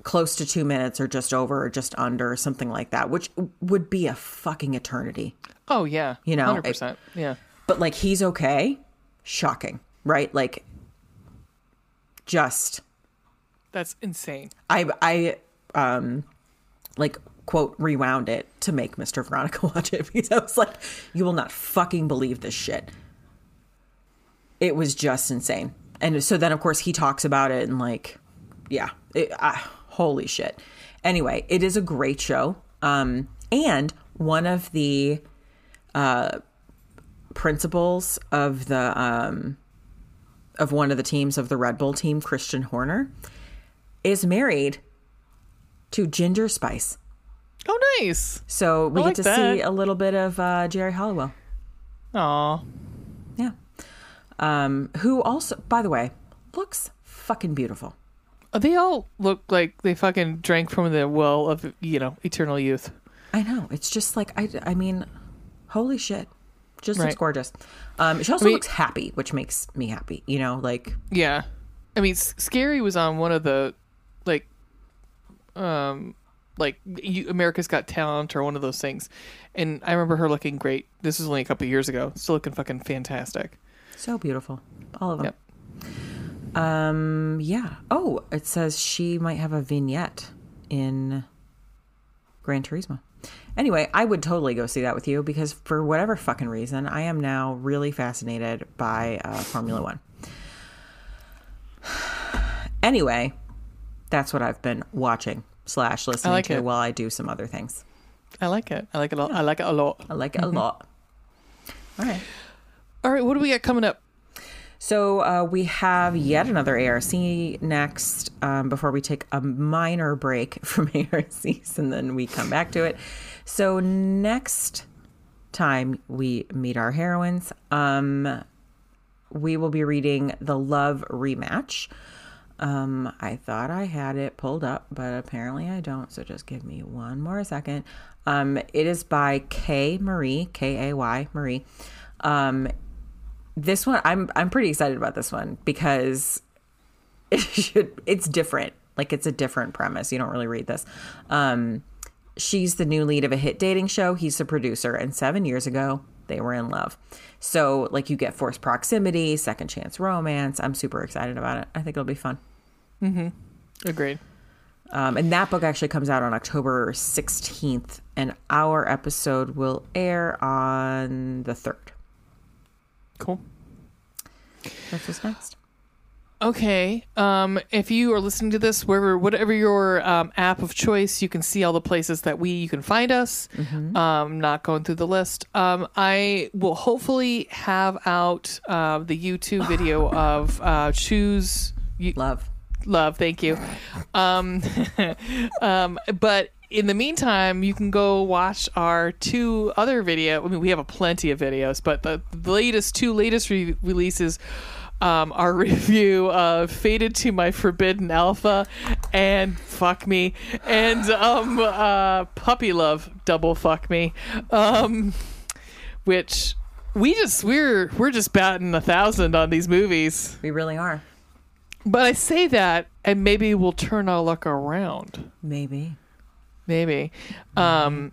close to two minutes, or just over, or just under, or something like that, which would be a fucking eternity. Oh yeah. You know, Hundred percent. Yeah. But like, he's okay. Shocking, right? Like, just. That's insane. I I um like quote rewound it to make Mr. Veronica watch it because I was like, you will not fucking believe this shit. It was just insane. And so then of course he talks about it and like yeah, it, uh, holy shit. Anyway, it is a great show. Um and one of the uh principals of the um of one of the teams of the Red Bull team, Christian Horner, is married to Ginger Spice. Oh nice. So we I get like to that. see a little bit of uh, Geri Halliwell. Aw. Yeah. Um, who also, by the way, looks fucking beautiful. They all look like they fucking drank from the well of you know eternal youth. I know. It's just like, I, I mean, holy shit. Just looks gorgeous. Um, she also I mean- looks happy, which makes me happy. You know, like, Yeah. I mean, Scary was on one of the like um like you, America's Got Talent or one of those things. And I remember her looking great. This was only a couple years ago. Still looking fucking fantastic. so beautiful. All of them. Yep. Um, yeah. Oh, it says she might have a vignette in Gran Turismo. Anyway, I would totally go see that with you because for whatever fucking reason, I am now really fascinated by uh, Formula One. Anyway, that's what I've been watching slash listening like to it. while I do some other things. I like it. I like it a lot. I like it a lot. I like it a lot. All right. All right, what do we got coming up? So uh, we have yet another ARC next um, before we take a minor break from ARCs and then we come back to it. So next time we meet our heroines, um, we will be reading The Love Rematch. Um, I thought I had it pulled up, but apparently I don't. So just give me one more second. Um, it is by Kay Marie, K A Y Marie. Um, this one I'm I'm pretty excited about this one because it should it's different. Like it's a different premise. You don't really read this. Um she's the new lead of a hit dating show. He's the producer and 7 years ago they were in love. So, like, you get forced proximity, second chance romance. I'm super excited about it. I think it'll be fun. Agreed. Um, and that book actually comes out on October 16th, and our episode will air on the 3rd. Cool. That's what's next. Okay. Um, if you are listening to this, wherever, whatever your um, app of choice, you can see all the places that we you can find us. Um, not going through the list. Um, I will hopefully have out uh, the YouTube video of uh, choose. You, Love. love thank you um um but in the meantime you can go watch our two other video i mean we have a plenty of videos but the, the latest two latest re- releases um, our review of Faded to My Forbidden Alpha and Fuck Me and um, uh, Puppy Love Double Fuck Me, um, which we just we're we're just batting a thousand on these movies. We really are. But I say that, and maybe we'll turn our luck around. Maybe. Maybe. Um,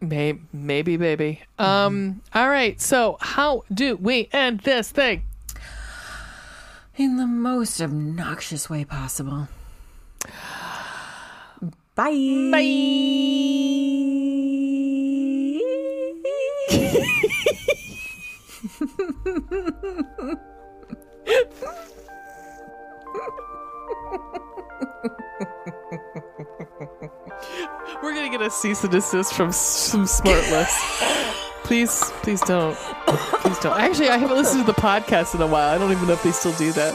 may- maybe, baby. Um, all right. So, how do we end this thing? In the most obnoxious way possible. Bye. Bye. We're gonna get a cease and desist from some Smartless. please, please don't. Please don't. Actually, I haven't listened to the podcast in a while. I don't even know if they still do that.